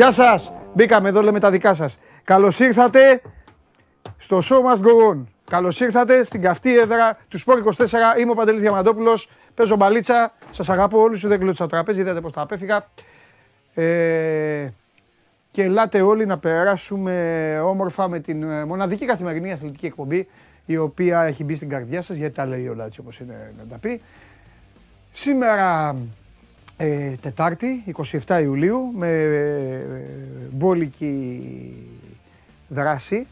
Γεια σας. Μπήκαμε εδώ, λέμε τα δικά σας. Καλώς ήρθατε στο Show Must Go On. Καλώς ήρθατε στην καυτή έδρα του Sport 24. Είμαι ο Παντελής Διαμαντόπουλος. Παίζω μπαλίτσα. Σας αγαπώ όλους. Δεν κλείνω το τραπέζι. Είδατε πώς τα απέφυγα. Ε, και ελάτε όλοι να περάσουμε όμορφα με την ε, μοναδική καθημερινή αθλητική εκπομπή η οποία έχει μπει στην καρδιά σας γιατί τα λέει όλα έτσι όπως είναι να τα πει. Σήμερα ε, Τετάρτη, 27 Ιουλίου, με ε, μπόλικη δράση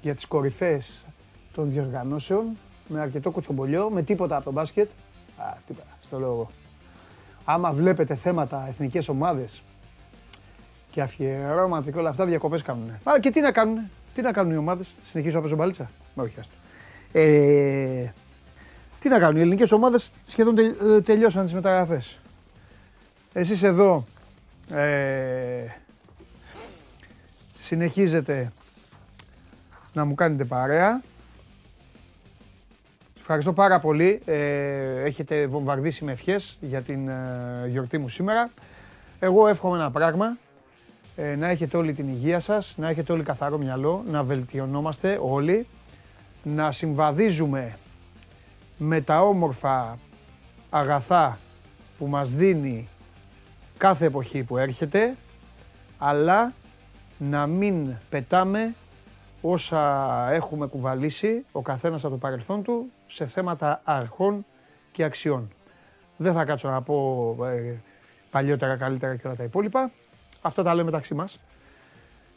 για τις κορυφές των διοργανώσεων, με αρκετό κοτσομπολιό, με τίποτα από το μπάσκετ. Α, τίποτα, στο λόγο. Άμα βλέπετε θέματα εθνικές ομάδες και αφιερώματα και όλα αυτά, διακοπές κάνουν. Α, και τι να κάνουν, τι να κάνουν οι ομάδες, συνεχίζω να παίζω μπαλίτσα. Με όχι, άστα. Ε, τι να κάνουν, οι ελληνικές ομάδες σχεδόν τε, τελειώσαν τις μεταγραφές. Εσείς εδώ ε, συνεχίζετε να μου κάνετε παρέα. Ευχαριστώ πάρα πολύ. Ε, έχετε βομβαρδίσει με ευχές για την ε, γιορτή μου σήμερα. Εγώ εύχομαι ένα πράγμα. Ε, να έχετε όλη την υγεία σας, να έχετε όλοι καθαρό μυαλό, να βελτιωνόμαστε όλοι, να συμβαδίζουμε με τα όμορφα αγαθά που μας δίνει κάθε εποχή που έρχεται, αλλά να μην πετάμε όσα έχουμε κουβαλήσει ο καθένας από το παρελθόν του σε θέματα αρχών και αξιών. Δεν θα κάτσω να πω ε, παλιότερα, καλύτερα και όλα τα υπόλοιπα. Αυτά τα λέμε μεταξύ μας.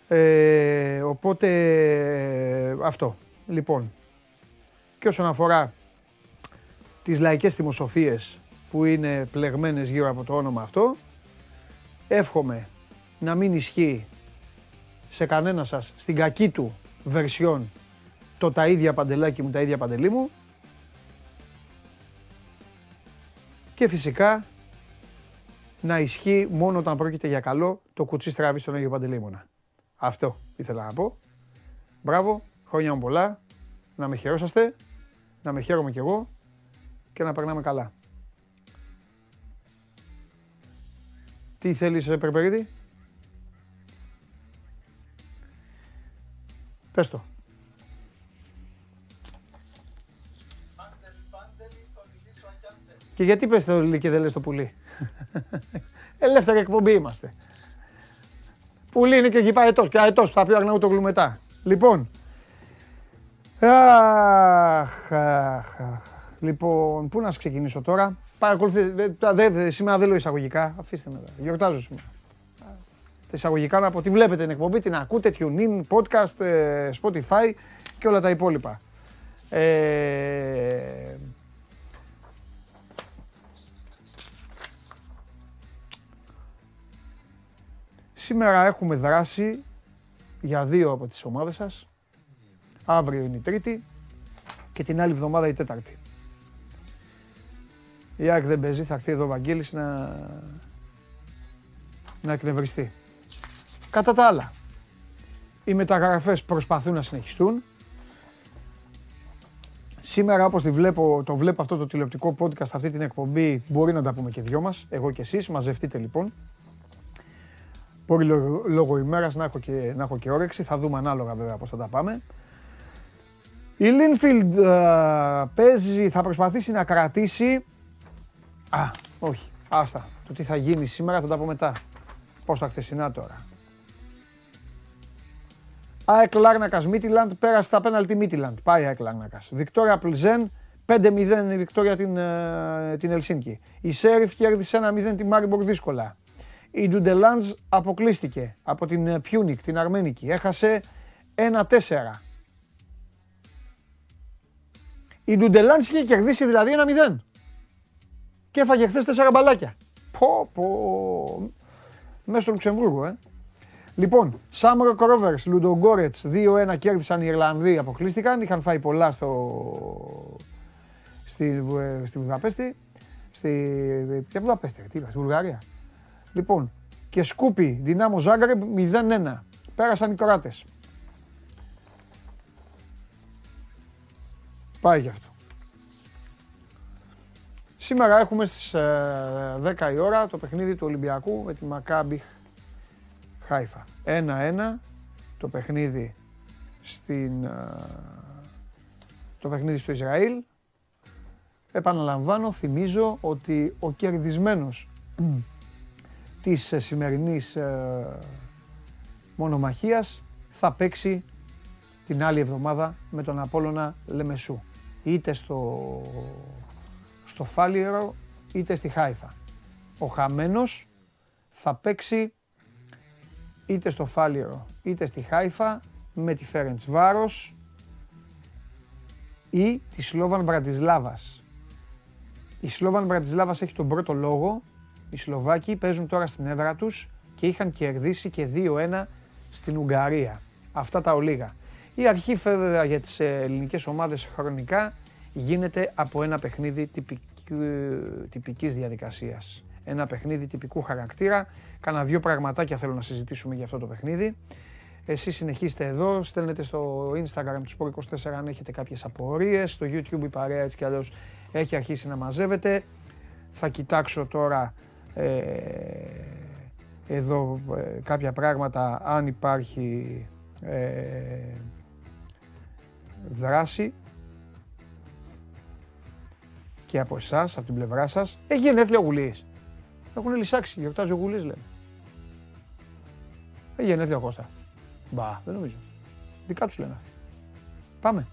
Ε, οπότε αυτό. Λοιπόν, και όσον αφορά τις λαϊκές θυμοσοφίες που είναι πλεγμένες γύρω από το όνομα αυτό, εύχομαι να μην ισχύει σε κανένα σας στην κακή του βερσιόν το τα ίδια παντελάκι μου, τα ίδια παντελή μου. Και φυσικά να ισχύει μόνο όταν πρόκειται για καλό το κουτσί στραβή στον Άγιο Παντελήμωνα. Αυτό ήθελα να πω. Μπράβο, χρόνια μου πολλά, να με χαιρόσαστε, να με χαίρομαι κι εγώ και να περνάμε καλά. Τι θέλεις, Περπερίδη; Πες το. Και γιατί πες το λίλι και δεν λες το πουλί; Ελεύθερη εκπομπή είμαστε. Πουλί είναι και εκεί πάει ετός. Και αετός θα πει ο Αγναούτογλου μετά. Λοιπόν. Αχ, αχ, αχ. Λοιπόν, πού να σας ξεκινήσω τώρα; Παρακολουθείτε, σήμερα δεν λέω εισαγωγικά, αφήστε με εδώ, γιορτάζω σήμερα. Τα εισαγωγικά να πω, τη βλέπετε την εκπομπή, την ακούτε, TuneIn, podcast, ε, Spotify και όλα τα υπόλοιπα. Ε, σήμερα έχουμε δράση για δύο από τις ομάδες σας. Αύριο είναι η Τρίτη και την άλλη εβδομάδα η Τέταρτη. Η ΑΕΚ δεν παίζει, θα έρθει εδώ ο Βαγγέλης να, να εκνευριστεί. Κατά τα άλλα, οι μεταγραφές προσπαθούν να συνεχιστούν. Σήμερα όπως τη βλέπω, το βλέπω αυτό το τηλεοπτικό podcast, αυτή την εκπομπή, μπορεί να τα πούμε και δυο μας, εγώ και εσείς, μαζευτείτε λοιπόν. Μπορεί λόγω ημέρας να έχω και, να έχω και όρεξη, θα δούμε ανάλογα βέβαια πώς θα τα πάμε. Η Λίνφιλντ παίζει, θα προσπαθήσει να κρατήσει Α, όχι. Άστα. Το τι θα γίνει σήμερα θα τα πω μετά. Πώς τα χθεσινά τώρα. ΑΕΚ Λάρνακας Μίτιλαντ πέρασε στα πέναλτι Μίτιλαντ. Πάει ΑΕΚ Λάρνακας. Βικτόρια Πλζέν 5-0 η Βικτόρια την, ε, την Ελσίνκη. Η Σέριφ κέρδισε 1-0 τη Μάριμπορ δύσκολα. Η Ντουντελάντζ αποκλείστηκε από την Πιούνικ, την Αρμένικη. Έχασε 1-4. Η Ντουντελάντζ είχε κερδίσει δηλαδή 1-0 και έφαγε χθες τέσσερα μπαλάκια. Πω, πω. Μέσα στο Λουξεμβούργο, ε. Λοιπόν, Σάμρο Ρόβερ, Λουντογκόρετς 2-1 κέρδισαν οι Ιρλανδοί, αποκλείστηκαν. Είχαν φάει πολλά στο... στη, στη Βουδαπέστη. Στη. Ποια Βουδαπέστη, τι είπα, στη Βουλγαρία. Λοιπόν, και Σκούπι, Δυνάμο Ζάγκρεπ 0-1. Πέρασαν οι Κροάτες. Πάει γι' αυτό. Σήμερα έχουμε στις 10 ε, η ώρα το παιχνίδι του Ολυμπιακού με τη Μακάμπι Χάιφα. 1-1 το παιχνίδι στην, το παιχνίδι στο Ισραήλ. Επαναλαμβάνω, θυμίζω ότι ο κερδισμένος της σημερινής μονομαχίας θα παίξει την άλλη εβδομάδα με τον Απόλλωνα Λεμεσού. Είτε στο, στο Φάλιερο είτε στη Χάιφα. Ο χαμένος θα παίξει είτε στο Φάλιερο είτε στη Χάιφα με τη Φέρεντς Βάρος ή τη Σλόβαν Μπρατισλάβας. Η Σλόβαν Μπρατισλάβας έχει τον πρώτο λόγο. Οι Σλοβάκοι παίζουν τώρα στην έδρα τους και είχαν κερδίσει και 2-1 στην Ουγγαρία. Αυτά τα ολίγα. Η αρχή βέβαια για τις ε, ελληνικές ομάδες χρονικά γίνεται από ένα παιχνίδι τυπικής διαδικασίας. Ένα παιχνίδι τυπικού χαρακτήρα. Κάνα δύο πραγματάκια θέλω να συζητήσουμε για αυτό το παιχνίδι. Εσείς συνεχίστε εδώ, στέλνετε στο Instagram του Sport24 αν έχετε κάποιες απορίες. Στο YouTube η παρέα έτσι κι αλλιώς έχει αρχίσει να μαζεύεται. Θα κοιτάξω τώρα ε, εδώ ε, κάποια πράγματα αν υπάρχει ε, δράση και από εσάς, από την πλευρά σας. Έχει γενέθλια ο Γουλής. Έχουν λυσάξει, γιορτάζει ο Γουλής λένε. Έχει γενέθλια ο Κώστα. Μπα, δεν νομίζω. Δικά τους λένε αυτοί. Πάμε.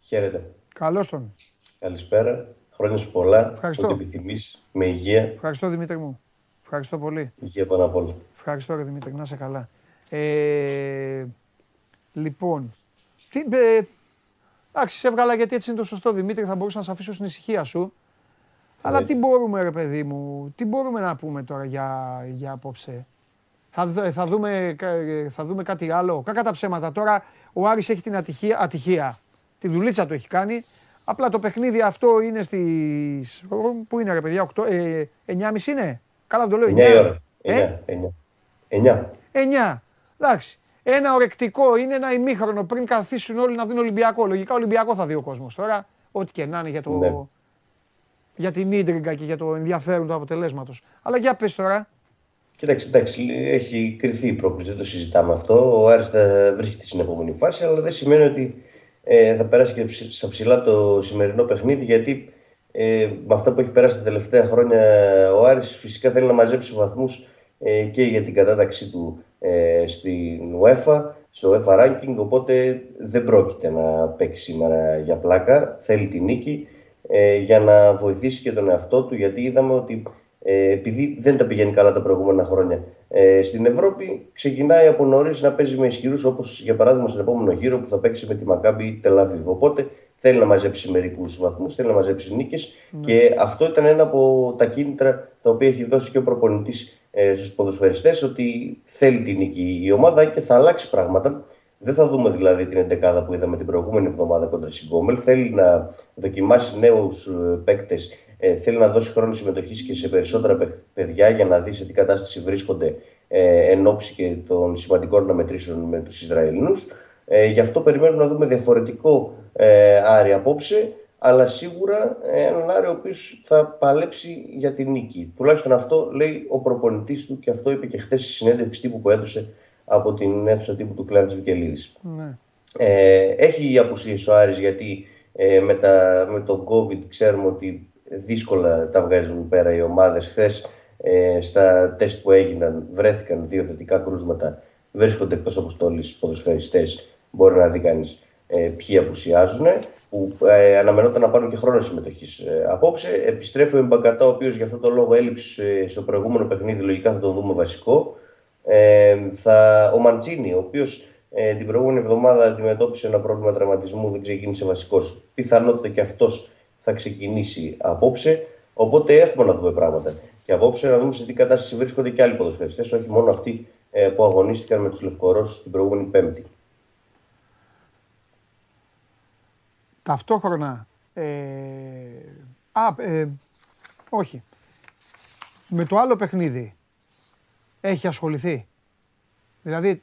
Χαίρετε. Καλώς τον. Καλησπέρα. Χρόνια σου πολλά. Ευχαριστώ. Ό,τι επιθυμείς. Με υγεία. Ευχαριστώ Δημήτρη μου. Ευχαριστώ πολύ. Υγεία πάνω απ' όλα. Ευχαριστώ ρε Δημήτρη, να είσαι καλά. Ε, λοιπόν, τι, ε, εντάξει, σε έβγαλα γιατί έτσι είναι το σωστό Δημήτρη, θα μπορούσα να σε αφήσω στην ησυχία σου. Αλλά τι μπορούμε ρε παιδί μου, τι μπορούμε να πούμε τώρα για, για απόψε; Θα, θα, δούμε, θα δούμε κάτι άλλο. Κακά τα ψέματα τώρα, ο Άρης έχει την ατυχία, ατυχία. Τη δουλίτσα του έχει κάνει. Απλά το παιχνίδι αυτό είναι στις... Πού είναι ρε παιδιά, 8, ε, 9.30 είναι. Καλά το λέω, 9. 9 ώρα. 9. Ε; 9. 9. Εντάξει. Ένα ορεκτικό είναι ένα ημίχρονο πριν καθίσουν όλοι να δουν Ολυμπιακό. Λογικά Ολυμπιακό θα δει ο κόσμος τώρα. Ό,τι και να είναι για, το... ναι. για την ίντριγκα και για το ενδιαφέρον του αποτελέσματος. Αλλά για πες τώρα. Κοίταξε, εντάξει, έχει κρυθεί η πρόκληση, δεν το συζητάμε αυτό. Ο Άρης θα βρίσκεται στην επόμενη φάση, αλλά δεν σημαίνει ότι ε, θα περάσει και στα ψηλά το σημερινό παιχνίδι γιατί ε, με αυτά που έχει περάσει τα τελευταία χρόνια ο Άρης φυσικά θέλει να μαζέψει βαθμούς ε, και για την κατάταξή του ε, στην UEFA, στο UEFA Ranking, οπότε δεν πρόκειται να παίξει σήμερα για πλάκα, θέλει τη νίκη ε, για να βοηθήσει και τον εαυτό του γιατί είδαμε ότι ε, επειδή δεν τα πηγαίνει καλά τα προηγούμενα χρόνια ε, στην Ευρώπη, ξεκινάει από νωρίς να παίζει με ισχυρούς όπως για παράδειγμα στον επόμενο γύρο που θα παίξει με τη Μακάμπη Τελαβίβ. Οπότε θέλει να μαζέψει μερικούς βαθμούς, θέλει να μαζέψει νίκες ναι. και αυτό ήταν ένα από τα κίνητρα τα οποία έχει δώσει και ο προπονητής ε, στους ποδοσφαιριστές, ότι θέλει τη νίκη η ομάδα και θα αλλάξει πράγματα. Δεν θα δούμε δηλαδή την εντεκάδα που είδαμε την προηγούμενη εβδομάδα κοντά στην Γκόμελ. Θέλει να δοκιμάσει νέους ε, παίκτες ε, θέλει να δώσει χρόνο συμμετοχής και σε περισσότερα παιδιά για να δει σε τι κατάσταση βρίσκονται ε, εν ώψη και των σημαντικών αναμετρήσεων με τους Ισραηλινούς. Ε, γι' αυτό περιμένουμε να δούμε διαφορετικό ε, Άρη απόψε, αλλά σίγουρα ε, έναν Άρη ο οποίος θα παλέψει για την νίκη. Τουλάχιστον αυτό λέει ο προπονητής του και αυτό είπε και χθες στη συνέντευξη τύπου που έδωσε από την αίθουσα τύπου του Κλάντη Βικελίδης. Ναι. Ε, έχει απουσίε ο Άρης γιατί ε, με, τα, με τον COVID ξέρουμε ότι δύσκολα τα βγάζουν πέρα οι ομάδες. Χθες ε, στα τεστ που έγιναν βρέθηκαν δύο θετικά κρούσματα. Βρίσκονται εκτός αποστόλης ποδοσφαιριστές. Μπορεί να δει κανείς ε, ποιοι απουσιάζουν. Που ε, αναμενόταν να πάρουν και χρόνο συμμετοχής ε, απόψε. Επιστρέφει ο Εμπακατά, ο οποίος για αυτόν τον λόγο έλειψε στο προηγούμενο παιχνίδι. Λογικά θα το δούμε βασικό. Ε, θα, ο Μαντσίνη, ο οποίος ε, την προηγούμενη εβδομάδα αντιμετώπισε ένα πρόβλημα τραυματισμού, δεν ξεκίνησε βασικός. Πιθανότητα και αυτός θα ξεκινήσει απόψε. Οπότε έχουμε να δούμε πράγματα. Και απόψε να δούμε σε τι κατάσταση βρίσκονται και άλλοι ποδοσφαιριστές, όχι μόνο αυτοί ε, που αγωνίστηκαν με τους Λευκορώσους την προηγούμενη Πέμπτη. Ταυτόχρονα. Ε, α, ε, όχι. Με το άλλο παιχνίδι έχει ασχοληθεί; Δηλαδή,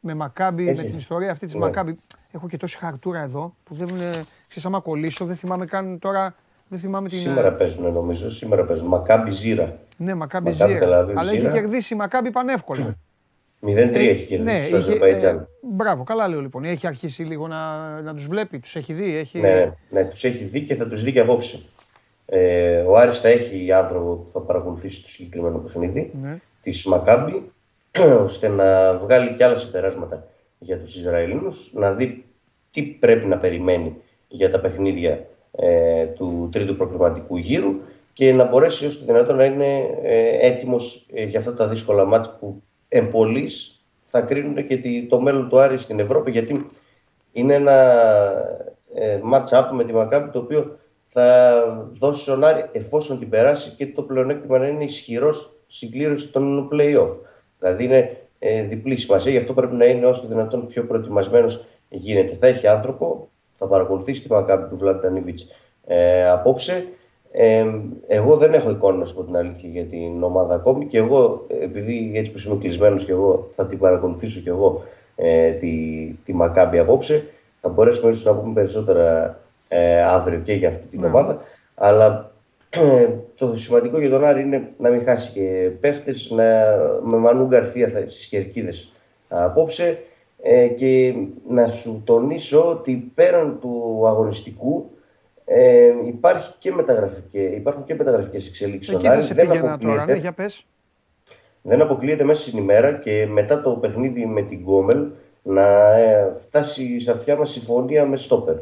με Μακάμπι, με Έχει. την ιστορία αυτή της Ναι. Μακάμπι. Έχω και τόση χαρτούρα εδώ που δεν είναι. Ξέρεις, άμα κολλήσω, δεν θυμάμαι καν τώρα. Δεν θυμάμαι την. Σήμερα παίζουν νομίζω, σήμερα παίζουν. Μακάμπι Ζήρα. Ναι, Μακάμπι Μακάμπι Ζήρα. Τελαβίβ, Αλλά έχει Ζήρα. κερδίσει η Μακάμπι πανεύκολα. 0-3 Ε, έχει κερδίσει ναι, στο είχε, Αζερβαϊτζάν. ε, μπράβο, καλά λέω λοιπόν. Έχει αρχίσει λίγο να, να τους βλέπει, τους έχει δει. Έχει... Ναι, ναι, ναι, τους έχει δει και θα τους δει και απόψε. Ε, ο Άρης θα έχει άνθρωπο που θα παρακολουθήσει το συγκεκριμένο παιχνίδι Ναι. της Μακάμπη ώστε να βγάλει και άλλα συμπεράσματα για τους Ισραηλινούς, να δει τι πρέπει να περιμένει για τα παιχνίδια ε, του τρίτου προκριματικού γύρου και να μπορέσει όσο το δυνατόν να είναι ε, έτοιμος ε, για αυτά τα δύσκολα μάτια που εμπολής θα κρίνουν και τη- το μέλλον του Άρη στην Ευρώπη γιατί είναι ένα ε, match-up με τη Μακάμπη το οποίο θα δώσει στον Άρη εφόσον την περάσει και το πλεονέκτημα να είναι ισχυρός συγκλήρωση των play-off. Δηλαδή είναι ε, διπλή σημασία, γι' αυτό πρέπει να είναι όσο το δυνατόν πιο προετοιμασμένος γίνεται. Θα έχει άνθρωπο, θα παρακολουθήσει τη Μακάμπη του Βλαντανίβιτς ε, απόψε. Ε, εγώ δεν έχω εικόνα, να σου πω την αλήθεια, για την ομάδα ακόμη και εγώ, επειδή έτσι που είμαι κλεισμένος και εγώ θα την παρακολουθήσω και εγώ ε, τη, τη Μακάμπη απόψε, θα μπορέσουμε ίσως να πούμε περισσότερα ε, αύριο και για αυτή την Ναι. ομάδα. Αλλά ε, το σημαντικό για τον Άρη είναι να μην χάσει και παίχτες, να, με Μανού Γκαρθία θα- στις κερκίδες απόψε ε, και να σου τονίσω ότι πέραν του αγωνιστικού ε, υπάρχει και μεταγραφικές, υπάρχουν και μεταγραφικές εξελίξεις Εκεί στον θα Άρη. σε Δεν πήγαινα τώρα, αποκλείεται, ναι, για πες. δεν αποκλείεται μέσα στην ημέρα και μετά το παιχνίδι με την Γκόμελ να ε, φτάσει σε αυτιά μας συμφωνία με στόπερ.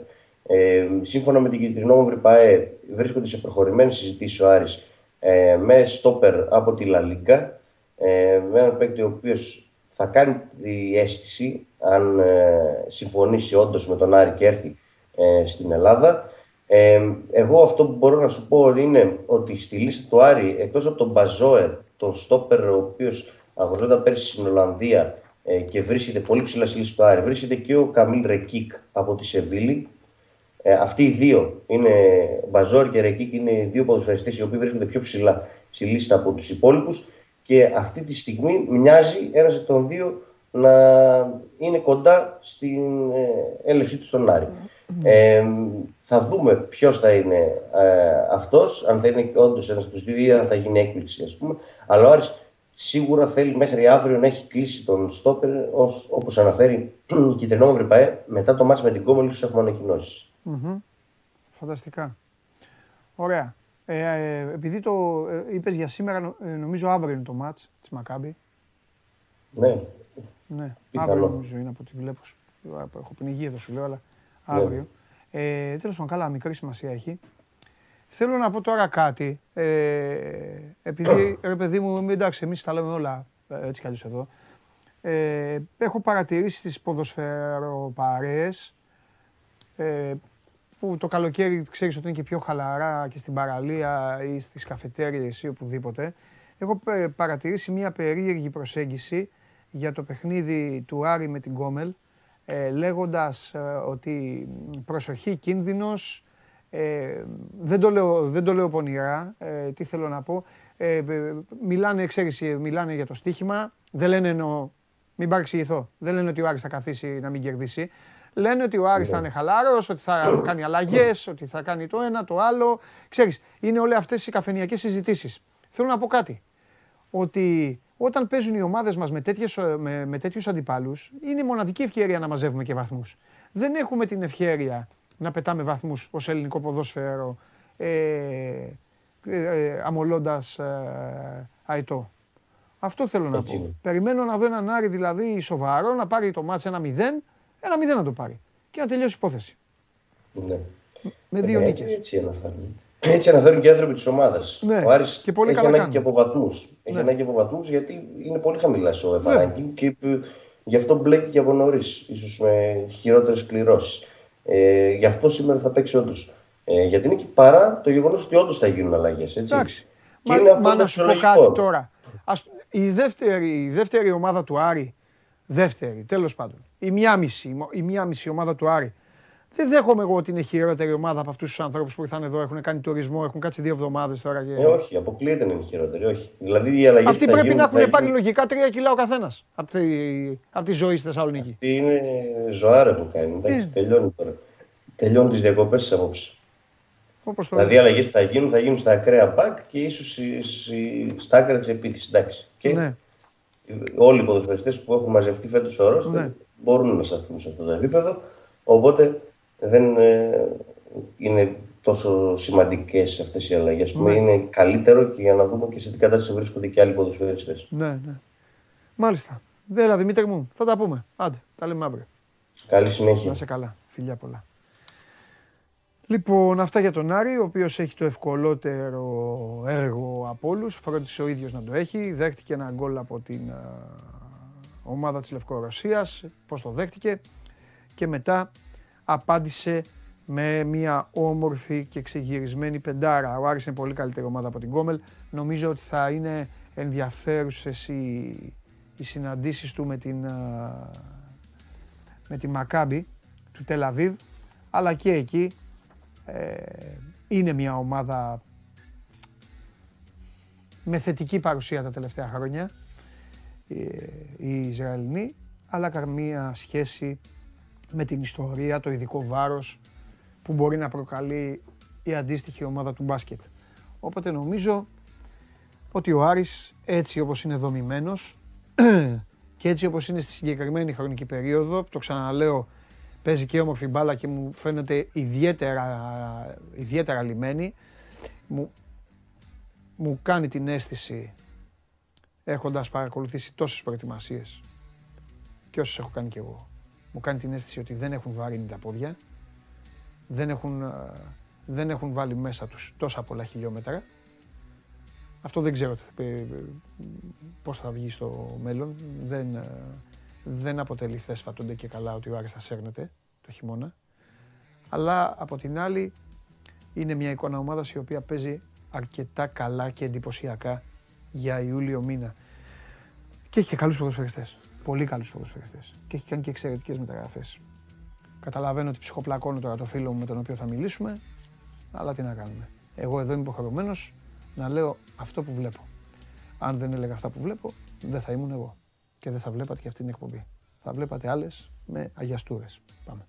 Ε, σύμφωνα με την κεντρινόμαυρη ΠΑΕ βρίσκονται σε προχωρημένες συζητήσεις ο Άρης ε, με στόπερ από τη Λα Λίγκα ε, με έναν παίκτη ο οποίος θα κάνει τη αίσθηση αν ε, συμφωνήσει όντως με τον Άρη και έρθει ε, στην Ελλάδα. Ε, εγώ αυτό που μπορώ να σου πω είναι ότι στη λίστα του Άρη, εκτός από τον Μπαζόερ, τον Στόπερ, ο οποίος αγωνιζόταν πέρσι στην Ολλανδία ε, και βρίσκεται πολύ ψηλά στη λίστα του Άρη, βρίσκεται και ο Καμίλ Ρεκίκ από τη Σεβίλη. Ε, αυτοί οι δύο, είναι, Μπαζόρ και Ρεκίκ, είναι οι δύο ποδοσφαιριστές οι οποίοι βρίσκονται πιο ψηλά στη λίστα από τους υπόλοιπους και αυτή τη στιγμή μοιάζει ένας εκ των δύο να είναι κοντά στην ε, έλευσή του στον Άρη. Ε, θα δούμε ποιος θα είναι ε, αυτός, αν θα είναι όντως ένας από τους δύο ή αν θα γίνει έκπληξη ας πούμε. Αλλά ο Άρης σίγουρα θέλει μέχρι αύριο να έχει κλείσει τον Στόπερ ως, όπως αναφέρει η κυτρινόμαυρη ΠαΕ μετά το μάτς με την Κόμελ ίσως έχουμε ανακοινώσεις. Μμμ. Φανταστικά. Ωραία. Ε, ε, επειδή το ε, είπες για σήμερα, νο- ε, νομίζω αύριο είναι το μάτς της Μακάμπη. Ναι, Ναι, Πιθανό. αύριο νομίζω είναι από ό,τι βλέπω. Έχω πνιγεί εδώ σου λέω, αλλά αύριο. Ε, τέλος πάντων, καλά, μικρή σημασία έχει. Θέλω να πω τώρα κάτι. Ε, επειδή, ρε παιδί μου, εντάξει, εμείς τα λέμε όλα ε, έτσι κι αλλιώς εδώ. Ε, έχω παρατηρήσει τις ποδοσφαιροπαρέες ε, που το καλοκαίρι ξέρεις ότι είναι και πιο χαλαρά και στην παραλία ή στις καφετέριες ή οπουδήποτε. Έχω ε, παρατηρήσει μια περίεργη προσέγγιση για το παιχνίδι του Άρη με την Κόμελ ε, λέγοντας ε, ότι μ, προσοχή κίνδυνος, ε, δεν, το λέω, δεν το λέω πονηρά, ε, τι θέλω να πω, ε, ε, μιλάνε, ξέρεις, ε, μιλάνε για το στοίχημα, δεν λένε εννοώ, μην παρεξηγηθώ, δεν λένε ότι ο Άρης θα καθίσει να μην κερδίσει, λένε ότι ο Άρης θα είναι χαλάρος, ότι θα κάνει αλλαγές, ότι θα κάνει το ένα, το άλλο, ξέρεις, είναι όλες αυτές οι καφενειακές συζητήσεις. Θέλω να πω κάτι, ότι όταν παίζουν οι ομάδες μας με, τέτοιες, ε, με, με τέτοιους αντιπάλους, είναι η μοναδική ευκαιρία να μαζεύουμε και βαθμούς. Δεν έχουμε την ευκαιρία να πετάμε βαθμούς ως ελληνικό ποδόσφαιρο ε, ε, ε, αμολώντας ε, αετό. Αυτό θέλω να Έτσι πω. είναι. Περιμένω να δω έναν Άρη δηλαδή σοβαρό, να πάρει το μάτς ένα 0, ένα 0 να το πάρει και να τελειώσει η υπόθεση. ναι. Με δύο Ε, νίκες. Έτσι αναφέρουν. Έτσι αναφέρουν και οι άνθρωποι της ομάδας. Ναι, Ο Άρης και πολύ έχει καλά ανάγκη κάνουν. και από βαθμούς. Έχει Ναι. ανάγκη από βαθμούς γιατί είναι πολύ χαμηλάς στο Βέβαια. FA ranking και ε, γι' αυτό μπλέκει και από νωρίς. ίσως με χειρότερες κληρώσεις. Ε, γι' αυτό σήμερα θα παίξει όντως. Ε, για την νίκη παρά το γεγονός ότι όντως θα γίνουν αλλαγές. Εντάξει. Και Μα, είναι μα να σου πω φυσιολογικό. κάτι τώρα. Ας, η, δεύτερη, η δεύτερη ομάδα του Άρη, δεύτερη τέλος πάντων, η μία μισή, η μία μισή ομάδα του Άρη Δεν δέχομαι εγώ ότι είναι χειρότερη ομάδα από αυτούς τους ανθρώπους που ήρθαν εδώ, έχουν κάνει τουρισμό, έχουν κάτσει δύο εβδομάδες τώρα. Και... Ε, όχι, αποκλείεται να είναι χειρότερη. Όχι. Δηλαδή, οι αλλαγές Αυτοί θα πρέπει γίνουν, να θα έχουν πάρει γίνουν- λογικά τρία κιλά ο καθένας από τη, από τη ζωή στη Θεσσαλονίκη. Αυτοί είναι ζωάρα έχουν κάνει. Ε. Εντάξει, τελειώνει τώρα. Τελειώνουν τις διακοπές της απόψε. Όπως το Δηλαδή, οι αλλαγές που θα γίνουν θα γίνουν στα ακραία μπακ και ίσως στα άκρα της επίθεσης. Εντάξει. Και Ναι. Όλοι οι ποδοσφαιριστές που έχουν μαζευτεί φέτος ο ρόστερ Ναι. μπορούν να σταθούν σε αυτό το επίπεδο. Οπότε δεν ε, είναι τόσο σημαντικές αυτές οι αλλαγές. Ναι. Είναι καλύτερο και για να δούμε και σε τι κατάσταση βρίσκονται και άλλοι ποδοσφαιριστές. Ναι, ναι. Μάλιστα. Δέλα Δημήτρη μου, θα τα πούμε. Άντε, τα λέμε αύριο. Καλή συνέχεια. Να είσαι καλά. Φιλιά πολλά. Λοιπόν, αυτά για τον Άρη, ο οποίος έχει το ευκολότερο έργο από όλους. Φρόντισε ο ίδιος να το έχει. Δέχτηκε ένα γκολ από την α, ομάδα της Λευκορωσίας. Πώς το δέχτηκε. Και μετά απάντησε με μια όμορφη και ξεγυρισμένη πεντάρα. Ο Άρης είναι πολύ καλύτερη ομάδα από την Κόμελ. Νομίζω ότι θα είναι ενδιαφέρουσες οι, οι συναντήσεις του με την, α, με τη Μακάμπη του Τελαβίβ, αλλά και εκεί ε, είναι μια ομάδα με θετική παρουσία τα τελευταία χρόνια, ε, οι Ισραηλινοί, αλλά καμία σχέση με την ιστορία, το ειδικό βάρος που μπορεί να προκαλεί η αντίστοιχη ομάδα του μπάσκετ. Οπότε νομίζω ότι ο Άρης έτσι όπως είναι δομημένος και έτσι όπως είναι στη συγκεκριμένη χρονική περίοδο, το ξαναλέω, παίζει και όμορφη μπάλα και μου φαίνεται ιδιαίτερα, ιδιαίτερα λιμένη, μου, μου κάνει την αίσθηση, έχοντας παρακολουθήσει τόσες προετοιμασίες και όσες έχω κάνει κι εγώ, μου κάνει την αίσθηση ότι δεν έχουν βαρύνει τα πόδια, δεν έχουν, ε, δεν έχουν βάλει μέσα τους τόσα πολλά χιλιόμετρα. Αυτό δεν ξέρω τι θα πει, πώς θα βγει στο μέλλον. Δεν, ε, δεν αποτελεί θέσφατοντε και καλά ότι ο Άρης θα σέρνεται το χειμώνα. Αλλά από την άλλη είναι μια εικόνα ομάδας η οποία παίζει αρκετά καλά και εντυπωσιακά για Ιούλιο μήνα. Και έχει και καλούς ποδοσφαιριστές. Πολύ καλούς ποδοσφαιριστές. Και έχει κάνει και εξαιρετικές μεταγραφές. Καταλαβαίνω ότι ψυχοπλακώνω τώρα το φίλο μου με τον οποίο θα μιλήσουμε, αλλά τι να κάνουμε. Εγώ εδώ είμαι υποχρεωμένος να λέω αυτό που βλέπω. Αν δεν έλεγα αυτά που βλέπω, δεν θα ήμουν εγώ. Και δεν θα βλέπατε και αυτή την εκπομπή. Θα βλέπατε άλλες με αγιαστούρες. Πάμε.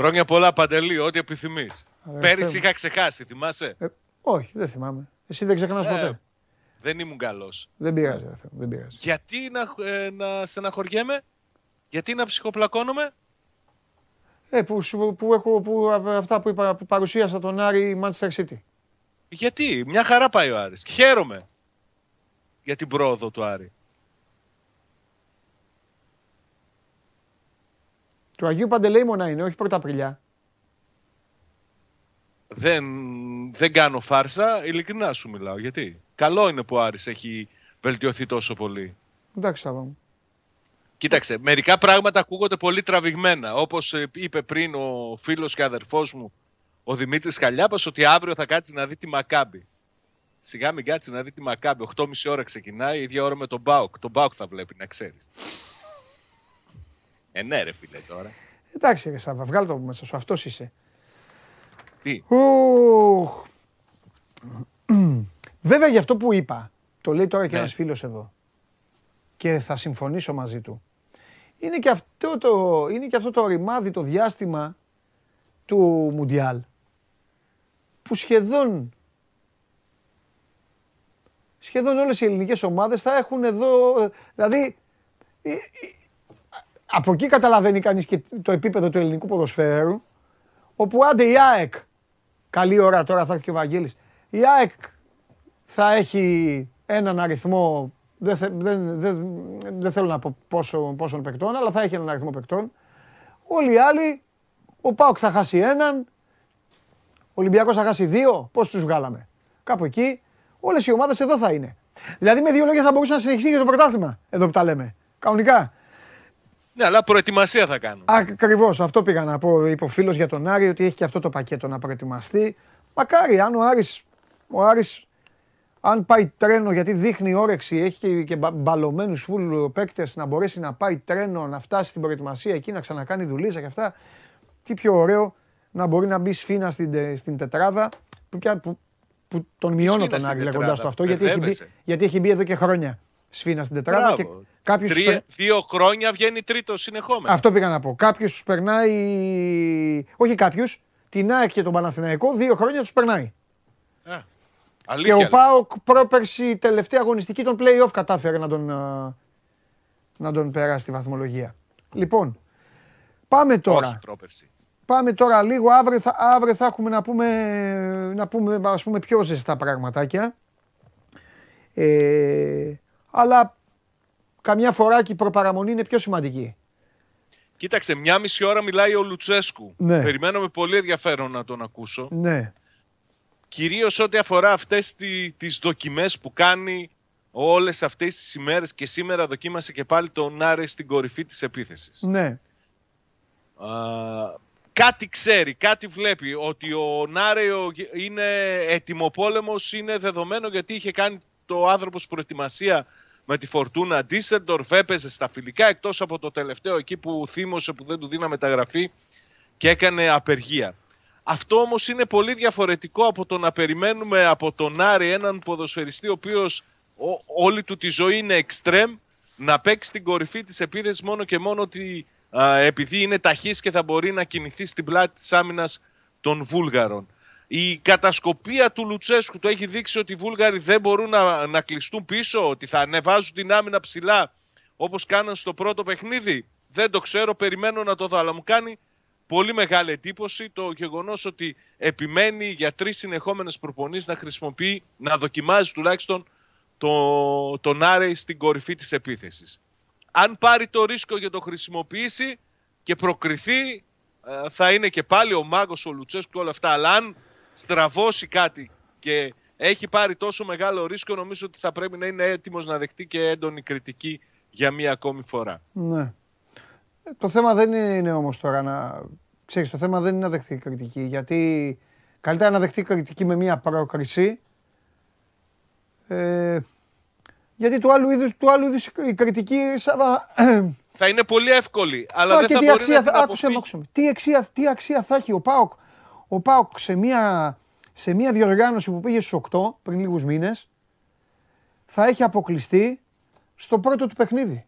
Χρόνια πολλά, Παντελή, ό,τι επιθυμείς. Αδερφέ Πέρυσι μου. είχα ξεχάσει, θυμάσαι; Ε, όχι, δεν θυμάμαι. Εσύ δεν ξεχνάς Ε, ποτέ. Δεν ήμουν καλός. Δεν πειράζει, αδερφέ μου, δεν πειράζει. Γιατί να, ε, να στεναχωριέμαι, γιατί να ψυχοπλακώνομαι; Ε, που, σου- που έχω, που, α- αυτά που, είπα, που παρουσίασα τον Άρη η Manchester City. Γιατί, μια χαρά πάει ο Άρης. Και Χαίρομαι για την πρόοδο του Άρη. Του Αγίου Παντελεήμονα είναι, όχι πρώτα Απριλιά. Δεν, δεν κάνω φάρσα, ειλικρινά σου μιλάω. Γιατί; Καλό είναι που ο Άρης έχει βελτιωθεί τόσο πολύ. Εντάξει, Σάβα μου. Κοίταξε, μερικά πράγματα ακούγονται πολύ τραβηγμένα. Όπως ε, είπε πριν ο φίλος και αδερφός μου, ο Δημήτρης Χαλιάπας, ότι αύριο θα κάτσεις να δει τη Μακάμπη. Σιγά μην κάτσεις να δει τη Μακάμπη. 8.30 ώρα ξεκινάει, ίδια ώρα με τον Μπάουκ. Τον Μπάουκ θα βλέπει, να ξέρεις. Ε, ναι ρε φίλε τώρα. Εντάξει, ρε Σάβα, βγάλ' το από μέσα σου, αυτός είσαι. Τι; Ουχ. Βέβαια για αυτό που είπα, το λέει τώρα και Ναι. ένας φίλος εδώ και θα συμφωνήσω μαζί του. Είναι και αυτό το, είναι και αυτό το ρημάδι, το διάστημα του Μουντιάλ που σχεδόν σχεδόν όλες οι ελληνικές ομάδες θα έχουν εδώ, ε, δηλαδή ε, ε, από εκεί καταλαβαίνει κανείς και το επίπεδο του ελληνικού ποδοσφαίρου όπου άντε η ΑΕΚ, καλή ώρα τώρα θα έρθει και ο Βαγγέλης, η ΑΕΚ θα έχει έναν αριθμό, δεν, θε- δεν, δεν, δεν θέλω να πω πόσο, πόσων παικτών, αλλά θα έχει έναν αριθμό παικτών. Όλοι οι άλλοι, ο ΠΑΟΚ θα χάσει έναν, ο Ολυμπιακός θα χάσει δύο, πώς τους βγάλαμε. Κάπου εκεί, όλες οι ομάδες εδώ θα είναι. Δηλαδή με δύο λόγια θα μπορούσε να συνεχίσει και το πρωτάθλημα, εδώ που τα λέμε. Κανονικά. Ναι, αλλά προετοιμασία θα κάνουν. Ακριβώς αυτό πήγα να πω. Είπε ο φίλος για τον Άρη ότι έχει και αυτό το πακέτο να προετοιμαστεί. Μακάρι, αν ο Άρης, ο Άρης αν πάει τρένο, γιατί δείχνει όρεξη, έχει και, και μπαλωμένους φουλ παίκτες να μπορέσει να πάει τρένο, να φτάσει στην προετοιμασία εκεί, να ξανακάνει δουλίτσα και αυτά. Τι πιο ωραίο να μπορεί να μπει σφίνα στην, στην τετράδα που, που, που τον μειώνω τον Άρη λέγοντας το αυτό, γιατί έχει, μπει, γιατί έχει μπει εδώ και χρόνια σφίνα στην τετράδα. Και κάποιος Τρία, Δύο χρόνια βγαίνει τρίτο συνεχόμενο. Αυτό πήγα να πω. Κάποιος τους περνάει. Όχι κάποιου. Την ΑΕΚ και τον Παναθηναϊκό δύο χρόνια τους περνάει. Αλήθεια, και ο Πάοκ πρόπερση τελευταία αγωνιστική τον play-off κατάφερε να τον, να τον περάσει στη βαθμολογία. Λοιπόν, πάμε τώρα. Όχι πρόπερση. Πάμε τώρα λίγο, αύριο θα, αύριο θα έχουμε να πούμε, να πούμε, ας πούμε πιο ζεστά πραγματάκια. Ε, αλλά καμιά φορά και η προπαραμονή είναι πιο σημαντική. Κοίταξε, μια μισή ώρα μιλάει ο Λουτσέσκου. Ναι. Περιμένω με πολύ ενδιαφέρον να τον ακούσω. Ναι κυρίως ό,τι αφορά αυτές τι, τις δοκιμές που κάνει όλες αυτές τις ημέρες και σήμερα δοκίμασε και πάλι τον Νάρε στην κορυφή της επίθεσης. Ναι. Α, κάτι ξέρει, κάτι βλέπει ότι ο Νάρεο είναι ετοιμοπόλεμος είναι δεδομένο γιατί είχε κάνει το άνθρωπος προετοιμασία με τη Φορτούνα Ντίσεντορφ, έπαιζε στα φιλικά εκτός από το τελευταίο εκεί που θύμωσε που δεν του δίνα μεταγραφή και έκανε απεργία. Αυτό όμως είναι πολύ διαφορετικό από το να περιμένουμε από τον Άρη έναν ποδοσφαιριστή ο οποίος όλη του τη ζωή είναι εξτρέμ να παίξει στην κορυφή της επίθεσης μόνο και μόνο ότι επειδή είναι ταχύς και θα μπορεί να κινηθεί στην πλάτη της άμυνας των Βούλγαρων. Η κατασκοπία του Λουτσέσκου το έχει δείξει ότι οι Βούλγαροι δεν μπορούν να, να κλειστούν πίσω, ότι θα ανεβάζουν την άμυνα ψηλά όπως κάναν στο πρώτο παιχνίδι. Δεν το ξέρω, περιμένω να το δω, αλλά μου κάνει πολύ μεγάλη εντύπωση το γεγονός ότι επιμένει για τρεις συνεχόμενες προπονήσεις να χρησιμοποιεί, να δοκιμάζει τουλάχιστον το, τον Άρεϊ στην κορυφή της επίθεσης. Αν πάρει το ρίσκο για το χρησιμοποιήσει και προκριθεί, ε, θα είναι και πάλι ο μάγος, ο Λουτσέσκου και όλα αυτά. Αλλά αν στραβώσει κάτι και έχει πάρει τόσο μεγάλο ρίσκο, νομίζω ότι θα πρέπει να είναι έτοιμος να δεχτεί και έντονη κριτική για μία ακόμη φορά. Ναι. Το θέμα δεν είναι όμως τώρα να... Ξέρεις, το θέμα δεν είναι να δεχθεί κριτική, γιατί καλύτερα να δεχθεί κριτική με μια πρόκριση, ε, γιατί του άλλου είδους, του άλλου είδους η κριτική... Θα είναι πολύ εύκολη, αλλά δεν θα μπορεί να την άκουσε, τι, αξία, τι αξία θα έχει ο ΠΑΟΚ, ο ΠΑΟΚ σε μια, σε μια διοργάνωση που πήγε στους 8 πριν λίγους μήνες, θα έχει αποκλειστεί στο πρώτο του παιχνίδι.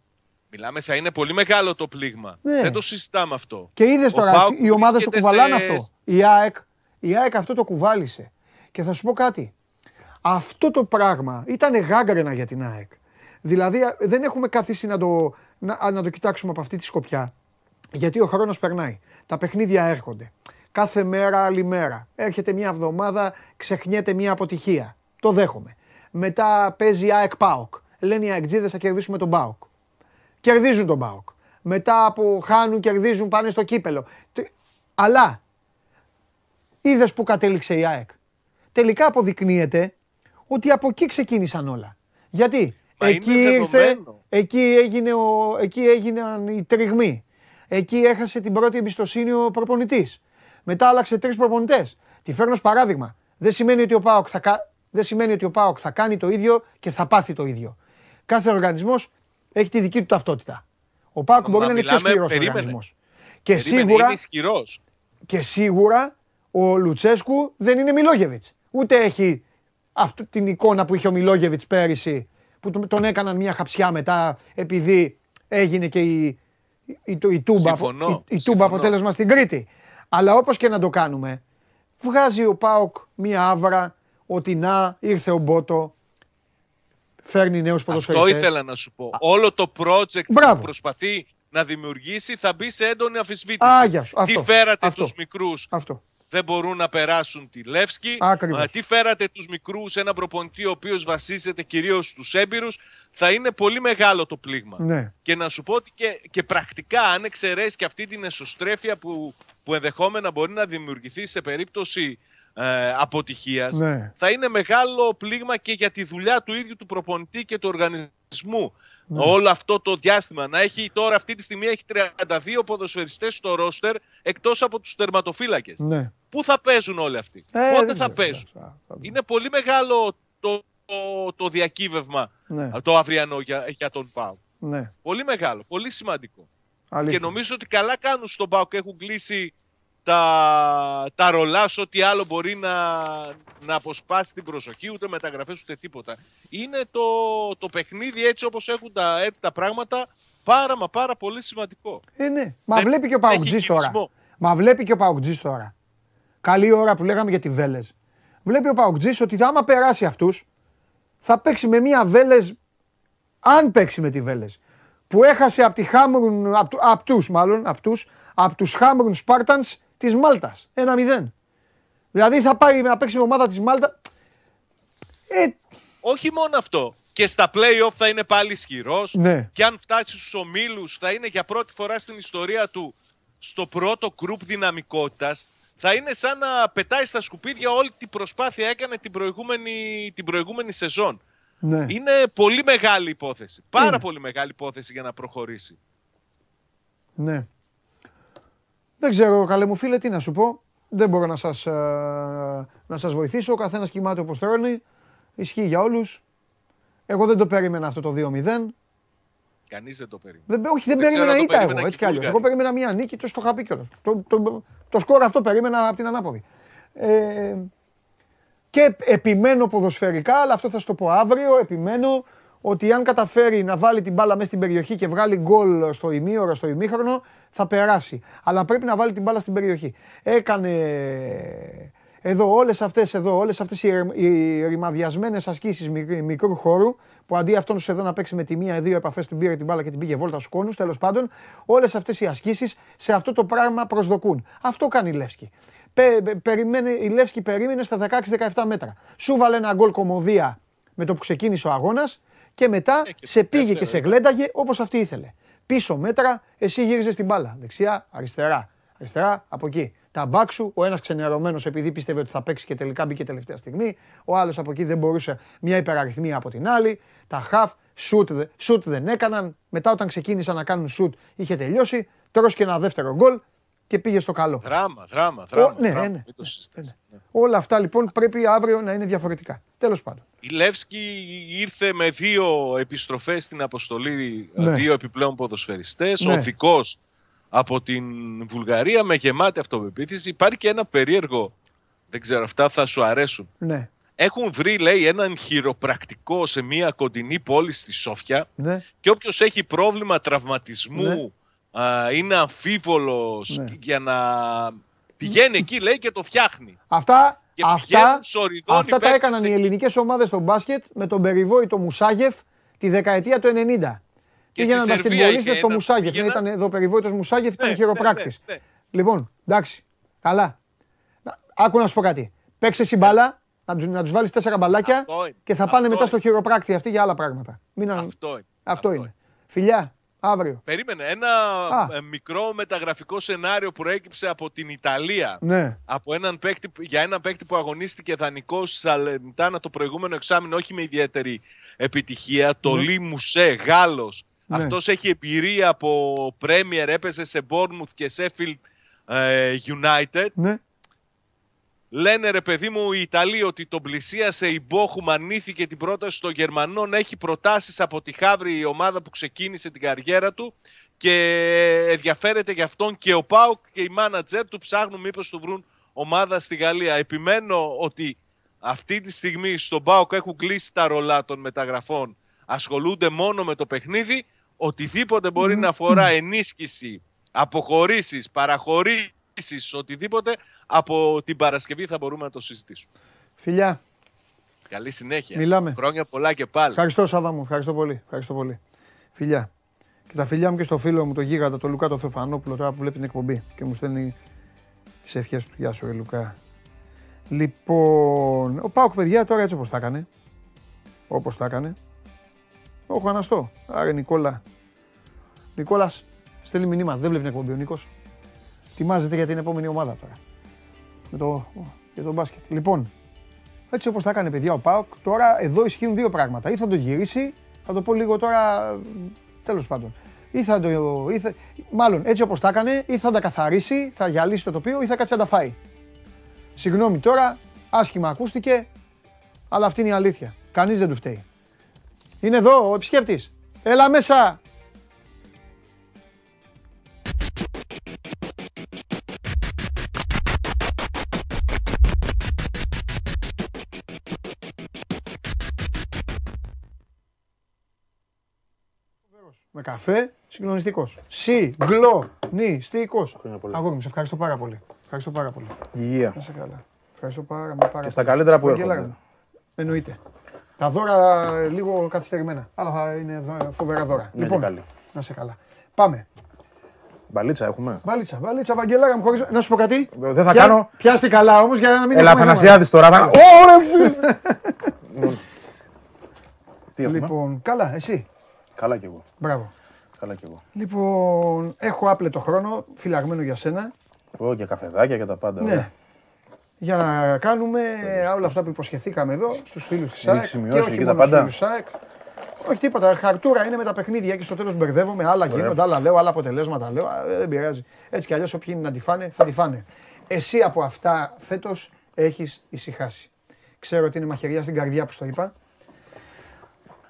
Μιλάμε, θα είναι πολύ μεγάλο το πλήγμα. Ναι. Δεν το συζητάμε αυτό. Και είδες τώρα, οι ομάδες το κουβαλάνε αυτό. Η ΑΕΚ, η ΑΕΚ αυτό το κουβάλισε. Και θα σου πω κάτι. Αυτό το πράγμα ήταν γάγκρενα για την ΑΕΚ. Δηλαδή δεν έχουμε καθίσει να το, να, να το κοιτάξουμε από αυτή τη σκοπιά. Γιατί ο χρόνος περνάει. Τα παιχνίδια έρχονται. Κάθε μέρα άλλη μέρα. Έρχεται μια εβδομάδα, ξεχνιέται μια αποτυχία. Το δέχομαι. Μετά παίζει ΑΕΚ ΠΑΟΚ. Λένε οι ΑΕΚΤΖΙΔΕΣ θα κερδίσουμε τον ΠΑΟΚ κερδίζουν τον Μπάουκ. Μετά από χάνουν, κερδίζουν, πάνε στο κύπελο. Αλλά είδες που κατέληξε η ΑΕΚ. Τελικά αποδεικνύεται ότι από εκεί ξεκίνησαν όλα. Γιατί εκεί ήρθε, εκεί, έγινε ο, εκεί έγιναν οι τριγμοί. Εκεί έχασε την πρώτη εμπιστοσύνη ο προπονητής. Μετά άλλαξε τρεις προπονητές. Τη φέρνω ως παράδειγμα. Δεν σημαίνει, ότι ο Πάοκ θα, δεν σημαίνει ότι ο Πάοκ θα κάνει το ίδιο και θα πάθει το ίδιο. Κάθε οργανισμός έχει τη δική του ταυτότητα. Ο Πάκου μπορεί να είναι πιο σκληρός οργανισμός. Και σίγουρα. Είναι ισχυρός. Και σίγουρα ο Λουτσέσκου δεν είναι Μιλόγεβιτς. Ούτε έχει αυτή την εικόνα που είχε ο Μιλόγεβιτς πέρυσι, που τον έκαναν μια χαψιά μετά επειδή έγινε και η, η, η, η τούμπα, η, η τούμπα αποτέλεσμα στην Κρήτη. Αλλά όπως και να το κάνουμε, βγάζει ο Πάοκ μια άβρα ότι να ήρθε ο Μπότο, φέρνει νέους ποδοσφαιριστές. Αυτό ήθελα να σου πω. Όλο το project Μπράβο. που προσπαθεί να δημιουργήσει θα μπει σε έντονη αμφισβήτηση. Άγια σου. Τι φέρατε τους μικρούς. Αυτό. Δεν μπορούν να περάσουν τη Λεύσκη. Ακριβώς. Τι φέρατε τους μικρούς, ένα προπονητή ο οποίος βασίζεται κυρίως στους έμπειρους. Θα είναι πολύ μεγάλο το πλήγμα. Ναι. Και να σου πω ότι και, και πρακτικά αν εξαιρέσεις και αυτή την εσωστρέφεια που, που ενδεχόμενα μπορεί να δημιουργηθεί σε περίπτωση ε, αποτυχίας ναι. θα είναι μεγάλο πλήγμα και για τη δουλειά του ίδιου του προπονητή και του οργανισμού τραυματισμού όλο αυτό το διάστημα. Να έχει τώρα αυτή τη στιγμή έχει 32 ποδοσφαιριστές στο ρόστερ εκτός από τους τερματοφύλακες. Ναι. Πού θα παίζουν όλοι αυτοί, Ε, πότε δεν θα ξέρω, παίζουν; θα- θα- θα- Είναι πολύ μεγάλο το, το, το διακύβευμα Ναι, το αυριανό για, για τον ΠΑΟ. ναι. Πολύ μεγάλο, πολύ σημαντικό. Αλήθεια. Και νομίζω ότι καλά κάνουν στον ΠΑΟ και έχουν κλείσει τα, τα ρολάς σε ό,τι άλλο μπορεί να, να αποσπάσει την προσοχή, ούτε μεταγραφές ούτε τίποτα. Είναι το, το παιχνίδι έτσι όπως έχουν τα, έρθει τα πράγματα πάρα μα πάρα πολύ σημαντικό. Ε, ναι. Μα Δεν- βλέπει και ο έχει Παουτζής τώρα. κυρισμό. Μα βλέπει και ο Παουτζής τώρα. Καλή ώρα που λέγαμε για τη Βέλες. Βλέπει ο Παουτζής ότι άμα περάσει αυτούς, θα παίξει με μια Βέλες, αν παίξει με τη Βέλες, που έχασε από τη Χάμρουν, απ, του- απ' τους μάλλον, απ' τους, απ' τους Χάμρουν Σπάρτανς της Μάλτας. Ένα μηδέν. Δηλαδή θα πάει να παίξει με ομάδα της Μάλτα. Ε, Όχι μόνο αυτό. Και στα play-off θα είναι πάλι ισχυρός. ναι. Και αν φτάσει στους ομίλους θα είναι για πρώτη φορά στην ιστορία του στο πρώτο γκρουπ δυναμικότητας. Θα είναι σαν να πετάει στα σκουπίδια όλη την προσπάθεια έκανε την προηγούμενη, την προηγούμενη σεζόν. Ναι. Είναι πολύ μεγάλη υπόθεση. Πάρα Είναι. πολύ μεγάλη υπόθεση για να προχωρήσει. Ναι. Δεν ξέρω, καλέ μου φίλε, τι να σου πω. Δεν μπορώ να σας, ε, να σας βοηθήσω. Ο καθένας κοιμάται όπως τρώνει. Ισχύει για όλους. Εγώ δεν το περίμενα αυτό το 2-0. Κανείς δεν το περίμενε. Δεν, όχι, δεν, Δεν ξέρω περίμενα αν το ήττα εγώ, περίμεναν έτσι και κι οι αλλιώς. Εγώ Βούλγαροι. περίμενα μια νίκη, το στο είχα πει κιόλας. Το, το, το σκορ αυτό περίμενα από την ανάποδη. Ε, και επιμένω ποδοσφαιρικά, αλλά αυτό θα σου το πω αύριο, επιμένω ότι αν καταφέρει να βάλει την μπάλα μέσα στην περιοχή και βγάλει γκολ στο ημίωρο, στο ημίχρονο, θα περάσει. Αλλά πρέπει να βάλει την μπάλα στην περιοχή. Έκανε εδώ όλες αυτές, εδώ, όλες αυτές οι, ερ- οι ρημαδιασμένες ασκήσεις μικ- μικρού χώρου, που αντί αυτόν εδώ να παίξει με τη μία ή δύο επαφές την πήρε την μπάλα και την πήγε βόλτα στους κόνους, τέλος πάντων, όλες αυτές οι ασκήσεις σε αυτό το πράγμα προσδοκούν. Αυτό κάνει η Λεύσκη. Πε, πε- περιμένε, η Λεύσκη περίμενε στα 16-17 μέτρα. Σου βάλε ένα γκολ κομμωδία με το που ξεκίνησε ο αγώνας και μετά Ε, και σε το πήγε δεύτερο, και σε ε. γλένταγε όπως αυτή ήθελε. Πίσω μέτρα, εσύ γύριζες την μπάλα. Δεξιά, αριστερά. Αριστερά, από εκεί. Τα μπακ σου, ο ένας ξενερωμένος επειδή πίστευε ότι θα παίξει και τελικά μπήκε τελευταία στιγμή. Ο άλλος από εκεί δεν μπορούσε μια υπεραριθμία από την άλλη. Τα χαφ, σουτ, δε- σουτ δεν έκαναν. Μετά όταν ξεκίνησαν να κάνουν σουτ είχε τελειώσει. Τρως και ένα δεύτερο γκολ και πήγε στο καλό. Δράμα, δράμα, δράμα. ναι, δράμα. ναι, ναι. Μην το συζητάς. Ναι. Όλα αυτά λοιπόν πρέπει αύριο να είναι διαφορετικά. Τέλος πάντων. Η Λεύσκη ήρθε με δύο επιστροφές στην αποστολή, Ναι. δύο επιπλέον ποδοσφαιριστές. Ναι. Ο Θικός από την Βουλγαρία με γεμάτη αυτοπεποίθηση. Υπάρχει και ένα περίεργο, δεν ξέρω, αυτά θα σου αρέσουν. Ναι, Έχουν βρει, λέει, έναν χειροπρακτικό σε μια κοντινή πόλη στη Σόφια ναι, και όποιος έχει πρόβλημα τραυματισμού, Ναι. α, είναι αμφίβολος Ναι. για να πηγαίνει εκεί, λέει, και το φτιάχνει. Αυτά, Και αυτά, πηγαίνουν σοριδόνοι αυτά τα παίκτες έκαναν οι εκεί. ελληνικές ομάδες στο μπάσκετ με τον περιβόητο Μουσάγεφ τη δεκαετία του 90. Και Πήγαιναν στη Σερβία μπασκετμπολίστες είχε στο ένα- Μουσάγεφ. Ναι, πήγαιναν- ήταν εδώ ο περιβόητος Μουσάγεφ, ήταν Ναι, χειροπράκτης. ναι, ναι, ναι. Λοιπόν, εντάξει, καλά. Να- Άκου να σου πω κάτι. Παίξε η μπάλα, να τους, να τους βάλεις τέσσερα μπαλάκια Αυτό είναι. και θα Αυτό πάνε μετά είναι. στο χειροπράκτη αυτοί για άλλα πράγματα. Μην αν- Αυτό είναι. Αυτό είναι. Φιλιά, αύριο. Περίμενε. Ένα Α. ε, μικρό μεταγραφικό σενάριο προέκυψε από την Ιταλία. Ναι, Από έναν παίκτη, για έναν παίκτη που αγωνίστηκε δανεικός στη Σαλεντάνα το προηγούμενο εξάμεινο, όχι με ιδιαίτερη επιτυχία. Το Ναι. Λί Μουσέ, Γάλλος. Ναι. Αυτός έχει εμπειρία από Premier, έπαιζε σε Bournemouth και Sheffield ε, United. ναι. Λένε ρε παιδί μου οι Ιταλοί ότι τον πλησίασε η Μπόχουμ, αρνήθηκε την πρόταση των Γερμανών, έχει προτάσεις από τη Χαύρη η ομάδα που ξεκίνησε την καριέρα του και ενδιαφέρεται για αυτόν και ο Πάουκ και οι μάνατζερ του ψάχνουν μήπως του βρουν ομάδα στη Γαλλία. Επιμένω ότι αυτή τη στιγμή στον Πάουκ έχουν κλείσει τα ρολά των μεταγραφών, ασχολούνται μόνο με το παιχνίδι, οτιδήποτε μπορεί να αφορά ενίσχυση, αποχωρήσεις, παραχωρήσεις, οτιδήποτε, από την Παρασκευή θα μπορούμε να το συζητήσουμε. Φιλιά, Καλή συνέχεια. Μιλάμε. Χρόνια πολλά και πάλι. ευχαριστώ Σάβα μου, ευχαριστώ πολύ. Ευχαριστώ πολύ. Φιλιά. Και τα φιλιά μου και στο φίλο μου, τον γίγαντα, τον Λουκά, τον Θεοφανόπουλο, τώρα που βλέπει την εκπομπή και μου στέλνει τις ευχές του. Γεια σου, ρε Λουκά. Λοιπόν, ο Πάουκ, παιδιά, τώρα έτσι όπως τα έκανε. Όπως τα έκανε. Όχι αναστώ. Άρα, Νικόλα. Νικόλας, στέλνει μηνύμα. Δεν βλέπει την εκπομπή ο Νίκος. Ετοιμάζεται για την επόμενη ομάδα τώρα. Με το, για το μπάσκετ. Λοιπόν, έτσι όπως τα έκανε παιδιά ο Πάοκ, τώρα εδώ ισχύουν δύο πράγματα. Ή θα το γυρίσει Θα το πω λίγο τώρα, τέλος πάντων. Ή θα το, ή θα, μάλλον έτσι όπως τα έκανε, ή θα τα καθαρίσει, θα γυαλίσει το τοπίο, ή θα κάτσει να τα φάει. Συγγνώμη τώρα, άσχημα ακούστηκε, αλλά αυτή είναι η αλήθεια. Κανείς δεν του φταίει. Είναι εδώ ο επισκέπτης. Έλα μέσα. Με καφέ, συγκλονιστικός. Συγκλονιστικός. Αγόρι μου, σε ευχαριστώ πάρα πολύ. Ευχαριστώ πάρα πολύ. Υγεία. Να σε καλά. Ευχαριστώ πάρα, πάρα πολύ. Και στα καλύτερα που Βαγγέλα, έρχονται. Εννοείται. Τα δώρα ε, λίγο καθυστερημένα. Αλλά θα είναι δω- φοβερά δώρα. Ναι, και καλή. να σε καλά. Πάμε. Μπαλίτσα έχουμε. Βαλίτσα, βαλίτσα, Βαγγελάρα μου χωρίς... Να σου πω κάτι. Δεν θα Πια- κάνω. Πιάστη καλά όμως για να μην Έλα, έχουμε Αθανασιάδης τώρα. θα- θέματα. Ωρε φίλε. Τι έχουμε; Λοιπόν, καλά, εσύ. Καλά κι εγώ. Μπράβο. Καλά κι εγώ. Λοιπόν, έχω άπλετο χρόνο, φυλαγμένο για σένα. Εγώ και καφεδάκια και τα πάντα. Ναι. ωραία. Για να κάνουμε όλα αυτά που υποσχεθήκαμε εδώ στους φίλους της Έχεις ΣΑΕΚ και σημειώσει όχι εκεί τα μόνο στους πάντα; φίλους της ΣΑΕΚ. Όχι τίποτα, χαρτούρα είναι με τα παιχνίδια και στο τέλος μπερδεύομαι, άλλα γίνονται, άλλα λέω, άλλα αποτελέσματα λέω, Α, δεν πειράζει. Έτσι κι αλλιώς όποιοι είναι να τη φάνε, θα τη φάνε. Εσύ από αυτά φέτος έχεις ησυχάσει. Ξέρω ότι είναι μαχαιριά στην καρδιά που στο είπα.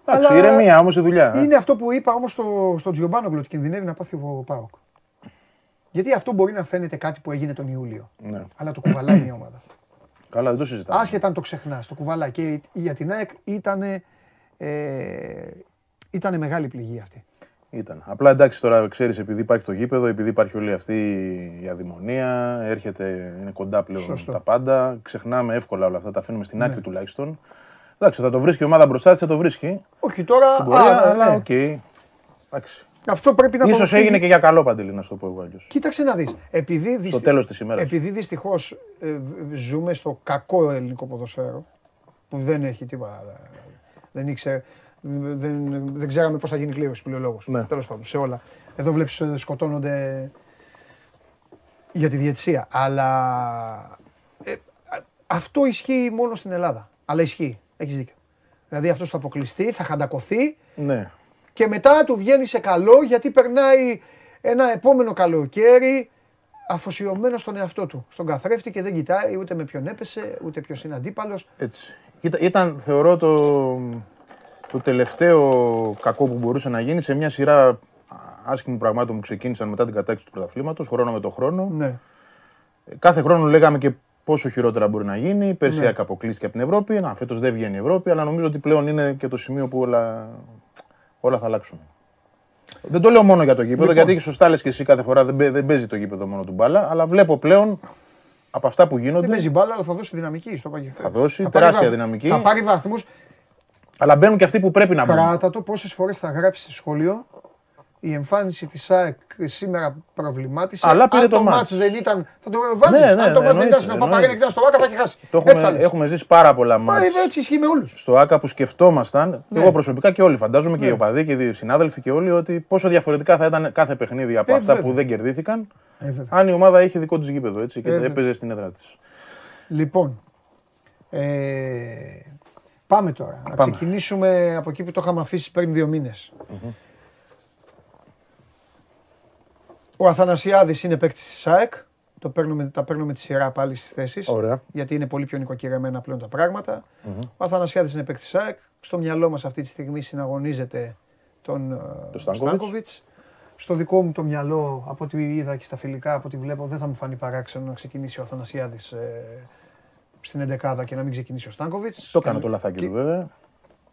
Εντάξει, Αλλά ηρεμία όμως η δουλειά. ε. Είναι αυτό που είπα όμως στο, στο Τζιομπάνογκλου ότι κινδυνεύει να πάθει ο Πάοκ. Γιατί αυτό μπορεί να φαίνεται κάτι που έγινε τον Ιούλιο. Ναι. Αλλά το κουβαλάει μια ομάδα. Καλά, δεν το συζητάμε. Άσχετα αν το ξεχνάς, το κουβαλάει. Και για την ΑΕΚ ήταν ήτανε μεγάλη πληγή αυτή. Ήταν. Απλά εντάξει τώρα ξέρεις, επειδή υπάρχει το γήπεδο, επειδή υπάρχει όλη αυτή η αδημονία, έρχεται, είναι κοντά πλέον Σωστό. τα πάντα. Ξεχνάμε εύκολα όλα αυτά, τα αφήνουμε στην άκρη τουλάχιστον. Εντάξει, θα το βρίσκει η ομάδα μπροστά της, θα το βρίσκει. Όχι τώρα. Στην πορεία, α, ναι, αλλά ναι. οκ. Εντάξει. Αυτό πρέπει να το Ίσως φύγει. έγινε και για καλό Παντελή, να σου το πω εγώ αλλιώς. Κοίταξε να δεις. Επειδή, δυσ- τέλος της ημέρας. Επειδή δυστυχώς ε, ζούμε στο κακό ελληνικό ποδοσφαίρο, που δεν έχει τίποτα, δεν ήξερε, δεν, δεν ξέραμε πώς θα γίνει κλήρωση πλειολόγος. Ναι. Τέλος πάντων, σε όλα. Εδώ βλέπεις ε, σκοτώνονται για τη διαιτησία. Αλλά ε, α- αυτό ισχύει μόνο στην Ελλάδα. Αλλά ισχύει. Έχεις δίκιο. Δηλαδή αυτός θα αποκλειστεί, θα χαντακωθεί Ναι. και μετά του βγαίνει σε καλό γιατί περνάει ένα επόμενο καλοκαίρι αφοσιωμένο στον εαυτό του, στον καθρέφτη και δεν κοιτάει ούτε με ποιον έπεσε, ούτε ποιος είναι αντίπαλος. Έτσι. Ήταν, ήταν θεωρώ το, το τελευταίο κακό που μπορούσε να γίνει σε μια σειρά άσχημων πραγμάτων που ξεκίνησαν μετά την κατάκτηση του πρωταθλήματος, χρόνο με το χρόνο. Ναι. Κάθε χρόνο λέγαμε και πόσο χειρότερα μπορεί να γίνει. Πέρσι Ναι. η ΑΕΚ αποκλείστηκε από την Ευρώπη. Να, φέτος δεν βγαίνει η Ευρώπη, αλλά νομίζω ότι πλέον είναι και το σημείο που όλα, όλα θα αλλάξουν. Δεν το λέω μόνο για το γήπεδο, Λοιπόν. γιατί σωστά λες και εσύ κάθε φορά δεν, παί- δεν παίζει το γήπεδο μόνο του μπάλα, αλλά βλέπω πλέον από αυτά που Δεν γίνονται. παίζει μπάλα, αλλά θα δώσει δυναμική στο παγιό. Θα δώσει τεράστια δυναμική. Θα πάρει βαθμούς. Αλλά μπαίνουν και αυτοί που πρέπει να μπουν. Κράτα το πόσες φορές θα γράψεις σε σχολείο. Η εμφάνιση της ΑΕΚ σήμερα προβλημάτισε. Αλλά πήρε Αν το το μάτς. μάτς δεν ήταν. Θα το βάζεις. Ναι, ναι, Αν το ναι, μάτς δεν ήταν εννοείται, στην εννοείται. Παπαγέννη και ήταν στο Βάκα, θα είχε χάσει. Το Έτσι θα έχουμε, λες. έχουμε ζήσει πάρα πολλά Μα, μάτς Έτσι ισχύει με όλους. στο ΆΚΑ που σκεφτόμασταν, και Ναι. εγώ προσωπικά και όλοι φαντάζομαι και οι οπαδοί και οι συνάδελφοι και όλοι, ότι πόσο διαφορετικά θα ήταν κάθε παιχνίδι από Ε, αυτά βέβαια. που δεν κερδίθηκαν, Ε, βέβαια. αν η ομάδα είχε δικό της γήπεδο έτσι, και βέβαια. έπαιζε στην έδρα της. Λοιπόν, ε, πάμε τώρα. Να Πάμε. ξεκινήσουμε από εκεί που το είχαμε αφήσει πριν δύο μήνες. Ο Αθανασιάδης είναι παίκτης της ΑΕΚ. Το παίρνουμε, τα παίρνουμε τη σειρά πάλι στις θέσεις. Ωραία. Γιατί είναι πολύ πιο νοικοκυρεμένα πλέον τα πραγματα Ο Αθανασιάδης είναι παίκτης της ΑΕΚ. Στο μυαλό μας αυτή τη στιγμή συναγωνίζεται τον ε, Το Στάνκοβιτς. Στάνκοβιτς. Στο δικό μου το μυαλό, από ό,τι είδα και στα φιλικά, από ό,τι βλέπω, δεν θα μου φανεί παράξενο να ξεκινήσει ο Αθανασιάδης ε, στην 11 και να μην ξεκινήσει ο Στάνκοβιτς. Το έκανε το λαθάκι του βέβαια.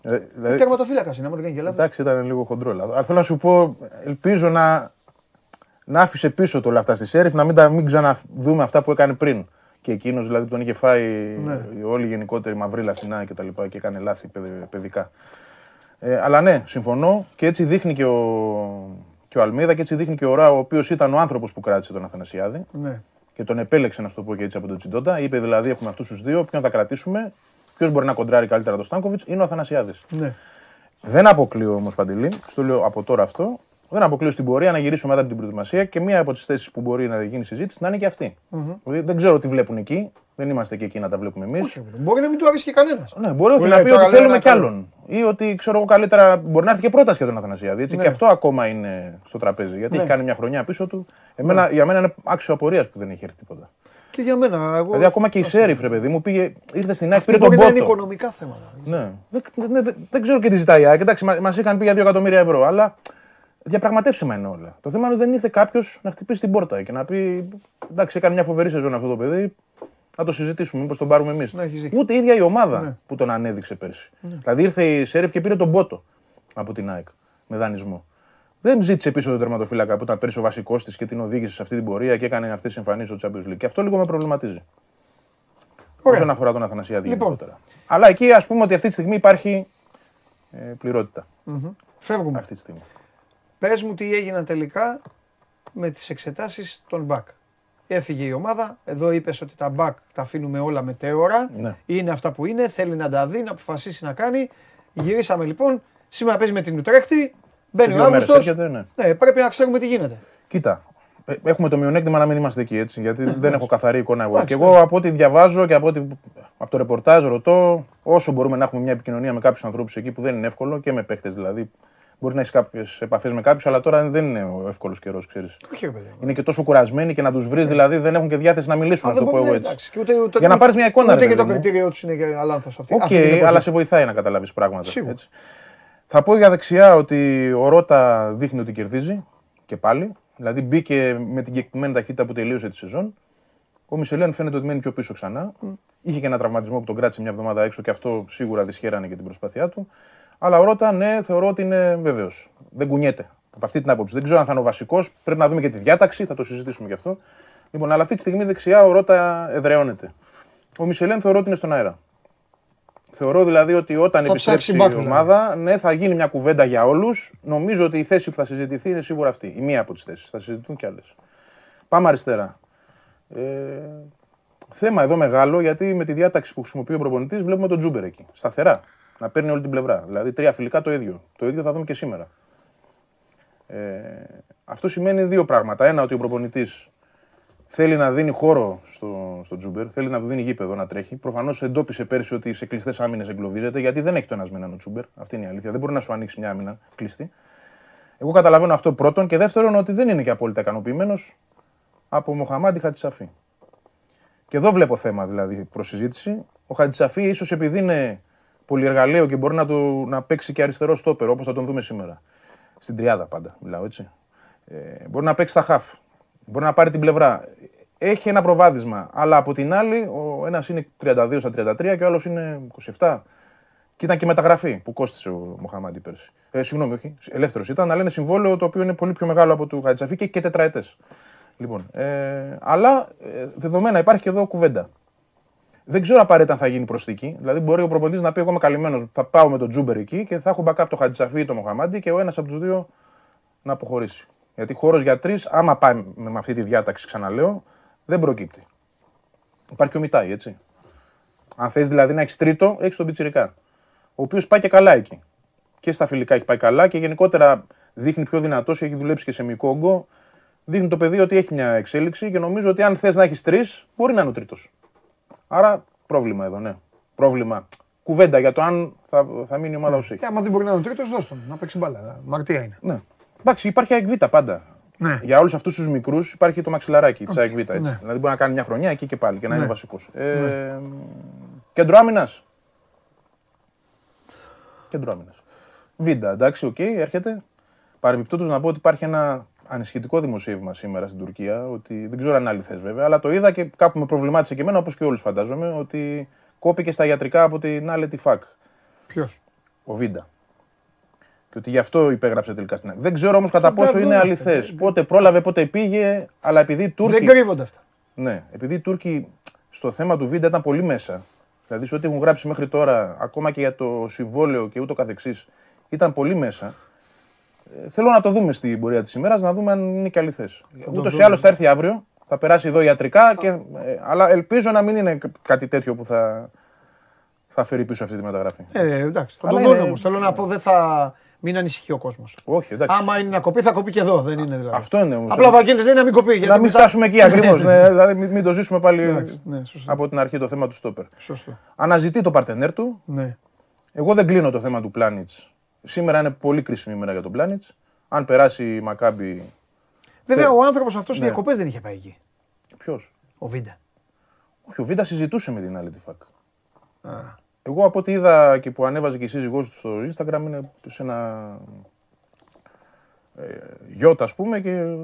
Ε, δηλαδή, Τερματοφύλακας είναι, άμα δεν κάνει και λάθος. εντάξει, ήταν λίγο χοντρό λάθος. Αλλά θέλω να σου πω, ελπίζω να, να άφησε πίσω το όλα αυτά στη Σέριφ, να μην, τα, μην ξαναδούμε αυτά που έκανε πριν. Και εκείνος δηλαδή που τον είχε φάει Ναι. η όλη γενικότερη μαυρίλα στην ΑΕΚ και τα λοιπά και έκανε λάθη παιδε- παιδικά. Ε, αλλά ναι, συμφωνώ και έτσι δείχνει και ο, και ο Αλμίδα και έτσι δείχνει και ο Ράο, ο οποίος ήταν ο άνθρωπος που κράτησε τον Αθανασιάδη Ναι. και τον επέλεξε, να σου το πω και έτσι από τον Τσιντότα. Είπε δηλαδή: Έχουμε αυτούς τους δύο, ποιον θα κρατήσουμε, ποιος μπορεί να κοντράρει καλύτερα τον Στάνκοβιτς, είναι ο Αθανασιάδης. ναι. Δεν αποκλείω όμως Παντελή, στο λέω από τώρα αυτό. Δεν αποκλείω στην πορεία να γυρίσουμε μετά από την προετοιμασία και μία από τις θέσεις που μπορεί να γίνει συζήτηση να είναι και αυτή. Δηλαδή, δεν ξέρω τι βλέπουν εκεί. Δεν είμαστε και εκεί να τα βλέπουμε εμείς. Όχι, Μπορεί να μην του αρέσει και κανένας. Ναι, μπορεί όχι Που να λέει, πει τώρα ότι λέω θέλουμε ένα κι καλό. άλλον. Ή ότι ξέρω εγώ καλύτερα μπορεί να έρθει και πρόταση για τον Αθανασιάδη. Έτσι. Ναι. Και αυτό ακόμα είναι στο τραπέζι. Γιατί Ναι. έχει κάνει μια χρονιά πίσω του. Εμένα, Για μένα είναι άξιο απορίας που δεν έχει έρθει τίποτα. Και για μένα. Εγώ... Δηλαδή ακόμα και η Σέριφ, ρε παιδί μου, πήγε, ήρθε στην ΑΕΚ, Αυτή πήρε τον μπορεί να είναι πότο. οικονομικά θέματα. Ναι. Δεν, δεν, δεν, δεν ξέρω και τι ζητάει η ΑΕΚ. Εντάξει, μα είχαν πει για 2 εκατομμύρια ευρώ, αλλά διαπραγματεύσιμα είναι όλα. Το θέμα είναι ότι δεν ήρθε κάποιος να χτυπήσει την πόρτα και να πει: Εντάξει, έκανε μια φοβερή σεζόν αυτό το παιδί. Να το συζητήσουμε, μήπως τον πάρουμε εμείς. Ναι, έχεις δίκιο. Ούτε η ίδια η ομάδα Ναι. που τον ανέδειξε πέρσι. Δηλαδή ήρθε η Σέριφ και πήρε τον πότο από την ΑΕΚ με δανεισμό. Δεν ζήτησε πίσω τον τερματοφύλακα που ήταν πέρσι ο βασικός της και την οδήγησε σε αυτή την πορεία και έκανε αυτές τις εμφανίσεις στο Champions League. Και αυτό λίγο με προβληματίζει. Ωραία. Όσον αφορά τον Αθανασιάδη Λοιπόν. γενικότερα. Αλλά εκεί ας πούμε ότι αυτή τη στιγμή υπάρχει ε, πληρότητα. Φεύγουμε. Αυτή τη στιγμή. Πες μου τι έγιναν τελικά με τις εξετάσεις των μπακ. Έφυγε η ομάδα. Εδώ είπες ότι τα μπακ τα αφήνουμε όλα μετέωρα. Ναι. Είναι αυτά που είναι. Θέλει να τα δει, να αποφασίσει να κάνει. Γυρίσαμε λοιπόν. Σήμερα παίζει με την Ουτρέχτη. Μπαίνει Σε ο δύο μέρες Αύγουστος. έρχεται, ναι. Ναι, πρέπει να ξέρουμε τι γίνεται. Κοίτα, ε, έχουμε το μειονέκτημα να μην είμαστε εκεί έτσι, γιατί δεν έχω καθαρή εικόνα εγώ. Ναι, Εντάξει, και εγώ από ό,τι διαβάζω και από, ό,τι, από το ρεπορτάζ ρωτώ, όσο μπορούμε να έχουμε μια επικοινωνία με κάποιους ανθρώπους εκεί που δεν είναι εύκολο και με παίχτες δηλαδή. Μπορεί να έχεις κάποιες επαφές με κάποιους, αλλά τώρα δεν είναι ο εύκολος καιρός, ξέρεις. Όχι, ρε παιδί. μου. Είναι και τόσο κουρασμένοι και να τους βρεις, δηλαδή δεν έχουν και διάθεση να μιλήσουν, Α, να το δεν πω μπορεί, εγώ ναι, έτσι. εντάξει. Και ούτε- ούτε- Για να πάρεις μια εικόνα, Ούτε ρε και το παιδί μου. κριτήριό τους είναι και αλάνθος αυτή. Οκ, αυτή την εποχή. αλλά σε βοηθάει να καταλάβεις πράγματα. Σίγουρα. Έτσι. Θα πω για δεξιά ότι ο Ρότα δείχνει ότι κερδίζει και πάλι. Δηλαδή μπήκε με την κεκτημένη ταχύτητα που τελείωσε τη σεζόν. Ο Μισελέν φαίνεται ότι μένει πιο πίσω ξανά. Είχε και ένα τραυματισμό που τον κράτησε μια εβδομάδα έξω και αυτό σίγουρα δυσχέρανε και την προσπάθειά του. Αλλά ο Ρότα, ναι, θεωρώ ότι είναι βεβαίως. Δεν κουνιέται. Από αυτή την άποψη. Δεν ξέρω αν θα είναι ο βασικός. Πρέπει να δούμε και τη διάταξη, θα το συζητήσουμε γι' αυτό. Λοιπόν, αλλά αυτή τη στιγμή δεξιά ο Ρότα εδραιώνεται. Ο Μισελέν θεωρώ ότι είναι στον αέρα. Θεωρώ δηλαδή ότι όταν Θα ψάξει επιστρέψει η μπακ, δηλαδή. ομάδα, ναι, θα γίνει μια κουβέντα για όλους. Νομίζω ότι η θέση που θα συζητηθεί είναι σίγουρα αυτή. Η μία από τις θέσεις. Θα συζητούν κι άλλες. Πάμε αριστερά. Ε, θέμα εδώ μεγάλο γιατί με τη διάταξη που χρησιμοποιεί ο προπονητής βλέπουμε τον Τζούμπερ εκεί. Σταθερά. Να παίρνει όλη την πλευρά. Δηλαδή τρία φιλικά το ίδιο. Το ίδιο θα δούμε και σήμερα. Ε, αυτό σημαίνει δύο πράγματα. Ένα, ότι ο προπονητής θέλει να δίνει χώρο στο, στο Τζούμπερ, θέλει να του δίνει γήπεδο να τρέχει. Προφανώς εντόπισε πέρσι ότι σε κλειστές άμυνες εγκλωβίζεται, γιατί δεν έχει το ένα με έναν ο Τζούμπερ. Αυτή είναι η αλήθεια. Δεν μπορεί να σου ανοίξει μια άμυνα κλειστή. Εγώ καταλαβαίνω αυτό πρώτον. Και δεύτερον, ότι δεν είναι και απόλυτα ικανοποιημένος από Μοχαμάντη Χατσαφή. Και εδώ βλέπω θέμα δηλαδή προς συζήτηση. Ο Χατσαφή, ίσως επειδή είναι πολυεργαλείο και μπορεί να, του, να παίξει και αριστερό στόπερ, όπως θα τον δούμε σήμερα. Στην τριάδα πάντα μιλάω έτσι. Ε, μπορεί να παίξει στα χαφ. Μπορεί να πάρει την πλευρά. Έχει ένα προβάδισμα. Αλλά από την άλλη, ο ένας είναι 32 στα 33 και ο άλλος είναι 27. Και ήταν και μεταγραφή που κόστησε ο Μοχαμάντη πέρσι. Ε, συγγνώμη, όχι. Ελεύθερος ήταν, αλλά είναι συμβόλαιο το οποίο είναι πολύ πιο μεγάλο από του Χατζαφή και, και τετραετές. Λοιπόν, ε, αλλά ε, δεδομένα υπάρχει και εδώ κουβέντα. Δεν ξέρω απαραίτητα αν θα γίνει προσθήκη. Δηλαδή, μπορεί ο προπονητής να πει: Εγώ είμαι καλυμμένος, θα πάω με τον Τζούμπερ εκεί και θα έχω backup το Χατζαφή ή το Μοχαμάντη και ο ένας από τους δύο να αποχωρήσει. Γιατί χώρος για τρεις, άμα πάει με αυτή τη διάταξη, ξαναλέω, δεν προκύπτει. Υπάρχει και ο Μιτάη, έτσι. Αν θες δηλαδή να έχεις τρίτο, έχεις τον Πιτσυρικά. Ο οποίος πάει και καλά εκεί. Και στα φιλικά έχει πάει καλά και γενικότερα δείχνει πιο δυνατός, έχει δουλέψει και σε μικρό όγκο. Δείχνει το παιδί ότι έχει μια εξέλιξη και νομίζω ότι αν θες να έχεις τρεις, μπορεί να είναι ο τρίτος. Άρα πρόβλημα εδώ, ναι. Πρόβλημα. Κουβέντα για το αν θα, θα μείνει η ομάδα όσο έχει. Και άμα δεν μπορεί να είναι ο τρίτος, δώσ' τον. Να παίξει μπάλα. Μαρτία είναι. Ναι. Εντάξει, υπάρχει ΑΕΚ Β πάντα. Ναι. Για όλους αυτούς τους μικρούς υπάρχει το μαξιλαράκι της ΑΕΚ Β. Έτσι. Ναι. Δηλαδή μπορεί να κάνει μια χρονιά εκεί και πάλι και να είναι βασικός. Ε, Κέντρο άμυνας. Κέντρο άμυνας. Β, εντάξει, οκ, έρχεται. Παρεμπιπτόντως να πω ότι υπάρχει ένα ανησυχητικό δημοσίευμα σήμερα στην Τουρκία. Ότι δεν ξέρω αν είναι αληθές βέβαια, αλλά το είδα και κάπου με προβλημάτισε και εμένα όπως και όλους φαντάζομαι. Ότι κόπηκε στα ιατρικά από την άλλη τη ΦΑΚ. Ποιος; Ο Βίντα. Και ότι γι' αυτό υπέγραψε τελικά στην ΑΕΚ. Δεν ξέρω όμως κατά Θα τα πόσο δούμε είναι αυτά. αληθέ. Πότε πρόλαβε, πότε πήγε, αλλά επειδή οι Τούρκοι. Δεν κρύβονται αυτά. Ναι, επειδή οι Τούρκοι στο θέμα του Βίντα ήταν πολύ μέσα. Δηλαδή σε ό,τι έχουν γράψει μέχρι τώρα, ακόμα και για το συμβόλαιο και ούτω καθεξής, ήταν πολύ μέσα. Ε, θέλω να το δούμε στην πορεία της ημέρας, να δούμε αν είναι και αληθές. Ούτως ή δούμε. άλλως θα έρθει αύριο, θα περάσει εδώ ιατρικά, και, ε, αλλά ελπίζω να μην είναι κάτι τέτοιο που θα, θα φέρει πίσω αυτή τη μεταγραφή. Ε, εντάξει. Θα Αλλά το δουν είναι- όμως. Θέλω να πω, δεν θα. Μην ανησυχεί ο κόσμος. Όχι, εντάξει. Άμα είναι να κοπεί, θα κοπεί και εδώ. Δεν είναι δηλαδή. Αυτό είναι όμως. Απλά ο Βαγγέλης λέει να μην κοπεί. γιατί Να μην μετά- φτάσουμε εκεί ακριβώς. δηλαδή μην, μην το ζήσουμε πάλι Εντάξει, ναι, σωστό. από την αρχή το θέμα του στόπερ. Σωστό. Αναζητεί το παρτενέρ του. Ναι. Εγώ δεν κλείνω το θέμα του Πλάνιτς. Σήμερα είναι πολύ κρίσιμη ημέρα για τον Πλάνιτς. Αν περάσει η Μακάμπη. Βέβαια, ο άνθρωπος αυτός Ναι. διακοπές δεν είχε πάει εκεί. Ποιος; Ο Βίντα. Όχι, ο Βίντα συζητούσε με την άλλη τη ΦΑΚ. Εγώ από ό,τι είδα και που ανέβαζε και η σύζυγός του στο Instagram είναι σε ένα ε, γιώτα ας πούμε και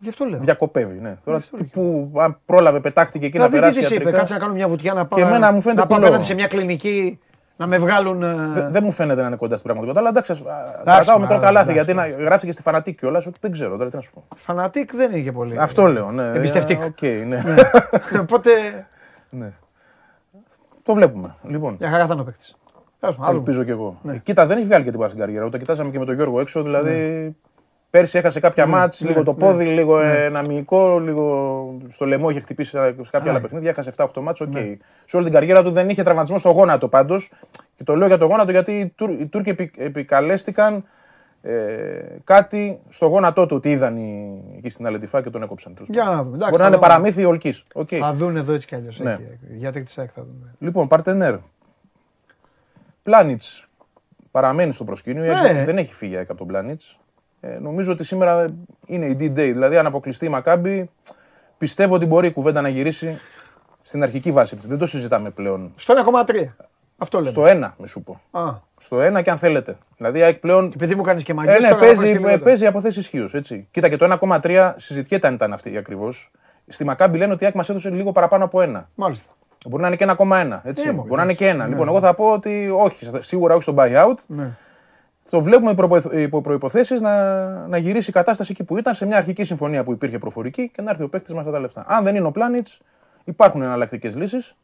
Γι' αυτό λέω. διακοπεύει. Ναι. Τώρα αυτό τι που αν πρόλαβε πετάχτηκε εκεί να Δηλαδή, τι περάσει τη είπε, ιατρικά. κάτσε να κάνω μια βουτιά να πάω. Και εμένα μου φαίνεται να πάω κουλό. απέναντι σε μια κλινική να με βγάλουν. ε, Δε- Δεν μου φαίνεται να είναι κοντά στην πραγματικότητα, αλλά εντάξει, ας- Εντάξει, κρατάω μικρό μα, καλάθι εντάξει. γιατί να γράφει και στη φανατική κιόλας. Δεν ξέρω τώρα τι να σου πω. Φανατίκ δεν είχε πολύ. Αυτό λέω. Ναι. Εμπιστευτικ. Ε, οκ, ναι. Οπότε. ναι. Το βλέπουμε. Λοιπόν, Για χαρά θα είναι ο παίκτης. ελπίζω κι εγώ. Ναι. Ε, Κοίτα, δεν έχει βγάλει και την στην καριέρα. Το κοιτάζαμε και με τον Γιώργο έξω. Δηλαδή, πέρσι έχασε κάποια ματς, ναι, λίγο το ναι. πόδι, λίγο ένα μυϊκό, λίγο στο λαιμό είχε χτυπήσει σε κάποια Ναι. άλλα παιχνίδια. Έχασε 7-8 μάτς, οκ. Σε όλη την καριέρα του δεν είχε τραυματισμό στο γόνατο πάντως. Και το λέω για το γόνατο γιατί οι, Τούρ- οι Τούρκοι επι- επικαλέστηκαν ε, κάτι στο γόνατό του ότι είδαν οι, εκεί στην Αλετιφά και τον έκοψαν. τέλος Για πάντων. να δούμε. Εντάξει, Μπορεί να θα είναι δούμε. παραμύθι ολική. Okay. Θα δουν εδώ έτσι κι αλλιώς. Ναι. Γιατί της ΑΕΚ θα δούμε. Λοιπόν, Παρτενέρ. Πλάνιτς παραμένει στο προσκήνιο. η ΑΕΚ Ναι. Δεν έχει φύγει η ΑΕΚ από τον Πλάνιτς. Ε, νομίζω ότι σήμερα είναι η D-Day. Δηλαδή, αν αποκλειστεί η Μακάμπη, πιστεύω ότι μπορεί η κουβέντα να γυρίσει στην αρχική βάση της. Δεν το συζητάμε πλέον. Στο 1,3. Αυτό λέμε. Στο 1, μη σου πω. Α, Στο 1 και αν θέλετε. Δηλαδή, η ΑΕΚ πλέον. επειδή μου κάνεις και μαγεία. Ε, ναι, παίζει, ε, παίζει από θέση ισχύως. Κοίτα και το 1,3 συζητιέται αν ήταν αυτή ακριβώς. Στη Μακάμπη λένε ότι η ΑΕΚ μας έδωσε λίγο παραπάνω από 1. Μάλιστα. Μπορεί να είναι και 1,1. Έτσι. Ναι, μωρέ, Μπορεί να είναι και ένα. ναι. Λοιπόν, εγώ θα πω ότι όχι, σίγουρα όχι στο buyout. Ναι. Το βλέπουμε υπό- υπό προποθέσει να, να γυρίσει η κατάσταση εκεί που ήταν σε μια αρχική συμφωνία που υπήρχε προφορική και να έρθει ο παίκτης με αυτά τα λεφτά. Αν δεν είναι ο Πλάνιτς, υπάρχουν εναλλακτικές λύσεις.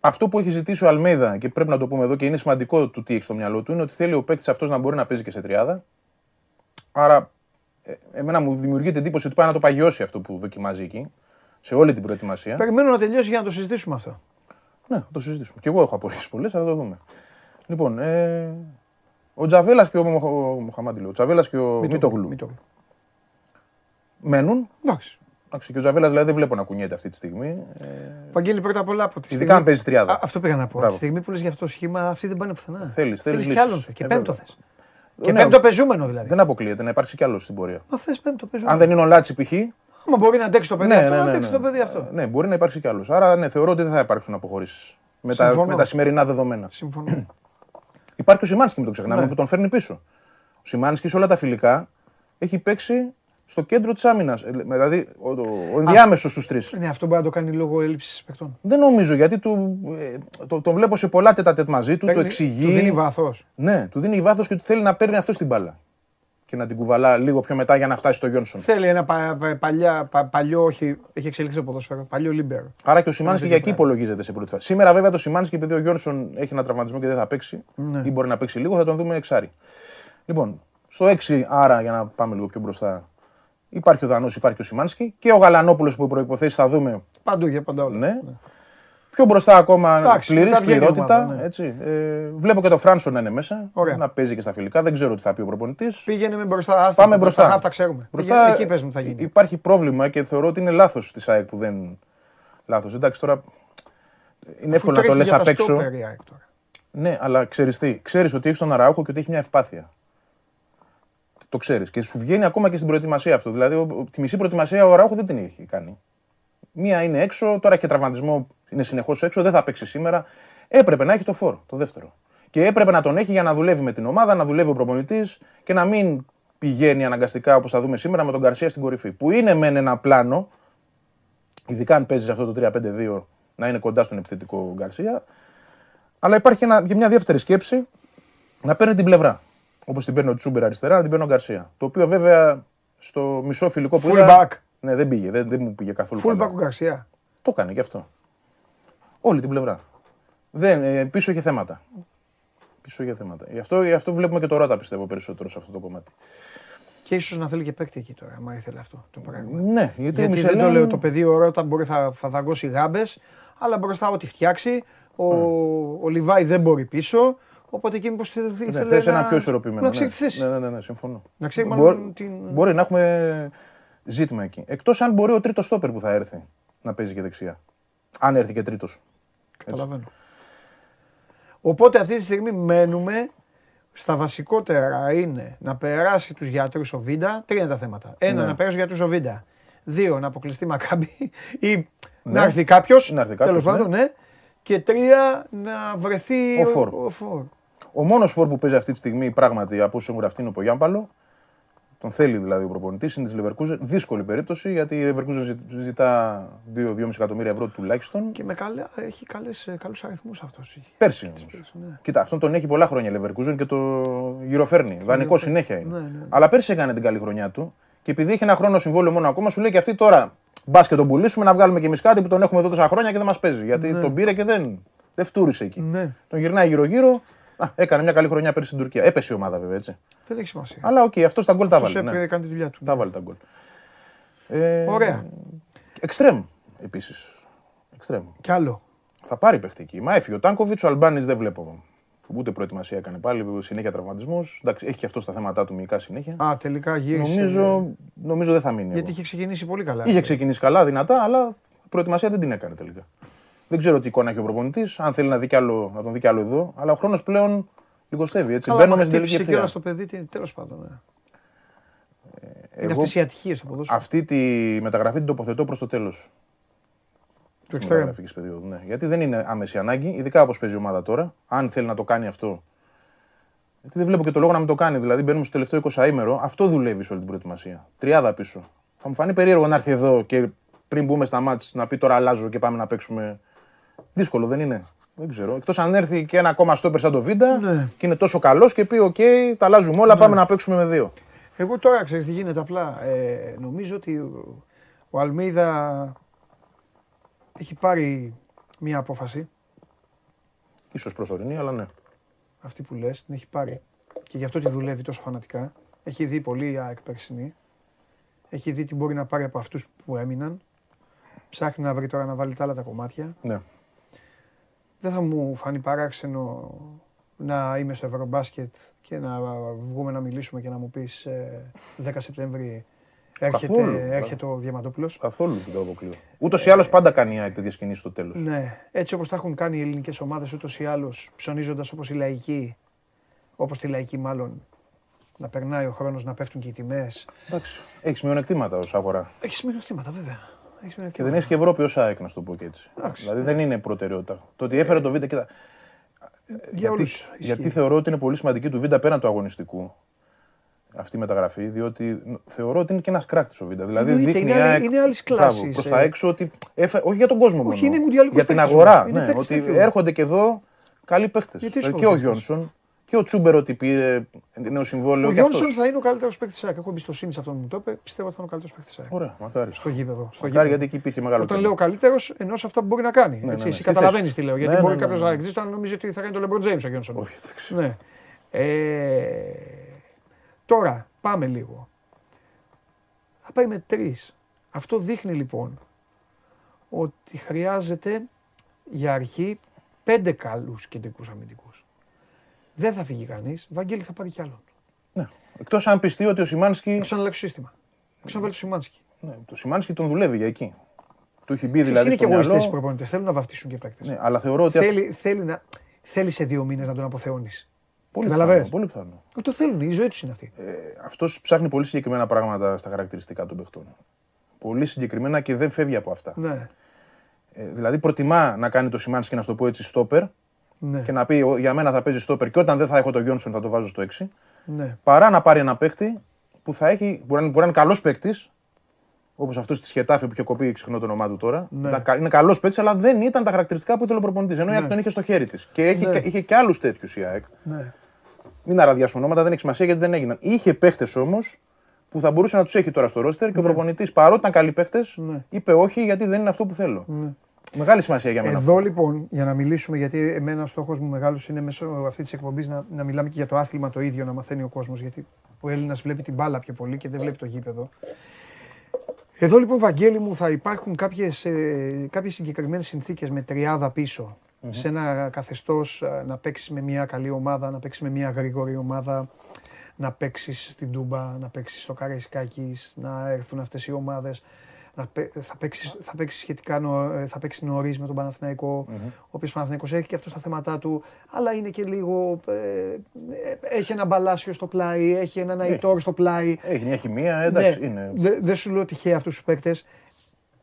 Αυτό που έχει ζητήσει ο Αλμέιδα και πρέπει να το πούμε εδώ και είναι σημαντικό του τι έχει στο μυαλό του είναι ότι θέλει ο παίκτης αυτός να μπορεί να παίζει και σε τριάδα. Άρα, ε, εμένα μου δημιουργείται εντύπωση ότι πάει να το παγιώσει αυτό που δοκιμάζει εκεί, σε όλη την προετοιμασία. Περιμένω να τελειώσει για να το συζητήσουμε αυτό. Ναι, θα το συζητήσουμε. Και εγώ έχω απορίες πολλές, αλλά θα το δούμε. Λοιπόν, ε, ο Τζαβέλας και ο, Μοχα- ο Μοχαμάντη, λέω, ο Τζαβέλας και ο Μίτογλου Μητόγλου. μένουν. Εντάξει. Εντάξει, και ο Τζαβέλας δηλαδή δεν βλέπω να κουνιέται αυτή τη στιγμή. Ε, Βαγγέλη, πρώτα απ' όλα από τη ειδικά στιγμή- αν παίζει τριάδα. Α, Αυτό πήγα να πω. Από Μπράβο. τη στιγμή που λες για αυτό το σχήμα, αυτοί δεν πάνε πουθενά. Θέλεις, θέλεις και λύσεις. άλλον θες. Και Ε, πέμπτο βέβαια. θες. Και ναι, πέμπτο πεζούμενο δηλαδή. Δεν αποκλείεται να υπάρξει κι άλλο στην πορεία. Μα θες πέμπτο πεζούμενο. Αν δεν είναι ο Λάτσι π.χ. Άμα μπορεί να αντέξει το παιδί Ναι, αυτό, ναι, να ναι, αντέξει ναι. το παιδί αυτό. Ναι, μπορεί να υπάρξει κι άλλος. Άρα ναι, θεωρώ ότι δεν θα υπάρξουν αποχωρήσεις με, τα- Συμφωνώ. με τα σημερινά δεδομένα. Συμφωνώ. Υπάρχει ο Σιμάνσκι, μην το ξεχνάμε, Ναι. που τον φέρνει πίσω. Ο Σιμάνσκι σε όλα τα φιλικά έχει παίξει στο κέντρο της άμυνας. Δηλαδή, ο, ο ενδιάμεσος στους τρεις. Ναι, αυτό μπορεί να το κάνει λόγω έλλειψης παιχτών. Δεν νομίζω γιατί του, ε, το, τον βλέπω σε πολλά τετατέτ μαζί του, το εξηγεί. Του δίνει βάθος. Ναι, του δίνει βάθος και του θέλει να παίρνει αυτό την μπάλα. Και να την κουβαλά λίγο πιο μετά για να φτάσει στο Γιόνσον. Θέλει ένα πα, πα- παλιά, πα- παλιό, όχι, έχει εξελιχθεί το ποδόσφαιρο. Παλιό λίμπερο. Άρα και ο Σιμάνσκι τέτοιο για εκεί πράγμα. υπολογίζεται σε πρώτη φάση. Σήμερα βέβαια το Σιμάνσκι, επειδή ο Γιόνσον έχει ένα τραυματισμό και δεν θα παίξει, Ναι. ή μπορεί να παίξει λίγο, θα τον δούμε εξάρι. Λοιπόν, στο 6, άρα για να πάμε λίγο πιο μπροστά, υπάρχει ο Δανός, υπάρχει ο Σιμάνσκι και ο Γαλανόπουλος που προποθέσει θα δούμε. Παντού για πάντα όλα. Ναι. Πιο μπροστά ακόμα Εντάξει, πλήρη μετά βγαίνει η πληρότητα. ομάδα, ναι. έτσι. Ε, βλέπω και το Φράνσον να είναι μέσα. Ωραία. Να παίζει και στα φιλικά. Δεν ξέρω τι θα πει ο προπονητής. Πήγαινε με μπροστά. Άστα, Πάμε τα- μπροστά. Τα, τα ξέρουμε. Μπροστά Πήγαινε, εκεί πες μου τι θα γίνει. Υπάρχει πρόβλημα και θεωρώ ότι είναι λάθος της ΑΕΚ που δεν. Λάθος. Εντάξει τώρα. Είναι εύκολο να το λες απ' έξω. Ναι, αλλά ξέρεις τι. Ξέρεις ότι έχεις τον Αραούχο και ότι έχει μια ευπάθεια. Το ξέρεις. Και σου βγαίνει ακόμα και στην προετοιμασία αυτό. Δηλαδή, ο- τη μισή προετοιμασία ο Αραούχο δεν την έχει κάνει. Μία είναι έξω, τώρα έχει τραυματισμό, είναι συνεχώς έξω, δεν θα παίξει σήμερα. Έπρεπε να έχει το φόρ, το δεύτερο. Και έπρεπε να τον έχει για να δουλεύει με την ομάδα, να δουλεύει ο προπονητής και να μην πηγαίνει αναγκαστικά όπως θα δούμε σήμερα με τον Καρσία στην κορυφή. Που είναι μεν ένα πλάνο, ειδικά αν παίζεις αυτό το 3-5-2, να είναι κοντά στον επιθετικό Γκαρσία. Αλλά υπάρχει και, ένα, και μια δεύτερη σκέψη να παίρνει την πλευρά. Όπως την παίρνει ο Τσούμπερ αριστερά, να την παίρνει ο Γκαρσία. Το οποίο βέβαια στο μισό φιλικό που Full είδα. back. Ναι, δεν πήγε, δεν, δεν μου πήγε καθόλου. Full καλά. back ο Γκαρσία. Το έκανε και αυτό. Όλη την πλευρά. Δεν, ε, πίσω είχε θέματα. Πίσω είχε θέματα. Γι' αυτό, γι' αυτό βλέπουμε και το Ρώτα πιστεύω περισσότερο σε αυτό το κομμάτι. Και ίσως να θέλει και παίκτη εκεί τώρα, άμα ήθελε αυτό το πράγμα. Ναι, γιατί, ο Γιατί δεν Μισελέν- το λέω το παιδί ο Ρότα μπορεί θα, θα δαγκώσει γάμπες, αλλά μπροστά ό,τι φτιάξει. Ο, ο Λιβάη δεν μπορεί πίσω. Οπότε εκεί μήπως ήθελε. Ναι, θες ένα πιο ισορροπημένο. Να ναι. ξέρει τι θες. Ναι, ναι, ναι, ναι, συμφωνώ. Να ξέρει Μπορεί- μάλλον την. Μπορεί να έχουμε ζήτημα εκεί. Εκτός αν μπορεί ο τρίτος στόπερ που θα έρθει να παίζει και δεξιά. Αν έρθει και τρίτος. Καταλαβαίνω. Οπότε αυτή τη στιγμή μένουμε στα βασικότερα είναι να περάσει τους γιατρούς ο Βίντα. Τρία είναι τα θέματα. Ένα, Ναι. να περάσει τους γιατρούς ο Βίντα. Δύο, να αποκλειστεί Μακάμπι ή Ναι. να έρθει κάποιος, Να έρθει κάποιος, τέλος πάντων, ναι. Και τρία, να βρεθεί Ο Φορ. ο Φορ. Ο μόνος φόρ που παίζει αυτή τη στιγμή πράγματι από όσο έχουν γραφτεί είναι ο Πογιάμπαλο. Τον θέλει δηλαδή ο προπονητής, είναι της Leverkusen. Δύσκολη περίπτωση γιατί η Leverkusen ζη- ζητά 2-2,5 εκατομμύρια ευρώ τουλάχιστον. Και με καλά, έχει καλές, ε, καλούς αριθμούς αυτός. Πέρσι όμως. ναι. Κοίτα, αυτόν τον έχει πολλά χρόνια η Leverkusen και το γυροφέρνει. Δανεικό συνέχεια είναι. Ναι, ναι. Αλλά πέρσι έκανε την καλή χρονιά του και επειδή έχει ένα χρόνο συμβόλαιο μόνο ακόμα, σου λέει και αυτή τώρα μπας και τον πουλήσουμε να βγάλουμε και εμείς κάτι που τον έχουμε εδώ τόσα χρόνια και δεν μας παίζει. Γιατί τον πήρε και δεν, δεν φτούρισε εκεί. Ναι. Τον γυρνάει γύρω-γύρω. Α, έκανε μια καλή χρονιά πέρσι στην Τουρκία. Έπεσε η ομάδα βέβαια έτσι. Δεν έχει σημασία. Αλλά οκ, αυτό τα γκολ τα Αυτός βάλε. έπρεπε, Ναι. έκανε τη δουλειά τους. Τα βάλε τα γκολ. Ε, Ωραία. Εξτρέμ επίσης. Εξτρέμ. Κι άλλο. Θα πάρει παίχτη εκεί. Μα έφυγε ο Τάνκοβιτς, ο Αλμπάνης δεν βλέπω. Ούτε προετοιμασία έκανε πάλι, συνέχεια τραυματισμός. Εντάξει, έχει και αυτός τα θέματα του μυϊκά συνέχεια. Α, τελικά γύρισε. νομίζω, νομίζω δεν θα μείνει. Γιατί εδώ. είχε ξεκινήσει πολύ καλά. Είχε ξεκινήσει καλά, δυνατά, αλλά προετοιμασία δεν την έκανε τελικά. Δεν ξέρω τι εικόνα έχει ο προπονητής, αν θέλει να, δει κι άλλο, να τον δει κι άλλο εδώ, αλλά ο χρόνος πλέον λιγοστεύει. Έτσι. Καλά, Μπαίνουμε μα στην τελική χτύπησε κιόλας ευθεία. το παιδί, τέλος πάντων. Ναι. Είναι Εγώ αυτές οι ατυχίες του ποδόσφαιρου. αυτή τη μεταγραφή την τοποθετώ προς το τέλος. Του τη εξτρέμ. μεταγραφική περίοδου. Ναι. Γιατί δεν είναι άμεση ανάγκη, ειδικά όπως παίζει η ομάδα τώρα. Αν θέλει να το κάνει αυτό. Γιατί δεν βλέπω και το λόγο να μην το κάνει. Δηλαδή, μπαίνουμε στο τελευταίο 20 ήμερο, αυτό δουλεύει σε όλη την προετοιμασία. Τριάδα πίσω. Θα μου φανεί περίεργο να έρθει εδώ και πριν μπούμε στα ματς να πει τώρα αλλάζω και πάμε να παίξουμε. Δύσκολο δεν είναι. Δεν ξέρω. Εκτός αν έρθει και ένα ακόμα στόπερ σαν το Βίντα Ναι. και είναι τόσο καλός και πει: Οκ, τα αλλάζουμε όλα, πάμε να παίξουμε με δύο. Εγώ τώρα ξέρεις τι γίνεται απλά. Ε, νομίζω ότι ο, ο Αλμίδα έχει πάρει μία απόφαση. σω προσωρινή, αλλά ναι. Αυτή που λες, την έχει πάρει. Και γι' αυτό τη δουλεύει τόσο φανατικά. Έχει δει πολύ η ΑΕΚ περσινή. Έχει δει τι μπορεί να πάρει από αυτούς που έμειναν. Ψάχνει να βρει τώρα να βάλει τα άλλα τα κομμάτια. ναι. Δεν θα μου φανεί παράξενο να είμαι στο Ευρωμπάσκετ και να βγούμε να μιλήσουμε και να μου πεις ε, 10 Σεπτέμβρη έρχεται, Καθόλου. έρχεται ο Διαμαντόπουλος. Καθόλου δεν το αποκλείω. Ούτως ή άλλως πάντα κάνει η ΑΕΚ τέτοιε κινήσει στο τέλος. Ναι, έτσι όπως τα έχουν κάνει οι ελληνικές ομάδες ούτως ή άλλως, ψωνίζοντας όπως η λαϊκή, όπως τη λαϊκή μάλλον, να περνάει ο χρόνος, να πέφτουν και οι τιμές. Εντάξει. Έχεις μειονεκτήματα ως αγορά. Έχεις μειονεκτήματα βέβαια. Έχεις Και μειονεκτήματα. δεν έχεις και Ευρώπη ως ΑΕΚ, να σου το πω και έτσι. Εντάξει. Δηλαδή δεν είναι προτεραιότητα. Το ότι έφερε το Β. Κοίτα, Για γιατί, όλους ισχύει. γιατί θεωρώ ότι είναι πολύ σημαντική του Β πέραν του αγωνιστικού αυτή η μεταγραφή, διότι θεωρώ ότι είναι και ένας κράκτης ο Β. Δηλαδή Εννοείται, δείχνει είναι η άλλη- ΑΕΚ είναι άλλης κλάσης, προς ε. τα έξω ότι. έφε- όχι για τον κόσμο μόνο. είναι μουντιαλικός για την παίκτης αγορά. όμως. Είναι Ναι, παίκτης ότι τέτοιου. έρχονται και εδώ καλοί παίχτε. Γιατί Δηλαδή είσαι και ο παίκτης. Γιόνσον και ο Τσούμπερ ότι πήρε νέο συμβόλαιο. Ο και αυτός. Γιόνσον θα είναι ο καλύτερος παίκτης της ΑΕΚ. Έχω εμπιστοσύνη σε αυτόν που μου το είπε. Πιστεύω ότι θα είναι ο καλύτερος παίκτης της ΑΕΚ. Ωραία, μακάρι. Στο γήπεδο. Στο Μακάρι γήπεδο. γιατί εκεί υπήρχε μεγάλο Όταν κενό. λέω καλύτερος, εννοώ σε αυτά που μπορεί να κάνει. ναι, έτσι, ναι. Εσύ Στη καταλαβαίνεις θέση. τι λέω. Ναι, Γιατί ναι, μπορεί ναι, κάποιος ναι. να εξήσει αν νομίζει ότι θα κάνει το LeBron James ο Γιόνσον. Όχι, εντάξει. Ναι. Ε, τώρα πάμε λίγο. Θα πάει με τρεις. Αυτό δείχνει λοιπόν ότι χρειάζεται για αρχή πέντε καλούς κεντρικούς αμυντικούς. Δεν θα φύγει κανείς. Βαγγέλη θα πάρει κι άλλον. Ναι. Εκτός αν πιστεί ότι ο Σιμάνσκι. Εκτό αν αλλάξει το σύστημα. Εκτό αν βάλει το Σιμάνσκι. Ναι, το Σιμάνσκι τον δουλεύει για εκεί. Του έχει μπει Δηλαδή δηλαδή είναι στο και εγωιστές οι μυαλό. προπονητές. Θέλουν να βαφτίσουν και παίκτες. Ναι, αλλά θεωρώ ότι. αυτό- Θέλει, θέλει, να, θέλει σε δύο μήνες να τον αποθεώνεις. Πολύ Καταλαβες; πιθανό. Πολύ πιθανό. Το θέλουν, η ζωή τους είναι αυτή. Αυτός ψάχνει πολύ συγκεκριμένα πράγματα στα χαρακτηριστικά των παιχτών. Πολύ συγκεκριμένα και δεν φεύγει από αυτά. Ναι, Ε, δηλαδή προτιμά να κάνει το Σιμάνσκι, να σου το πω έτσι, στόπερ ναι, και να πει «Ο- για μένα θα παίζει στόπερ και όταν δεν θα έχω το Γιόνσον θα το βάζω στο 6. ναι. Παρά να πάρει ένα παίκτη που θα έχει, μπορεί, να- μπορεί να είναι καλός παίκτης, όπως αυτός της Σχετάφη που είχε κοπεί ξεχνώ το όνομά του τώρα. Ναι. Ήταν κα- είναι καλός παίκτης, αλλά δεν ήταν τα χαρακτηριστικά που ήθελε ο προπονητής. Ενώ η ΑΕΚ τον είχε στο χέρι της. Και έχει, Ναι. και- είχε και άλλους τέτοιους η ΑΕΚ. ναι. Μην αραδιάσουμε ονόματα, δεν έχει σημασία γιατί δεν έγιναν. Είχε παίχτε όμως που θα μπορούσε να τους έχει τώρα στο ρόστερ και ο προπονητής παρότι ήταν καλοί παίχτε, Ναι. είπε όχι γιατί δεν είναι αυτό που θέλω. Μεγάλη σημασία για μένα. Εδώ λοιπόν, για να μιλήσουμε, γιατί εμένα ο στόχος μου μεγάλος είναι μέσω αυτή της εκπομπής να, να μιλάμε και για το άθλημα το ίδιο, να μαθαίνει ο κόσμος. Γιατί ο Έλληνας βλέπει την μπάλα πιο πολύ και δεν βλέπει το γήπεδο. Εδώ λοιπόν, Βαγγέλη μου, θα υπάρχουν κάποιες, ε, κάποιες συγκεκριμένες συνθήκες με τριάδα πίσω. Σε ένα καθεστώς ε, να παίξεις με μια καλή ομάδα, να παίξεις με μια γρήγορη ομάδα, να παίξεις στην Τούμπα, να παίξεις στο Καραϊσκάκης, να έρθουν αυτές οι ομάδες. Να, παί- θα, παίξεις, θα παίξεις σχετικά νο, ε, θα παίξεις νωρίς με τον παναθηναικο ο οποίος Παναθηναϊκός έχει και αυτό τα θέματα του, αλλά είναι και λίγο, ε, ε, έχει ένα μπαλάσιο στο πλάι, έχει έναν Αϊτόρ στο πλάι. Έχει μια χημεία, εντάξει, Ναι, είναι. δε- Δεν σου λέω τυχαία αυτούς τους παίκτες.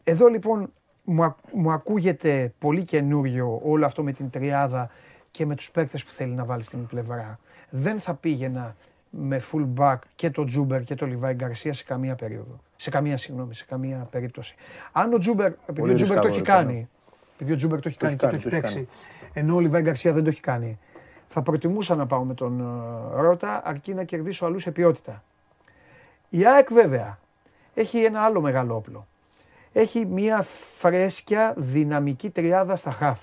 Εδώ λοιπόν μου, ακ- μου ακούγεται πολύ καινούριο όλο αυτό με την τριάδα και με τους παίκτες που θέλει να βάλει στην πλευρά. Δεν θα πήγαινα με full back και το Τζούμπερ και το Λιβάη Γκαρσία σε καμία περίοδο. Σε καμία, συγγνώμη, σε καμία περίπτωση. Αν ο Τζούμπερ, επειδή Πολύ ο Τζούμπερ το έχει ρισκάβο, λοιπόν, κάνει, επειδή ο Τζούμπερ το έχει Το κάνει έχει και το κάνει, έχει το έχει παίξει, ενώ ο Λιβάη Γκαρσία δεν το έχει κάνει, θα προτιμούσα να πάω με τον ε, Ρότα αρκεί να κερδίσω αλλού σε ποιότητα. Η ΑΕΚ βέβαια έχει ένα άλλο μεγάλο όπλο. Έχει μια φρέσκια δυναμική τριάδα στα χαφ.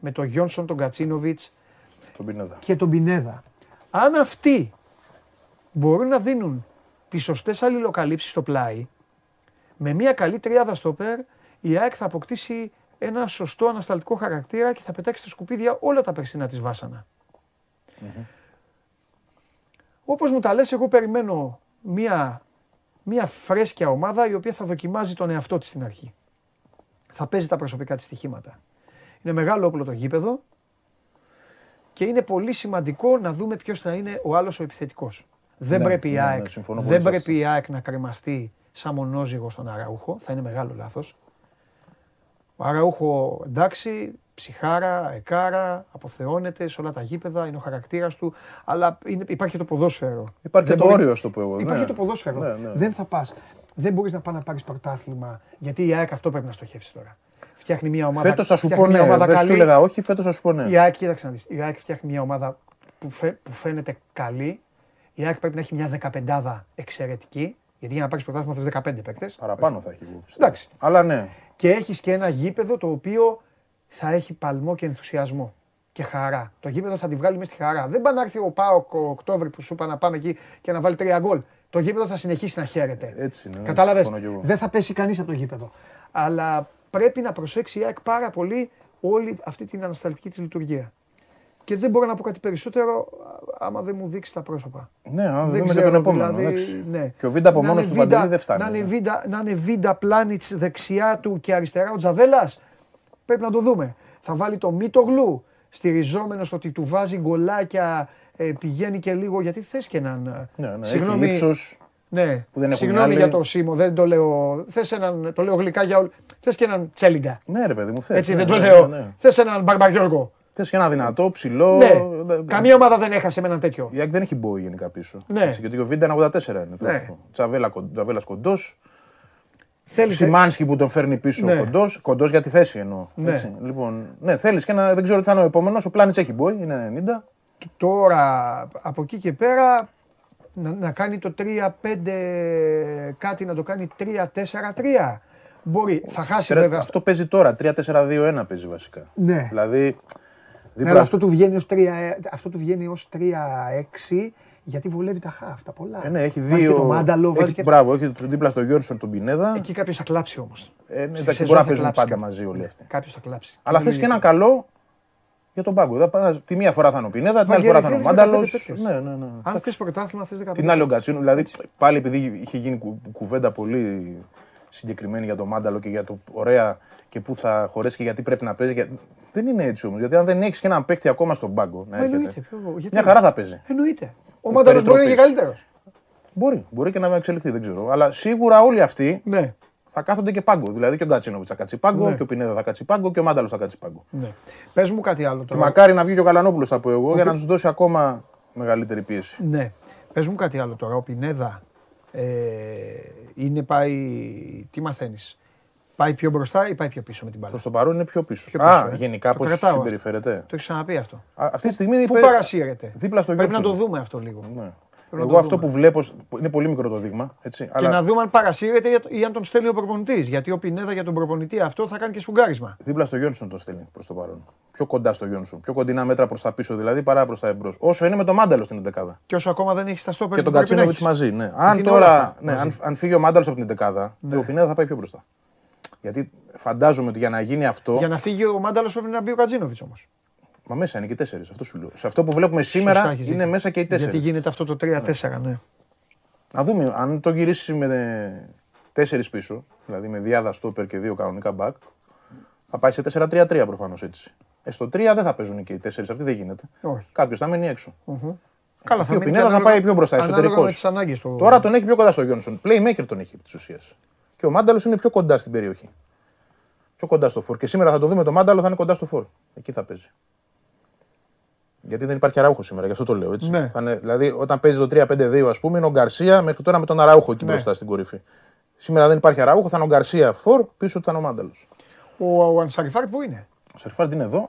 Με τον Γιόνσον, τον Κατσίνοβιτς Τον Πινέδα. και τον Πινέδα. Αν αυτοί μπορούν να δίνουν τις σωστές αλληλοκαλύψεις στο πλάι, με μια καλή τριάδα στο περ, η ΑΕΚ θα αποκτήσει ένα σωστό ανασταλτικό χαρακτήρα και θα πετάξει στα σκουπίδια όλα τα περσινά της βάσανα. Όπως μου τα λες, εγώ περιμένω μια, μια φρέσκια ομάδα η οποία θα δοκιμάζει τον εαυτό της στην αρχή. Θα παίζει τα προσωπικά της στοιχήματα. Είναι μεγάλο όπλο το γήπεδο και είναι πολύ σημαντικό να δούμε ποιος θα είναι ο άλλος ο επιθετικός. Δεν, Ναι, πρέπει, η ναι, ναι, ΑΕΚ, συμφωνώ πολύ δεν σε πρέπει η ΑΕΚ να κρεμαστεί σαν μονόζυγο στον Αραούχο, θα είναι μεγάλο λάθος. Ο Αραούχο εντάξει, ψυχάρα, εκάρα, αποθεώνεται σε όλα τα γήπεδα, είναι ο χαρακτήρας του, αλλά είναι, υπάρχει το ποδόσφαιρο. Υπάρχει Δεν και το μπορεί- όριο, στο πω εγώ. Υπάρχει ναι. το ποδόσφαιρο. Ναι, ναι. Δεν θα πας. Δεν μπορείς να πάει να πάρεις πρωτάθλημα, γιατί η ΑΕΚ αυτό πρέπει να στοχεύσει τώρα. Φτιάχνει μια ομάδα, Φέτος θα σου πω φτιάχνει μια ναι. ομάδα Δεν σου καλή. έλεγα όχι, φέτος θα σου πω ναι. Η ΑΕΚ, κοίταξε να δεις, η ΑΕΚ φτιάχνει μια ομάδα που, φαι- που φαίνεται καλή. Η ΑΕΚ πρέπει να έχει μια δεκαπεντάδα εξαιρετική, γιατί για να πάρεις πρωτάθλημα θες 15 παίκτες. Παραπάνω θα έχει. εγώ πιστεύω. Εντάξει. Αλλά ναι. Και έχεις και ένα γήπεδο το οποίο θα έχει παλμό και ενθουσιασμό και χαρά. Το γήπεδο θα τη βγάλει μέσα στη χαρά. Δεν πάει να έρθει ο Πάοκ ο Οκτώβρη που σου είπα να πάμε εκεί και να βάλει τρία γκολ. Το γήπεδο θα συνεχίσει να χαίρεται. Έτσι είναι, ναι, Κατάλαβες; συμφωνώ κι εγώ. Δεν θα πέσει κανείς από το γήπεδο. Αλλά πρέπει να προσέξει η ΑΕΚ πάρα πολύ όλη αυτή την ανασταλτική της λειτουργία. Και δεν μπορώ να πω κάτι περισσότερο α- άμα δεν μου δείξει τα πρόσωπα. Ναι, αν Δεν δούμε και ξέρω, τον επόμενο. δηλαδή, εντάξει. ναι. Και ο Βίντα από Να μόνος είναι του Βίντα- Παντελή δεν φτάνει. Να είναι ναι. Βίντα, να είναι Βίντα Πλάνιτς δεξιά του και αριστερά ο Τζαβέλας. Πρέπει να το δούμε. Θα βάλει το Μίτογλου στηριζόμενος στο ότι του βάζει γκολάκια, ε, πηγαίνει και λίγο γιατί θες και έναν... Ναι, ναι. Συγγνώμη, Έχει ύψος. ναι, που δεν έχουν συγγνώμη άλλοι. για το Σίμω, δεν το λέω, θες έναν, το λέω γλυκά για όλους. Θες και έναν Τσέλιγκα, Ναι, ρε παιδί μου, θες. έτσι ναι, δεν το ναι, λέω. ναι, ναι. Θες έναν Μπαρμπαγιώργο. Θες και ένα δυνατό, ψηλό. Ναι, δε- καμία ομάδα δεν έχασε με έναν τέτοιο. Η ΑΕΚ δεν έχει μπόι γενικά πίσω. Ναι. Έτσι, γιατί ο Βίντα είναι 84 είναι. Ναι. Ναι. Τσαβέλα, κον- Τζαβέλας κοντός. Θέλεις, Σιμάνσκι που τον φέρνει πίσω Ναι. κοντός. Κοντός για τη θέση εννοώ. Ναι. Έτσι. Λοιπόν, ναι, θέλεις και ένα, δεν ξέρω τι θα είναι ο επόμενος. Ο Πλάνιτς έχει μπόι, είναι 90. Τώρα από εκεί και πέρα να, να κάνει το 3-5 κάτι να το κάνει 3-4-3. Μπορεί. Θα χάσει Τρα- βέβαια. Αυτό παίζει τώρα, 3-4-2-1 παίζει βασικά. Ναι. Δηλαδή, Ναι, δίπλα, αλλά αυτό του βγαίνει ως 3, αυτό του βγαίνει ως 3-6 γιατί βολεύει τα χαφ, τα πολλά. ε, ναι, έχει Βάζει δύο. Και το μάνταλο, βάζει έχει, και... Μπράβο, έχει το- δίπλα στο Γιόνσον τον Πινέδα. Εκεί κάποιος θα κλάψει όμως. Ε, ναι, Στη εντάξει, σεζόν μπορεί να θα παίζουν κλάψει πάντα κάποιος. μαζί όλοι Ναι, αυτοί. Κάποιος θα κλάψει. Αλλά Είναι θες και ένα λογικό. καλό για τον πάγκο. Θα πας- Τη μία φορά θα είναι ο Πινέδα, την άλλη φορά θα είναι ο θέλεις Μάνταλος. 15 παίκτες; Ναι, ναι, ναι. Αν θες πρωτάθλημα θες 15. Την άλλη ο Γκατσίνο. Δηλαδή πάλι επειδή είχε γίνει κου- κουβέντα πολύ συγκεκριμένη για τον Μάνταλο και για το ωραία και πού θα χωρέσει και γιατί πρέπει να παίζει. Για- Δεν είναι έτσι όμως. Γιατί αν δεν έχεις και έναν παίκτη ακόμα στον πάγκο να Μα εννοείται, έρχεται. ποιο- γιατί- Μια χαρά θα παίζει. Εννοείται. Ο Μάνταλος μπορεί να είναι και περιτροπής. καλύτερος. Μπορεί, μπορεί και να με εξελιχθεί, δεν ξέρω. Αλλά σίγουρα όλοι αυτοί Ναι. θα κάθονται και πάγκο. Δηλαδή και ο Γκατσίνοβιτ θα κάτσει πάγκο, Ναι. και ο Πινέδα θα κάτσει πάγκο και ο Μάνταλος θα κάτσει πάγκο. ναι. Πες μου κάτι άλλο Και τώρα. μακάρι να βγει και ο Καλανόπουλος, θα πω εγώ, για να τους δώσει ακόμα μεγαλύτερη πίεση. Ναι. Πες μου κάτι άλλο τώρα. Ο Πινέδα ε, είναι πάει. Τι μαθαίνεις; Πάει πιο μπροστά ή πάει πιο πίσω με την μπάλα; Προς το παρόν είναι πιο πίσω. Πιο πίσω, Α, ε. γενικά Το πώς κρατάω. συμπεριφέρεται. Το έχεις ξαναπεί αυτό. Α, αυτή τη στιγμή Πού είπε- παρασύρεται; Δίπλα στο Πρέπει να το Γιόνσον. δούμε αυτό λίγο. Ναι. να Εγώ το αυτό δούμε. που βλέπω. Είναι πολύ μικρό το δείγμα. Έτσι, Και αλλά να δούμε αν παρασύρεται ή- ή αν τον στέλνει ο προπονητής. Γιατί ο Πινέδα για τον προπονητή αυτό θα κάνει και σφουγγάρισμα. δίπλα στο Γιόνσον τον στέλνει προς το παρόν. Πιο κοντά στο Γιόνσον. Πιο κοντινά μέτρα προς τα πίσω δηλαδή παρά προς τα εμπρός. Όσο είναι με το Μάνταλο στην 11 Και όσο ακόμα δεν έχει τα στόπερ Και τον που πρέπει να Κατσίνοβιτς έχεις. μαζί. Ναι. Αν είναι όλα τώρα. αυτά Ναι, μαζί. αν, αν φύγει ο Μάνταλος από την 11 Ναι. ο Πινέδα θα πάει πιο μπροστά. Γιατί φαντάζομαι ότι για να γίνει αυτό. Για να φύγει ο Μάνταλος πρέπει να μπει ο Κατζίνοβιτς όμως. Μα μέσα είναι και οι τέσσερις. Αυτό σου λέω. Σε αυτό που βλέπουμε σήμερα είναι μέσα και οι Γιατί τέσσερι. γίνεται αυτό το 3-4, ναι. Να δούμε αν το γυρίσει με, τέσσερις πίσω, δηλαδή με διάδα στόπερ και δύο κανονικά back, θα πάει σε 4-3-3 προφανώς έτσι. Ε, στο 3 δεν θα παίζουν και οι τέσσερις, αυτοί δεν γίνεται. Όχι. Κάποιος θα μείνει έξω. Καλά, Και ο μείνει Πινέδα θα ανάλογα- πάει πιο μπροστά, ανάλογα εσωτερικό. με τις ανάγκες του. Τώρα τον έχει πιο κοντά στο Γιόνσον. Playmaker τον έχει επί της ουσίας. Και ο Μάνταλος είναι πιο κοντά στην περιοχή. Πιο κοντά στο φόρ. Και σήμερα θα το δούμε το Μάνταλο θα είναι κοντά στο φόρ. Εκεί θα παίζει. Γιατί δεν υπάρχει αράουχο σήμερα, γι' αυτό το λέω έτσι. Ναι. Θα είναι, δηλαδή, όταν παίζει το 3-5-2, ας πούμε, είναι ο Γκαρσία μέχρι τώρα με τον Αράουχο εκεί Ναι. μπροστά στην κορυφή. Σήμερα δεν υπάρχει αράουχο, θα είναι ο Γκαρσία φόρ, πίσω του θα είναι ο Μάνταλος. Ο, ο Ανσαριφάρτ που είναι; Ο Σερφάρντ είναι εδώ;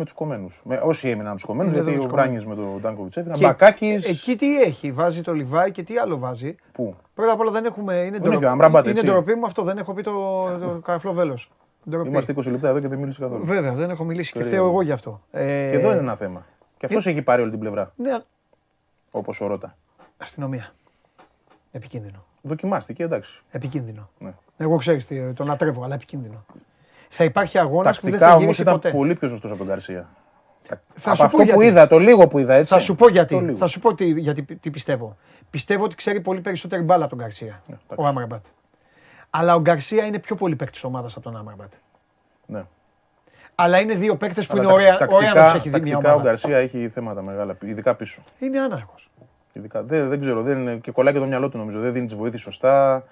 Με τους κομμένους. Όσοι έμειναν τους κομμένους, Είναι εδώ γιατί με ο τους Βράνιε με τον Ντάνκοβιτ έφυγαν. Και Μπακάκης. Εκεί τι έχει, βάζει το Λιβάη και τι άλλο βάζει. Πού; Πρώτα απ' όλα δεν έχουμε. Είναι, είναι και ο Αμραμπάτ, είναι έτσι. ντροπή μου αυτό, δεν έχω πει το, το καραφλό βέλος. Είμαστε 20 λεπτά εδώ και δεν μίλησε καθόλου. Βέβαια, δεν έχω μιλήσει και Περίεργο. φταίω εγώ γι' αυτό. Ε, Και εδώ είναι ένα θέμα. Και αυτός έχει πάρει όλη την πλευρά. Ναι, Όπως ο Ρώτα. αστυνομία. Επικίνδυνο. Δοκιμάστηκε, εντάξει. Επικίνδυνο. Ναι. Εγώ ξέρεις τον λατρεύω, αλλά επικίνδυνο. Θα υπάρχει αγώνας που δεν Τακτικά θα όμως γυρίσει ήταν ποτέ. πολύ πιο σωστός από τον Καρσία. Θα από σου αυτό πω που γιατί. είδα, το λίγο που είδα, έτσι. Θα σου πω Το γιατί. λίγο. Θα σου πω τι, γιατί, τι πιστεύω. Πιστεύω ότι ξέρει πολύ περισσότερη μπάλα από τον Γκαρσία. εντάξει. ο Άμραμπατ. Αλλά ο Γκαρσία είναι πιο πολύ παίκτης ομάδας από τον Άμραμπατ. Ναι. Αλλά είναι δύο παίκτες που Αλλά είναι τα- ωραία, τακτικά, ωραία να τους έχει δει μια τακτικά ο ομάδα. Γκαρσία έχει θέματα μεγάλα, ειδικά πίσω. Είναι άναρχος. Ειδικά, δεν, δεν ξέρω, δεν, είναι- και κολλάει και το μυαλό του νομίζω. Δεν δίνει τις βοήθειες σωστά.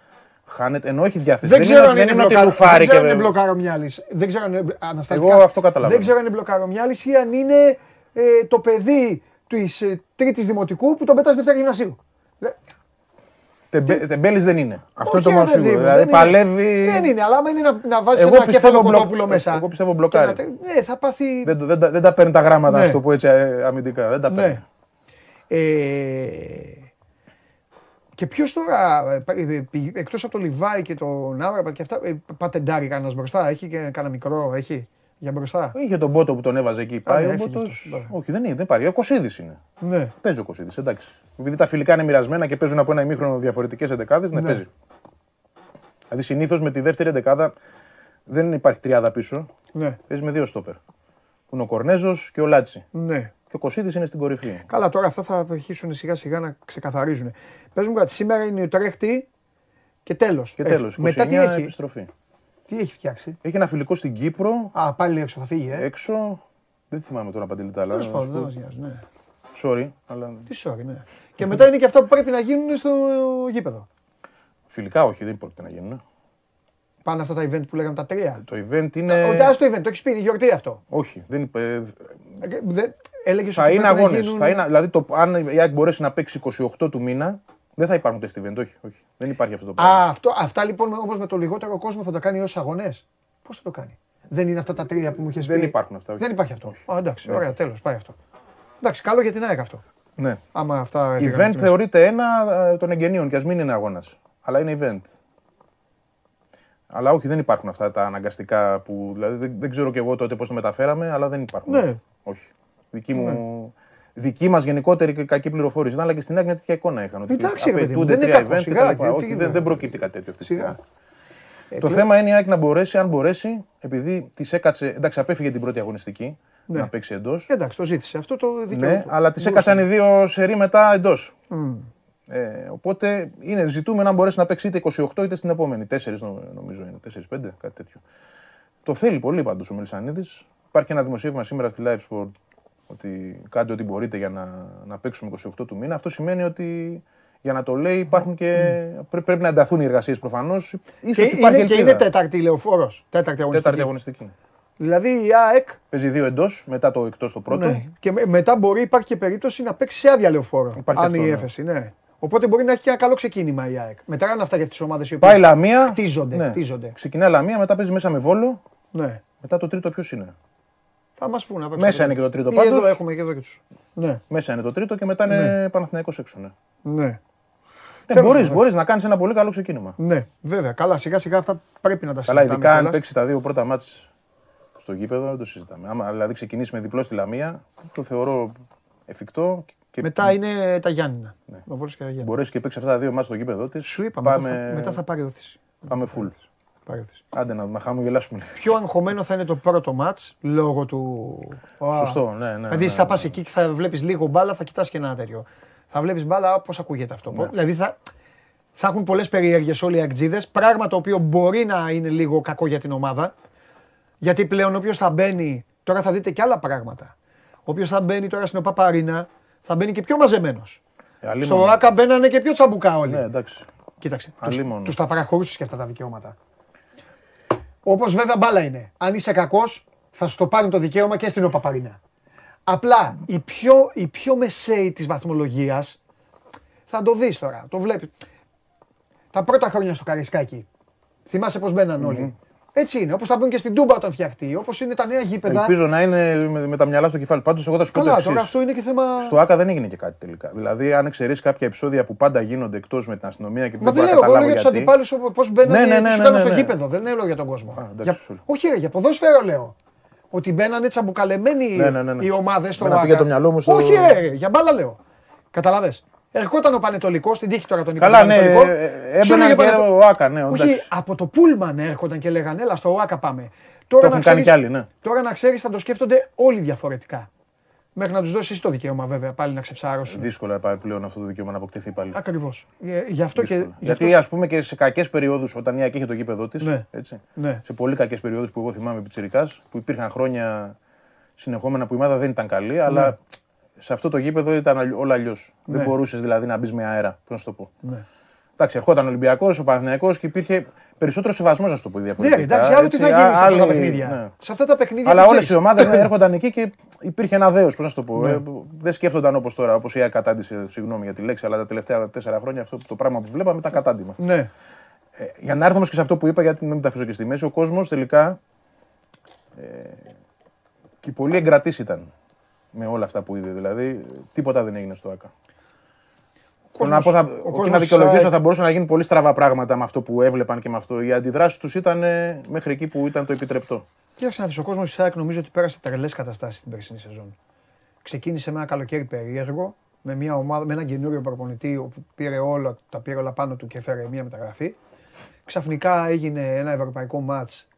Χάνεται, ενώ έχει διάθεση. Δεν ξέρω είναι, αν δεν είναι είναι ότι μπλοκαρο- λουφάρει δεν ξέρω και. αν είναι μπλοκαρομιάλης. Δεν ξέρω αν είναι αναστατικά. Εγώ αυτό καταλαβαίνω. Δεν ξέρω αν είναι μπλοκαρομιάλης ή αν είναι ε, το παιδί της ε, τρίτης δημοτικού που τον πετά στη δεύτερη γυμνασίου. Δε- Τεμπέλης δεν είναι. Αυτό Όχι, είναι το μόνο ρε παιδί σίγουρο. μου, Δηλαδή δεν είναι. παλεύει. Δεν είναι, αλλά άμα είναι να, να βάζεις Εγώ ένα πιστεύω κεφάλαιο μπλοκ- κοτόπουλο μέσα. εγώ πιστεύω μπλοκάρει. και να τε- Ναι, θα πάθει. Δεν, το- δεν, τα- δεν τα παίρνει τα γράμματα, Ναι. να σου το πω έτσι ε, αμυντικά. Δεν τα παίρνει. Ναι. Ε, και ποιο τώρα, εκτός από το Λιβάη και τον Άμραμπατ και αυτά, ε, πατεντάρει κανένας μπροστά, έχει και κανένα μικρό, έχει για μπροστά; Είχε τον Πότο που τον έβαζε εκεί. Πάει ναι, ο έφυγε Πότος- αυτός, μπράβο. Όχι, δεν είναι. Δεν πάρει. Ο Κωσίδης είναι. Ναι. Παίζει ο Κωσίδης, εντάξει. Επειδή τα φιλικά είναι μοιρασμένα και παίζουν από ένα ημίχρονο διαφορετικές εντεκάδες, ναι, Ναι. παίζει. Δηλαδή συνήθως με τη δεύτερη εντεκάδα δεν υπάρχει τριάδα πίσω. Ναι, Παίζει με δύο στόπερ. Που είναι ο Κορνέζος και ο Λάτσι. ναι. Και ο Κωσίδη είναι στην κορυφή. Καλά, τώρα αυτά θα αρχίσουν σιγά σιγά να ξεκαθαρίζουν. Πες μου κάτι, σήμερα είναι η Ουτρέχτη και τέλος. Και τέλος, 29 Μετά τι έχει, επιστροφή. τι έχει φτιάξει; Έχει ένα φιλικό στην Κύπρο, Α, πάλι έξω θα φύγει, ε. έξω. Δεν θυμάμαι τώρα παντελή τα άλλα. Τέλος να πάντων, σου δεν πω. μας νοιάζει, ναι. Sorry, αλλά Τι sorry, ναι. και μετά είναι και αυτά που πρέπει να γίνουν στο γήπεδο. φιλικά όχι, δεν πρόκειται να γίνουν. Πάνε αυτά τα event που λέγαμε τα τρία. Το event είναι. Ότι ας το event, το έχεις πει, είναι γιορτή αυτό. Όχι, δεν είπε. Ε, δε- Έλεγες Θα ότι είναι πρέπει να αγώνες. γίνουν- Θα είναι, δηλαδή, το, αν η ΑΕΚ μπορέσει να παίξει 28 του μήνα, δεν θα υπάρχουν τεστ event. Όχι, όχι. Δεν υπάρχει αυτό το πράγμα. Α, αυτό, αυτά λοιπόν όμως με το λιγότερο κόσμο θα το κάνει ως αγωνές. Πώς θα το κάνει; Δεν είναι αυτά τα τρία που μου είχες πει; Δεν υπάρχουν αυτά, όχι. Δεν υπάρχει αυτό. Α, εντάξει, ωραία, τέλος, πάει αυτό. Εντάξει, καλό για την ΑΕΚ αυτό. Ναι. Άμα αυτά. έφυγαν Event από τη θεωρείται ένα ε, των εγγενείων και ας μην είναι αγώνας. Αλλά είναι event. Αλλά όχι, δεν υπάρχουν αυτά τα αναγκαστικά που. Δηλαδή δεν, δεν ξέρω κι εγώ τότε πώς το μεταφέραμε, αλλά δεν υπάρχουν. Ναι. Όχι. Δική μου. Δική μας γενικότερη και κακή πληροφόρηση ήταν, αλλά και στην ΑΕΚ μια τέτοια εικόνα είχαν. Ότι Εντάξει, ρε παιδί μου, απαιτούνται δεν είναι τρία κακό, event σιγά, κτλ. και τι Όχι, δεν, είναι. δεν προκύπτει κάτι τέτοιο αυτή τη Σιγά. στιγμή. Το θέμα είναι η ΑΕΚ να μπορέσει, αν μπορέσει, επειδή της έκατσε. Εντάξει, απέφυγε την πρώτη αγωνιστική Ναι. να παίξει εντός. Εντάξει, το ζήτησε. Αυτό το δικαίωμα. Ναι, του. αλλά τι Μπορούσε. έκατσαν οι δύο σερή μετά εντός. Ε, οπότε είναι ζητούμε να μπορέσει να παίξει είτε 28 είτε στην επόμενη. 4 νομίζω είναι, 4-5, κάτι τέτοιο. Το θέλει πολύ πάντως ο Μελισανίδης. Υπάρχει ένα δημοσίευμα σήμερα στη Live Sport ότι κάντε ό,τι μπορείτε για να, να παίξουμε 28 του μήνα. Αυτό σημαίνει ότι για να το λέει υπάρχουν και. πρέ- πρέπει να ενταθούν οι εργασίες προφανώς. σω Και υπάρχει είναι, και ελπίδα. είναι τέταρτη λεωφόρο. Τέταρτη αγωνιστική. Τέταρτη αγωνιστική. Δηλαδή η ΑΕΚ. Παίζει δύο εντός, μετά το εκτός το πρώτο. Ναι. Και με- μετά μπορεί, υπάρχει και περίπτωση να παίξει σε άδεια λεωφόρο. Υπάρχει αν αυτό, η ναι. έφεση, ναι. Οπότε μπορεί να έχει και ένα καλό ξεκίνημα η ΑΕΚ. Μετά είναι αυτά για τις ομάδες οι οποίες. Πάει Λαμία. Χτίζονται, Ναι. χτίζονται. Ξεκινάει Λαμία, μετά παίζει μέσα με βόλο. Ναι. Μετά το τρίτο ποιος είναι; Θα μας πούνε. απ' έξω. Μέσα είναι και το τρίτο Ή πάντως. Εδώ έχουμε και εδώ και τους. Ναι. Μέσα είναι το τρίτο και μετά είναι Παναθηναϊκός έξω. Ναι. Ναι. Ναι, Τέλος μπορείς, πάντων. μπορείς να κάνεις ένα πολύ καλό ξεκίνημα. ναι, βέβαια. Καλά, σιγά σιγά αυτά πρέπει να τα Καλά, συζητάμε. ειδικά αν κιόλας. παίξει τα δύο πρώτα μάτς στο γήπεδο, δεν το συζητάμε. Άμα δηλαδή ξεκινήσει με διπλό στη Λαμία, το θεωρώ εφικτό και Μετά είναι τα Γιάννηνα. Ναι. Βόλος και τα Γιάννηνα. μπορέσει και παίξεις αυτά τα δύο μάτς στο γήπεδο της. Σου είπα, πάμε, μετά, θα, μετά θα πάρει όθηση. πάμε full. Πάρει όθηση. Άντε να, να χαμογελάσουμε. Πιο αγχωμένο θα είναι το πρώτο μάτς λόγω του. Α, Σωστό, ναι, ναι. Δηλαδή ναι, θα ναι. πας εκεί και θα βλέπεις λίγο μπάλα, θα κοιτάς και ένα τέτοιο. Θα βλέπεις μπάλα, πώ ακούγεται αυτό. Δηλαδή θα, Θα έχουν πολλές περιέργειες όλοι οι Αγτζίδε. Πράγμα το οποίο μπορεί να είναι λίγο κακό για την ομάδα. Γιατί πλέον όποιο θα μπαίνει. Τώρα θα δείτε και άλλα πράγματα. Όποιο θα μπαίνει τώρα στην Οπαπαρίνα θα μπαίνει και πιο μαζεμένος. Ε, αλίμονο. Στο ΑΚΑ μπαίνανε και πιο τσαμπουκά όλοι. Ναι, εντάξει. Κοίταξε. Αλίμονο. Τους τα παραχωρούσε και αυτά τα δικαιώματα. Όπως βέβαια μπάλα είναι. Αν είσαι κακός, θα σου το πάρουν το δικαίωμα και στην Οπαπαρίνα. Απλά οι πιο, οι πιο μεσαίοι της βαθμολογίας θα το δεις τώρα. Το βλέπεις. Τα πρώτα χρόνια στο Καρισκάκι. Θυμάσαι πώς μπαίναν όλοι; Έτσι είναι. Όπως θα μπουν και στην Τούμπα όταν φτιαχτεί. Όπως είναι τα νέα γήπεδα. Ελπίζω να είναι με, με τα μυαλά στο κεφάλι. Πάντως, εγώ θα σου πω το Καλά, εξής. τώρα αυτό είναι και θέμα. Στο ΑΚΑ δεν έγινε και κάτι τελικά. Δηλαδή, αν εξαιρέσει κάποια επεισόδια που πάντα γίνονται εκτός με την αστυνομία και που Μα δεν δεν μπορώ να λέω, εγώ λέω καταλάβω για τους γιατί. αντιπάλους πώς μπαίνανε Ναι, ναι, ναι, τους ναι, κάνουν ναι, στο ναι. γήπεδο. Δεν λέω για τον κόσμο. Α, εντάξει, για... sorry. Όχι, ρε, για ποδόσφαιρο λέω. Ότι μπαίνανε τσαμπουκαλεμένοι Ναι, ναι, ναι, ναι. οι ομάδες στο Εμένα ΆΚΑ. πήγε το μυαλό μου στο- Όχι, ρε, για μπάλα λέω. Καταλαβέ. Ερχόταν ο Πανετολικός, στην τύχη τώρα τον είπα. Καλά, τον ναι, Πανετολικό. ε, ε, Σου έμπαιναν έλεγε και Πανετολικό. ο ΆΚΑ, ναι, Όχι, εντάξει. από το Πούλμαν έρχονταν και λέγανε, έλα στο ΆΚΑ πάμε. Τώρα έχουν κάνει κι άλλοι, ναι. Τώρα να ξέρεις, θα το σκέφτονται όλοι διαφορετικά. Μέχρι να τους δώσεις εσύ το δικαίωμα, βέβαια, πάλι να ξεψάρωσουν. Δύσκολα πάει πλέον αυτό το δικαίωμα να αποκτηθεί πάλι. Ακριβώς. Γι' αυτό και. Δύσκολα. γι' Γιατί αυτό- ας πούμε και σε κακές περιόδους, όταν η ΑΕΚ είχε το γήπεδο της, Ναι. έτσι, Ναι. σε πολύ κακές περιόδους που εγώ θυμάμαι πιτσιρικάς, που υπήρχαν χρόνια συνεχόμενα που η ομάδα δεν ήταν καλή, αλλά σε αυτό το γήπεδο ήταν αλλ- όλα αλλιώς. Ναι. Δεν μπορούσες δηλαδή να μπεις με αέρα. Πώς να σου το πω. Ναι. Εντάξει, ερχόταν ο Ολυμπιακός, ο Παναθηναϊκός και υπήρχε περισσότερο σεβασμός, να σου το πω Ναι, διαφορετικά. εντάξει, άλλο τι έτσι, θα γίνει σε αυτά τα άλλοι- παιχνίδια. ναι. Σε αυτά τα παιχνίδια. Αλλά τι όλες οι ξέρεις. ομάδες έρχονταν εκεί και υπήρχε ένα δέος. Πώς να σου το πω. Ναι. ε, δεν σκέφτονταν όπως τώρα, όπως η ΑΕΚ κατάντησε, συγγνώμη για τη λέξη, αλλά τα τελευταία τέσσερα χρόνια αυτό το πράγμα που βλέπαμε ήταν κατάντημα. Ναι. Ε, για να έρθω όμω και σε αυτό που είπα, γιατί μην τα αφήσω και στη μέση, ο κόσμος τελικά. Ε, και πολύ εγκρατής ήταν με όλα αυτά που είδε. Δηλαδή, τίποτα δεν έγινε στο ΑΚΑ. Θέλω να πω, θα, ο όχι κόσμος να της δικαιολογήσω, ΑΕΚ θα μπορούσαν να γίνουν πολύ στραβά πράγματα με αυτό που έβλεπαν και με αυτό. Οι αντιδράσεις τους ήταν ε, μέχρι εκεί που ήταν το επιτρεπτό. Κοίταξε να δεις, ο κόσμος τη ΑΕΚ νομίζω ότι πέρασε τρελές καταστάσεις την περσινή σεζόν. Ξεκίνησε με ένα καλοκαίρι περίεργο, με, μια ομάδα, με έναν καινούριο προπονητή που πήρε όλα, τα πήρε όλα πάνω του και έφερε μια μεταγραφή. Ξαφνικά έγινε ένα ευρωπαϊκό μάτς.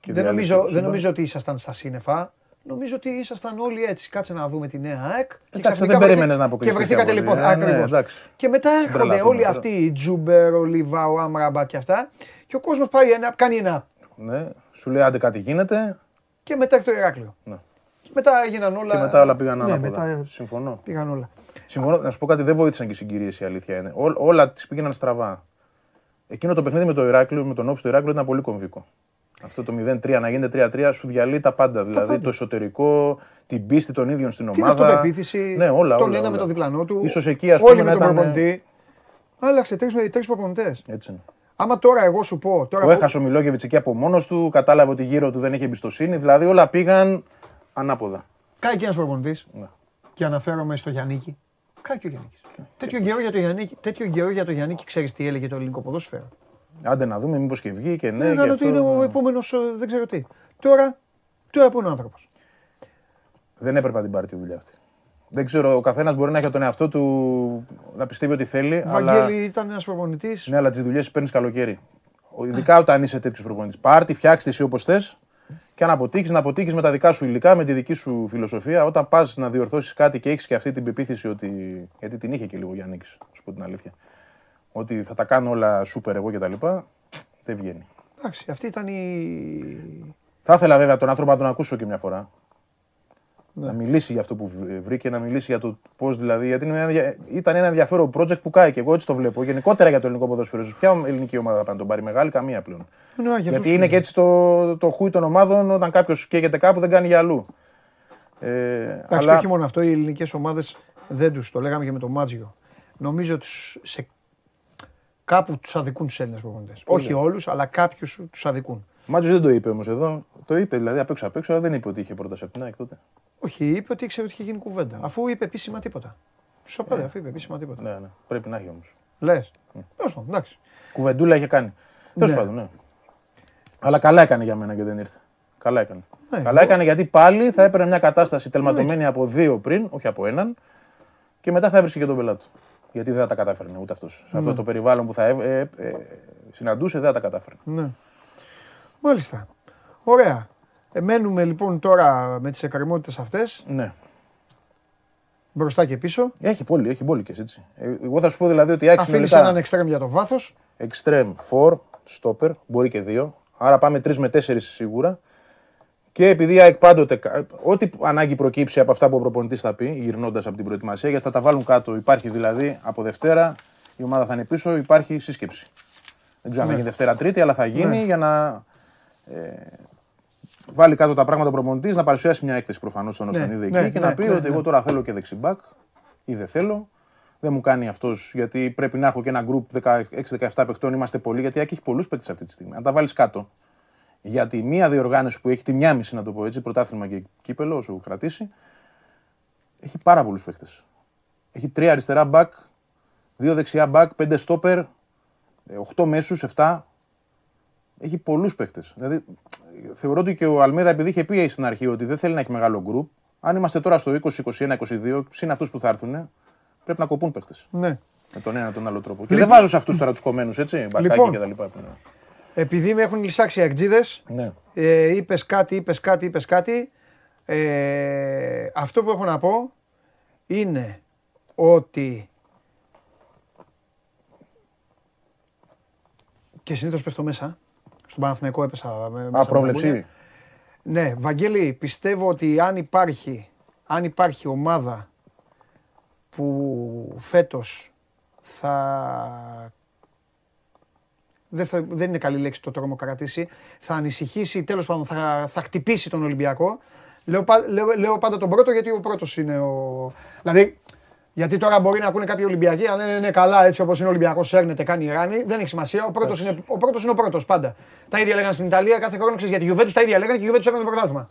Και Δεν διάλυσε νομίζω, το δεν σύμπαν. νομίζω ότι ήσασταν στα σύννεφα. Νομίζω ότι ήσασταν όλοι έτσι. Κάτσε να δούμε τη νέα ΑΕΚ. Και Εντάξει, ξαφνικά δεν βρεθεί- περίμενες να Και αποκλειστείς βρεθήκατε πιο πολύ. λοιπόν. Ε, ναι, ακριβώς. εντάξει. Και μετά έρχονται Τρελαθούμε όλοι τώρα. αυτοί, οι Τζούμπερ, ο Λιβά, ο Άμραμπα και αυτά. Και ο κόσμος πάει ένα, κάνει ένα. Ναι, σου λέει άντε κάτι γίνεται Και μετά έχει το Ηράκλειο. Ναι. Και μετά έγιναν όλα. και μετά όλα πήγαν ναι, ανάποδα. μετά Συμφωνώ. πήγαν όλα. Συμφωνώ. Να σου πω κάτι, δεν βοήθησαν και οι συγκυρίες η αλήθεια είναι. Ό, όλα τις πήγαιναν στραβά. Εκείνο το παιχνίδι με το Ηράκλειο, με τον Όφη στο Ηράκλειο ήταν πολύ κομβικό. Αυτό το 0-3 να γίνεται 3-3 σου διαλύει τα πάντα. δηλαδή πάντα. το εσωτερικό, την πίστη των ίδιων στην Την ομάδα. αυτοπεποίθηση. Ναι, όλα. τον όλα, ένα όλα. με το διπλανό του. Ίσως εκεί, ας όλοι πούμε, με να τον ήταν- προπονητή. Άλλαξε τρεις τρεις προπονητές. Έτσι είναι. Άμα τώρα εγώ σου πω. Τώρα Ο που- έχασε ο Μιλόγεβιτς εκεί από μόνος του, κατάλαβε ότι γύρω του δεν είχε εμπιστοσύνη. Δηλαδή όλα πήγαν ανάποδα. Κάει και ένας προπονητής. Ναι. Και αναφέρομαι στο Γιάννικη. Κάει και ο Γιάννικης. Τέτοιο καιρό για το Γιάννικη, τέτοιο καιρό για το Γιάννικη, ξέρεις τι έλεγε το ελληνικό ποδόσφαιρο. Άντε να δούμε, μήπως και βγει και ναι. Ναι, και ότι αυτό, είναι ο ναι. επόμενος, δεν ξέρω τι. Τώρα, τώρα που είναι ο άνθρωπος. Δεν έπρεπε να την πάρει τη δουλειά αυτή. Δεν ξέρω, ο καθένας μπορεί να έχει τον εαυτό του να πιστεύει ότι θέλει. αλλά... Βαγγέλη ήταν ένας προπονητής. Ναι, αλλά τις δουλειές παίρνεις καλοκαίρι. Ο- Ειδικά όταν είσαι τέτοιος προπονητής. Πάρτι, φτιάξτε εσύ όπως θες και αν αποτύχεις, να αποτύχεις με τα δικά σου υλικά, με τη δική σου φιλοσοφία. Όταν πας να διορθώσεις κάτι και έχεις και αυτή την πεποίθηση ότι. Γιατί την είχε και λίγο ο Γιάννη, σου πω την αλήθεια. Ότι θα τα κάνω όλα σούπερ εγώ κτλ. Δεν βγαίνει. Εντάξει, αυτή ήταν η. Θα ήθελα βέβαια τον άνθρωπο να τον ακούσω και μια φορά. Ναι. Να μιλήσει για αυτό που βρ- βρήκε, να μιλήσει για το πώς δηλαδή. Γιατί είναι ένα ενδια- ήταν ένα ενδιαφέρον project που κάει και εγώ έτσι το βλέπω. Γενικότερα για το ελληνικό ποδόσφαιρο. Ίσως Ποια ελληνική ομάδα θα πάει να τον πάρει μεγάλη, καμία πλέον. Ναι, για Γιατί αυτούς είναι και έτσι το, το χούι των ομάδων όταν κάποιος καίγεται κάπου δεν κάνει για αλλού. Ε, Εντάξει, αλλά και όχι μόνο αυτό, οι ελληνικές ομάδες δεν τους. Το λέγαμε και με το Μάτζιο. Νομίζω ότι σε κάπου τους αδικούν τους Έλληνες προπονητές. Όχι όλους, αλλά κάποιους τους αδικούν. ο Μάτζος δεν το είπε όμως εδώ. Το είπε δηλαδή απ' έξω απ' έξω, αλλά δεν είπε ότι είχε πρόταση από την ΑΕΚ τότε. Όχι, είπε ότι ήξερε ότι είχε γίνει κουβέντα. Αφού είπε επίσημα τίποτα. Στο πέντε, αφού είπε επίσημα τίποτα. Ναι, ναι. Πρέπει να έχει όμως. Λες. Τέλος πάντων, εντάξει. Κουβεντούλα είχε κάνει. Τέλος Ναι. πάντων, ναι. Αλλά καλά έκανε για μένα και δεν ήρθε. Καλά έκανε. Ναι, καλά έκανε γιατί πάλι θα έπαιρνε μια κατάσταση τελματωμένη από δύο πριν, όχι από έναν, και μετά θα έβρισκε και τον πελάτη. Του. Γιατί δεν θα τα κατάφερνε ούτε αυτός. Σε Ναι. αυτό το περιβάλλον που θα έβ- ε, ε, συναντούσε δεν θα τα κατάφερνε. Ναι. Μάλιστα. Ωραία. Ε, μένουμε λοιπόν τώρα με τις εκκρεμότητες αυτές. Ναι. μπροστά και πίσω. Έχει πολύ, έχει μπόλικες έτσι. Ε, Εγώ θα σου πω δηλαδή ότι η ΑΕΚ Αφήνεις έναν συνολικά εξτρέμ για το βάθος. extreme 4, stopper, μπορεί και δύο. Άρα πάμε 3 με 4 σίγουρα. Και επειδή η ΑΕΚ πάντοτε, κα- ό,τι ανάγκη προκύψει από αυτά που ο προπονητής θα πει, γυρνώντας από την προετοιμασία, γιατί θα τα βάλουν κάτω. Υπάρχει δηλαδή από Δευτέρα η ομάδα θα είναι πίσω, υπάρχει σύσκεψη. Δεν ξέρω αν θα γίνει Δευτέρα-Τρίτη, αλλά θα γίνει για να ε, βάλει κάτω τα πράγματα ο προπονητής, να παρουσιάσει μια έκθεση προφανώς στον Ναι, Οσονίδη ναι, εκεί και ναι, να πει ναι, ότι ναι. εγώ τώρα θέλω και δεξιμπάκ ή δεν θέλω. Δεν μου κάνει αυτός γιατί πρέπει να έχω και ένα γκρουπ 16-17 παιχτών. Είμαστε πολλοί γιατί η ΑΕΚ έχει πολλούς παίκτες αυτή τη στιγμή. Αν τα βάλεις κάτω για τη μία διοργάνωση που έχει τη μια μισή, να το πω έτσι, πρωτάθλημα και κύπελο, όσο κρατήσει, έχει πάρα πολλούς παίκτες. Έχει τρία αριστερά μπακ, δύο δεξιά μπακ, πέντε στόπερ, ε, οχτώ μέσους, 7. Έχει πολλούς παίκτες. Δηλαδή, θεωρώ ότι και ο Αλμίδα, επειδή είχε πει στην αρχή ότι δεν θέλει να έχει μεγάλο γκρουπ, αν είμαστε τώρα στο 20, 21, 22, συν αυτούς που θα έρθουν, πρέπει να κοπούν παίκτες. Ναι. Με τον ένα ή τον άλλο τρόπο. Και δεν βάζω σε αυτούς τώρα τους κομμένους, έτσι. Μπακάκι Λοιπόν. και τα λοιπά. Που είναι. Επειδή με έχουν λυσάξει οι ακτζίδε, Ναι. ε, είπες κάτι, είπες κάτι, είπες κάτι. Ε, αυτό που έχω να πω είναι ότι. Και συνήθως πέφτω μέσα. Στον Παναθηναϊκό έπεσα. με- μέσα Α, από τα πρόβλεψη. μπούνια. Ναι, Βαγγέλη, πιστεύω ότι αν υπάρχει, αν υπάρχει ομάδα που φέτος θα... Δεν, θα, δεν είναι καλή λέξη το τρομοκρατήσει, θα ανησυχήσει, τέλος πάντων θα, θα χτυπήσει τον Ολυμπιακό. Λέω, πα- λέω, λέω πάντα τον πρώτο γιατί ο πρώτος είναι ο... Δηλαδή, γιατί τώρα μπορεί να ακούνε κάποιοι Ολυμπιακοί, αν λένε είναι καλά έτσι όπως είναι ο Ολυμπιακός, σέρνεται, κάνει ράνι. Δεν έχει σημασία. Ο πρώτος είναι ο πρώτος, είναι ο πρώτος πάντα. Τα ίδια λέγανε στην Ιταλία, κάθε χρόνο ξέρεις γιατί η Juventus τα ίδια λέγανε και η Juventus έκανε το πρωτάθλημα.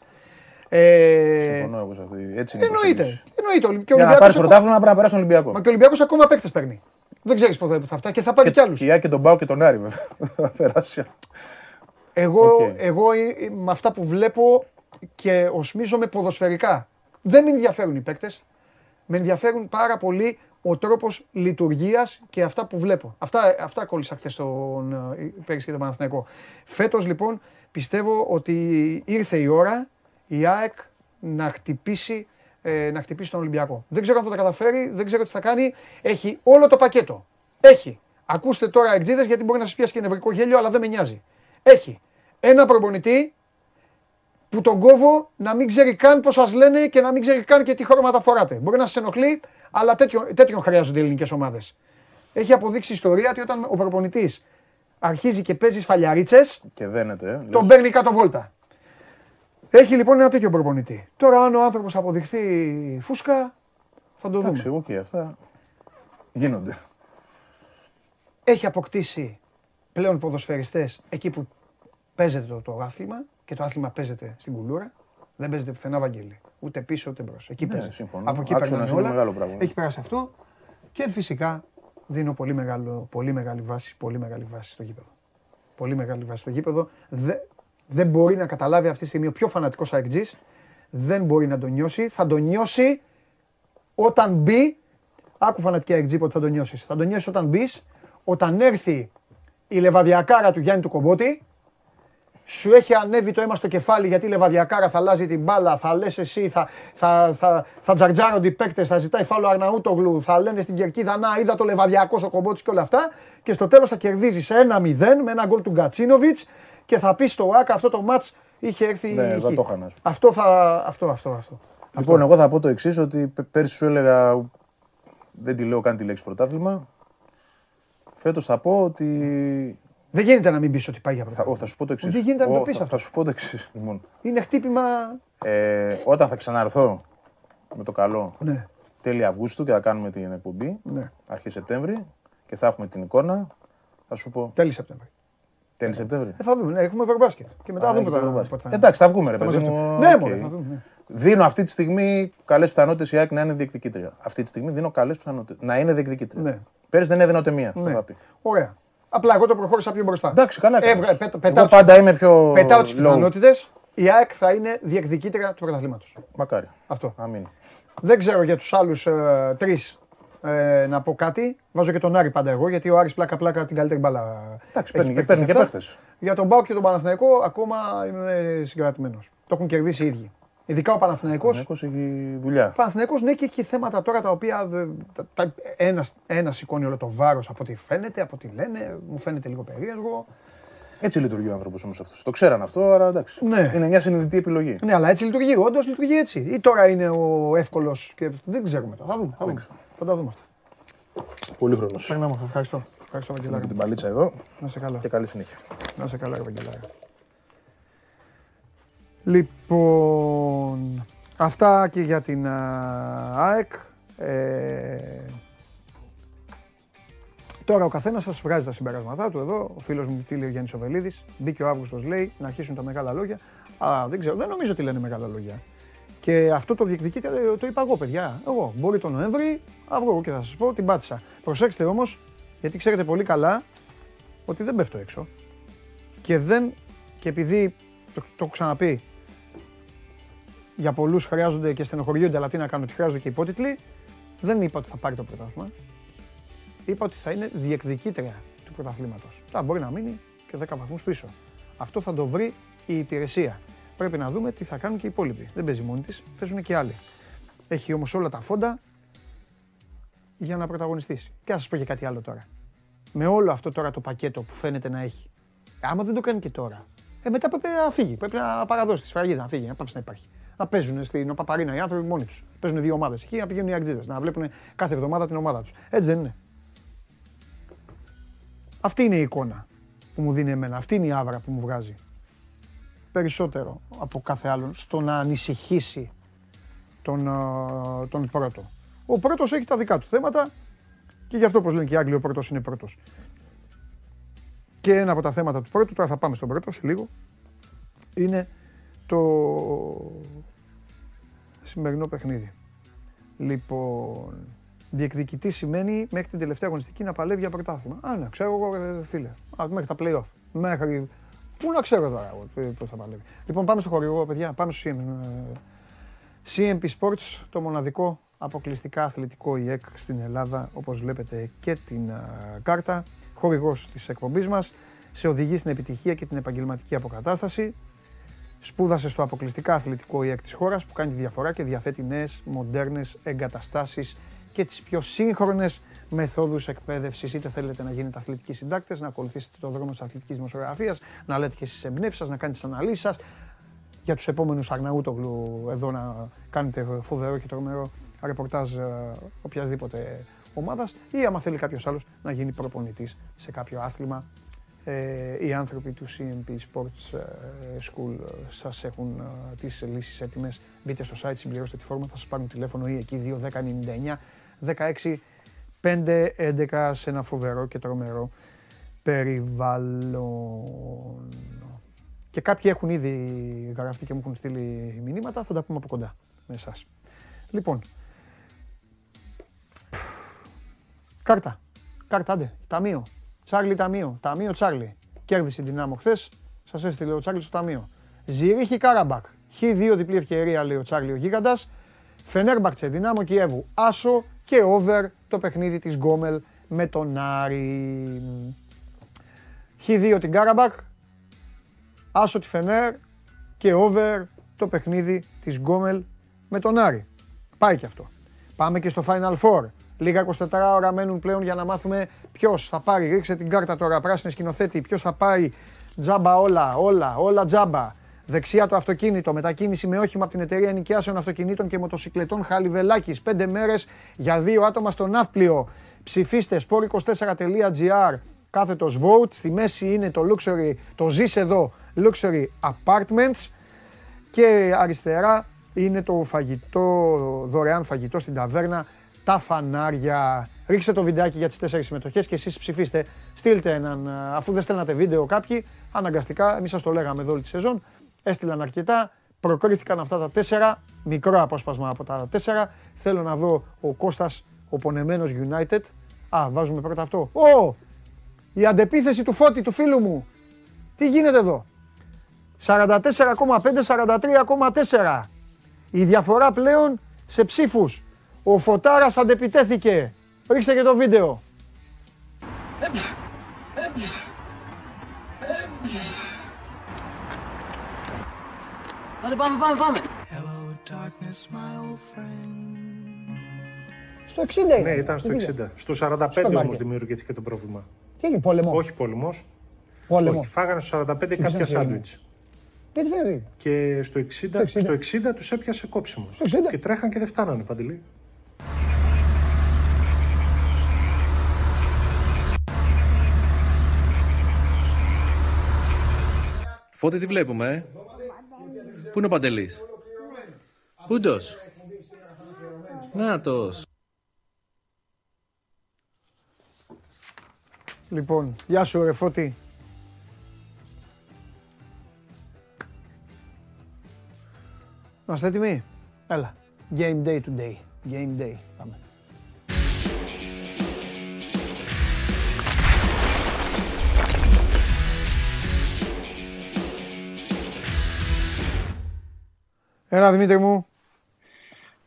Ε, Συμφωνώ εγώ σε αυτή. Έτσι είναι η εννοείται. προσέγγιση. εννοείται. Και ο Για να Ολυμπιακός πάρεις ακόμα- πρωτάθλημα πρέπει να περάσει τον Ολυμπιακός. Μα και ο Ολυμπιακός ακόμα παίκτες παίρνει. Δεν ξέρεις πότε θα φτάσει και θα πάρει κι άλλους. Και η ΑΕΚ και τον Πάο και τον Άρη, βέβαια. Θα περάσει. Εγώ, Οκ. εγώ ε, ε, με αυτά που βλέπω και οσμίζομαι ποδοσφαιρικά. Δεν με ενδιαφέρουν οι παίκτες. Με ενδιαφέρουν πάρα πολύ ο τρόπος λειτουργίας και αυτά που βλέπω. Αυτά, αυτά κόλλησα χθες στον ε, πέρυσι και τον Παναθηναϊκό. Φέτος λοιπόν πιστεύω ότι ήρθε η ώρα η ΑΕΚ να χτυπήσει, ε, να χτυπήσει τον Ολυμπιακό. Δεν ξέρω αν θα τα καταφέρει, δεν ξέρω τι θα κάνει. Έχει όλο το πακέτο. Έχει. Ακούστε τώρα εκτζίδε γιατί μπορεί να σας πιάσει και νευρικό γέλιο, αλλά δεν με νοιάζει. Έχει ένα προπονητή που τον κόβω να μην ξέρει καν πώς σας λένε και να μην ξέρει καν και τι χρώματα φοράτε. Μπορεί να σας ενοχλεί, αλλά τέτοιον, τέτοιον χρειάζονται οι ελληνικές ομάδες. Έχει αποδείξει η ιστορία ότι όταν ο προπονητής αρχίζει και παίζει σφαλιαρίτσες, Και δένεται. ε, τον λες. παίρνει κάτω βόλτα. Έχει λοιπόν ένα τέτοιο προπονητή. Τώρα, αν ο άνθρωπος αποδειχθεί φούσκα, θα το Εντάξει, δούμε. εγώ και αυτά γίνονται. Έχει αποκτήσει πλέον ποδοσφαιριστές εκεί που παίζεται το, το άθλημα και το άθλημα παίζεται στην κουλούρα. Δεν παίζεται πουθενά Βαγγέλη. Ούτε πίσω ούτε μπρος. Εκεί Ναι, παίζεται. συμφωνώ. Από εκεί Άξονας περνάνε είναι όλα. μεγάλο πράγμα. Έχει περάσει αυτό. Και φυσικά δίνω πολύ, μεγάλο, πολύ μεγάλη βάση, πολύ μεγάλη βάση στο γήπεδο. Πολύ μεγάλη βάση στο γήπεδο. Δε, δεν μπορεί να καταλάβει αυτή τη στιγμή ο πιο φανατικός αεκτζή. Δεν μπορεί να το νιώσει. Θα το νιώσει όταν μπει. Άκου φανατική αεκτζή πότε θα το νιώσεις. Θα το νιώσεις όταν μπεις, όταν έρθει η λεβαδιακάρα του Γιάννη του Κομπότη. Σου έχει ανέβει το αίμα στο κεφάλι γιατί η λεβαδιακάρα θα αλλάζει την μπάλα, θα λες εσύ, θα, θα, θα, θα τζαρτζάρονται οι παίκτες, θα ζητάει φάλο Αρναούτογλου, θα λένε στην κερκίδα να είδα το λεβαδιακό ο κομπότης και όλα αυτά και στο τέλος θα κερδίζεις 1-0 με ένα γκολ του Γκατσίνοβιτς και θα πεις στο ΆΚΑ αυτό το μάτς είχε έρθει Ναι, εδώ χ. το είχα να σου πω. Αυτό θα, αυτό, αυτό, αυτό. Λοιπόν, εγώ θα πω το εξής: ότι πε- πέρσι σου έλεγα. Δεν τη λέω καν τη λέξη πρωτάθλημα. Φέτος θα πω ότι. Δεν γίνεται να μην πεις ότι πάει για Θα, πρωτάθλημα. ο, θα σου πω το εξής. Δεν γίνεται να το πεις θα, αυτό. θα σου πω το εξής. Λοιπόν. Είναι χτύπημα, Ε, όταν θα ξαναρθώ με το καλό ναι, τέλη Αυγούστου και θα κάνουμε την εκπομπή, ναι, αρχή Σεπτέμβρη, και θα έχουμε την εικόνα, θα σου πω. τέλη Σεπτέμβρη. Τέλη Σεπτέμβρη. Ε, θα δούμε, ναι, έχουμε Ευρωμπάσκετ και μετά Α, θα δούμε έχετε πότε- Ευρωμπάσκετ. πότε θα είναι. Εντάξει, θα βγούμε, ρε Θα παιδί μαζευτούμε. μου. Ναι, οκ. μωρέ, θα δούμε. ναι. Δίνω αυτή τη στιγμή καλές πιθανότητες η ΑΕΚ να είναι διεκδικήτρια. Αυτή τη στιγμή δίνω καλές πιθανότητες να είναι διεκδικήτρια. Ναι. Πέρυσι δεν έδινε ούτε μία, στο Ναι. είχα πει. Ωραία. Απλά εγώ το προχώρησα πιο μπροστά. Εντάξει, καλά έκανες. Έβγα- πέτα- Εγώ πετάω πάντα τις- είμαι πιο Πετάω τις low. πιθανότητες. Η ΑΕΚ θα είναι διεκδικήτρια του πρωταθλήματος. Μακάρι. Αυτό. Αμήν. Δεν ξέρω για τους άλλους ε, τρεις ε, να πω κάτι. Βάζω και τον Άρη πάντα εγώ, γιατί ο Άρης πλάκα-πλάκα την καλύτερη μπάλα. Εντάξει, έχει παίρνει και- παίξει παίρνει και αυτά. παίχτες. Για τον Μπάουκ και τον Παναθηναϊκό ακόμα είμαι συγκρατημένος. Το έχουν κερδίσει οι ίδιοι. Ειδικά ο Παναθηναϊκός. Ο έχει δουλειά. Ο Παναθηναϊκός ναι και έχει θέματα τώρα τα οποία ε, τα- τα- ένας, ένας σηκώνει όλο το βάρος από ό,τι φαίνεται, από ό,τι λένε, μου φαίνεται λίγο περίεργο. Έτσι λειτουργεί ο άνθρωπος όμως αυτός. Το ξέραν αυτό, άρα εντάξει. Ναι. Είναι μια συνειδητή επιλογή. Ναι, αλλά έτσι λειτουργεί, όντως λειτουργεί έτσι. Ή τώρα είναι ο εύκολος και δεν ξέρουμε. τώρα. Θα δούμε. Θα, δούμε. Θα τα δούμε αυτά. Πολύ χρόνος. Περνάμε αυτό. Ευχαριστώ. Ευχαριστώ, Με Βαγγελάρα. την παλίτσα εδώ Να σε καλά. και καλή συνέχεια. Να σε καλά, ρε Βαγγελάρα. Λοιπόν, αυτά και για την α, ΑΕΚ. Ε, τώρα ο καθένας σας βγάζει τα συμπεράσματά του εδώ. Ο φίλος μου, τι λέει ο Γιάννης Οβελίδη. Μπήκε ο Αύγουστος, λέει, να αρχίσουν τα μεγάλα λόγια. Α, δεν ξέρω, δεν νομίζω ότι λένε μεγάλα λόγια. Και αυτό το διεκδικείτε, ε, το είπα εγώ, παιδιά. Εγώ. Μπορεί το Νοέμβρη, αύριο εγώ και θα σας πω, την πάτησα. Προσέξτε όμως, γιατί ξέρετε πολύ καλά ότι δεν πέφτω έξω. Και δεν, και επειδή το, το έχω ξαναπεί, για πολλούς χρειάζονται και στενοχωριούνται, αλλά τι να κάνω, ότι χρειάζονται και υπότιτλοι, δεν είπα ότι θα πάρει το πρωτάθλημα. Είπα ότι θα είναι διεκδικήτρια του πρωταθλήματος. Τώρα μπορεί να μείνει και 10 βαθμούς πίσω. Αυτό θα το βρει η υπηρεσία. Πρέπει να δούμε τι θα κάνουν και οι υπόλοιποι. Δεν παίζει μόνη της, παίζουν και άλλοι. Έχει όμως όλα τα φόντα για να πρωταγωνιστήσει. Και να σας πω και κάτι άλλο τώρα. Με όλο αυτό τώρα το πακέτο που φαίνεται να έχει. Άμα δεν το κάνει και τώρα, ε, μετά πρέπει να φύγει. Πρέπει να παραδώσει τη σφραγίδα, να φύγει, να πάψει να υπάρχει. Να παίζουν στην Παπαρίνα οι άνθρωποι μόνοι τους. Παίζουν δύο ομάδες εκεί, να πηγαίνουν οι αγτζίδε, να βλέπουν κάθε εβδομάδα την ομάδα τους. Έτσι δεν είναι. Αυτή είναι η εικόνα που μου δίνει εμένα. Αυτή είναι η άβρα που μου βγάζει. Περισσότερο από κάθε άλλον στο να ανησυχήσει τον, α, τον πρώτο. Ο πρώτος έχει τα δικά του θέματα και γι' αυτό όπως λένε και οι Άγγλοι ο πρώτος είναι πρώτος. Και ένα από τα θέματα του πρώτου, τώρα θα πάμε στον πρώτο σε λίγο, είναι το σημερινό παιχνίδι. Λοιπόν, διεκδικητή σημαίνει μέχρι την τελευταία αγωνιστική να παλεύει για πρωτάθλημα. Α, ναι, ξέρω εγώ, ρε, φίλε. Α, μέχρι τα play-off. Μέχρι. Πού να ξέρω τώρα εγώ πού- πού θα παλεύει. Λοιπόν, πάμε στο χορηγό, παιδιά. Πάμε στο CM, ε, CMP Sports, το μοναδικό αποκλειστικά αθλητικό ΙΕΚ στην Ελλάδα, όπως βλέπετε και την α, κάρτα. Χορηγός της εκπομπής μας. Σε οδηγεί στην επιτυχία και την επαγγελματική αποκατάσταση. Σπούδασε στο αποκλειστικά αθλητικό ΙΕΚ της χώρας που κάνει τη διαφορά και διαθέτει νέες μοντέρνες εγκαταστάσεις και τις πιο σύγχρονες μεθόδους εκπαίδευσης. Είτε θέλετε να γίνετε αθλητικοί συντάκτες, να ακολουθήσετε το δρόμο της αθλητικής δημοσιογραφίας, να λέτε και στις εμπνεύσεις σας, να κάνετε τις αναλύσεις σας, για τους επόμενους Αρναούτογλου εδώ να κάνετε φοβερό και τρομερό ρεπορτάζ ε, οποιασδήποτε ομάδας ή άμα θέλει κάποιος άλλος να γίνει προπονητής σε κάποιο άθλημα. Ε, οι άνθρωποι του CMP Sports ε, School ε, σας έχουν ε, τις λύσεις έτοιμες. Μπείτε στο site, συμπληρώστε τη φόρμα, θα σας πάρουν τηλέφωνο ή εκεί 2 10 99 16 5 11 σε ένα φοβερό και τρομερό περιβάλλον. Και κάποιοι έχουν ήδη γραφτεί και μου έχουν στείλει μηνύματα, θα τα πούμε από κοντά με εσάς. Λοιπόν, κάρτα, κάρτα, άντε, ταμείο, Τσάρλι ταμείο, ταμείο Τσάρλι. Κέρδισε την Δυνάμο χθες, σας έστειλε ο Τσάρλι στο ταμείο. Ζυρίχη Καραμπάγκ, Χ2 διπλή ευκαιρία λέει ο Τσάρλι ο Γίγαντας. Φενέρμπακτσε, Δυνάμο Κιέβου, Άσο και over το παιχνίδι της Γκόμελ με τον Άρη. Χ2 την Καραμπάγκ, Άσο τη Φενέρ και over το παιχνίδι της Γκόμελ με τον Άρη. Πάει και αυτό. Πάμε και στο Final Four. Λίγα 24 ώρα μένουν πλέον για να μάθουμε ποιος θα πάρει. Ρίξε την κάρτα τώρα, πράσινη σκηνοθέτη. Ποιος θα πάρει τζάμπα όλα, όλα, όλα τζάμπα. Δεξιά το αυτοκίνητο, μετακίνηση με όχημα από την εταιρεία νοικιάσεων αυτοκινήτων και μοτοσυκλετών Χαλιβελάκης. Πέντε μέρες για δύο άτομα στο ναύπλιο. Ψηφίστε sport24.gr κάθετος vote. Στη μέση είναι το luxury, το ζεις εδώ luxury apartments και αριστερά είναι το φαγητό, δωρεάν φαγητό στην ταβέρνα, τα φανάρια. Ρίξτε το βιντεάκι για τις τέσσερις συμμετοχές και εσείς ψηφίστε. Στείλτε έναν, αφού δεν στέλνατε βίντεο κάποιοι, αναγκαστικά, εμείς σας το λέγαμε εδώ όλη τη σεζόν, έστειλαν αρκετά, προκρίθηκαν αυτά τα τέσσερα, μικρό απόσπασμα από τα τέσσερα. Θέλω να δω ο Κώστας, ο πονεμένος United. Α, βάζουμε πρώτα αυτό. Ω, η αντεπίθεση του Φώτη, του φίλου μου. Τι γίνεται εδώ; 44,5-43,4. Η διαφορά πλέον σε ψήφους. Ο Φωτάρας αντεπιτέθηκε. Ρίξτε και το βίντεο. Άντε πάμε, πάμε, πάμε. Hello, Στο 60 Ναι, ήταν στο 60. Στο 45 Στο όμως μάρκετ. δημιουργήθηκε το πρόβλημα. Τι έγινε, πόλεμο; Όχι πόλεμος. πόλεμο. Όχι, φάγανε στο 45 κάποια σίγουρο. σάντουιτς. Γιατί φαίνεται. Και στο 60, Στο 60. στο 60 τους έπιασε κόψιμος. Στο 60. Και τρέχαν και δεν φτάνανε παντελή. Φώτη τι βλέπουμε, ε; Πού είναι ο Παντελής; Πούντος. Νάτος. Λοιπόν, γεια σου ρε Φώτη. Είμαστε έτοιμοι; Έλα. Game day today. Game day. Πάμε. Έλα Δημήτρη μου.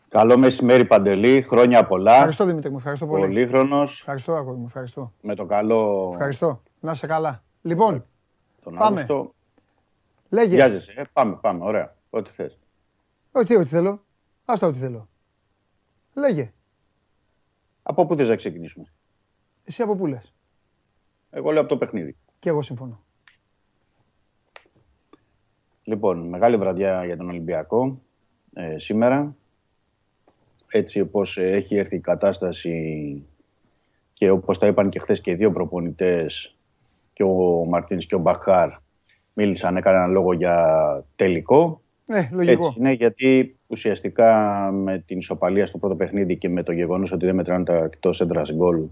Καλό μεσημέρι Παντελή, χρόνια πολλά. Ευχαριστώ Δημήτρη μου. Ευχαριστώ πολύ. Πολύχρονος, Ευχαριστώ αγόρι μου. Ευχαριστώ. με το καλό Ευχαριστώ. Να είσαι καλά. Λοιπόν, τον Πάμε. Αύγουστο. λέγε. Βιάζεσαι, ε; πάμε, πάμε, ωραία, ό,τι θες. Ό,τι, ό,τι θέλω. Άστα ό,τι θέλω. Λέγε. Από πού θες να ξεκινήσουμε; Εσύ από πού λες; Εγώ λέω από το παιχνίδι. Και εγώ συμφωνώ. Λοιπόν, μεγάλη βραδιά για τον Ολυμπιακό ε, σήμερα. Έτσι όπως ε, έχει έρθει η κατάσταση και όπως τα είπαν και χθες και οι δύο προπονητές και ο Μαρτίνς και ο Μπαχάρ μίλησαν, έκαναν λόγο για τελικό. Ναι, λογικό. Έτσι είναι γιατί ουσιαστικά με την ισοπαλία στο πρώτο παιχνίδι και με το γεγονός ότι δεν μετράνε τα εκτός έντρας γκολ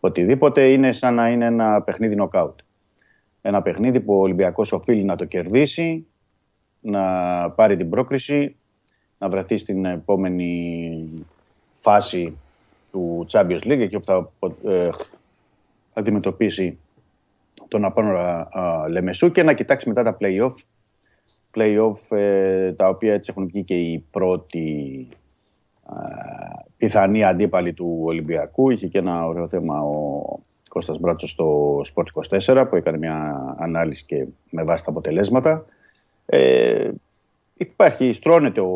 οτιδήποτε είναι σαν να είναι ένα παιχνίδι νοκάουτ. Ένα παιχνίδι που ο Ολυμπιακός οφείλει να το κερδίσει, να πάρει την πρόκριση, να βρεθεί στην επόμενη φάση του Champions League εκεί όπου θα ε, αντιμετωπίσει τον Απόνορα α, Λεμεσού και να κοιτάξει μετά τα play-off play-off ε, τα οποία έτσι έχουν βγει και οι πρώτοι α, πιθανοί αντίπαλοι του Ολυμπιακού. Είχε και ένα ωραίο θέμα ο Κώστας Μπράτσος στο Sport 24 που έκανε μια ανάλυση και με βάση τα αποτελέσματα. Ε, υπάρχει, στρώνεται ο,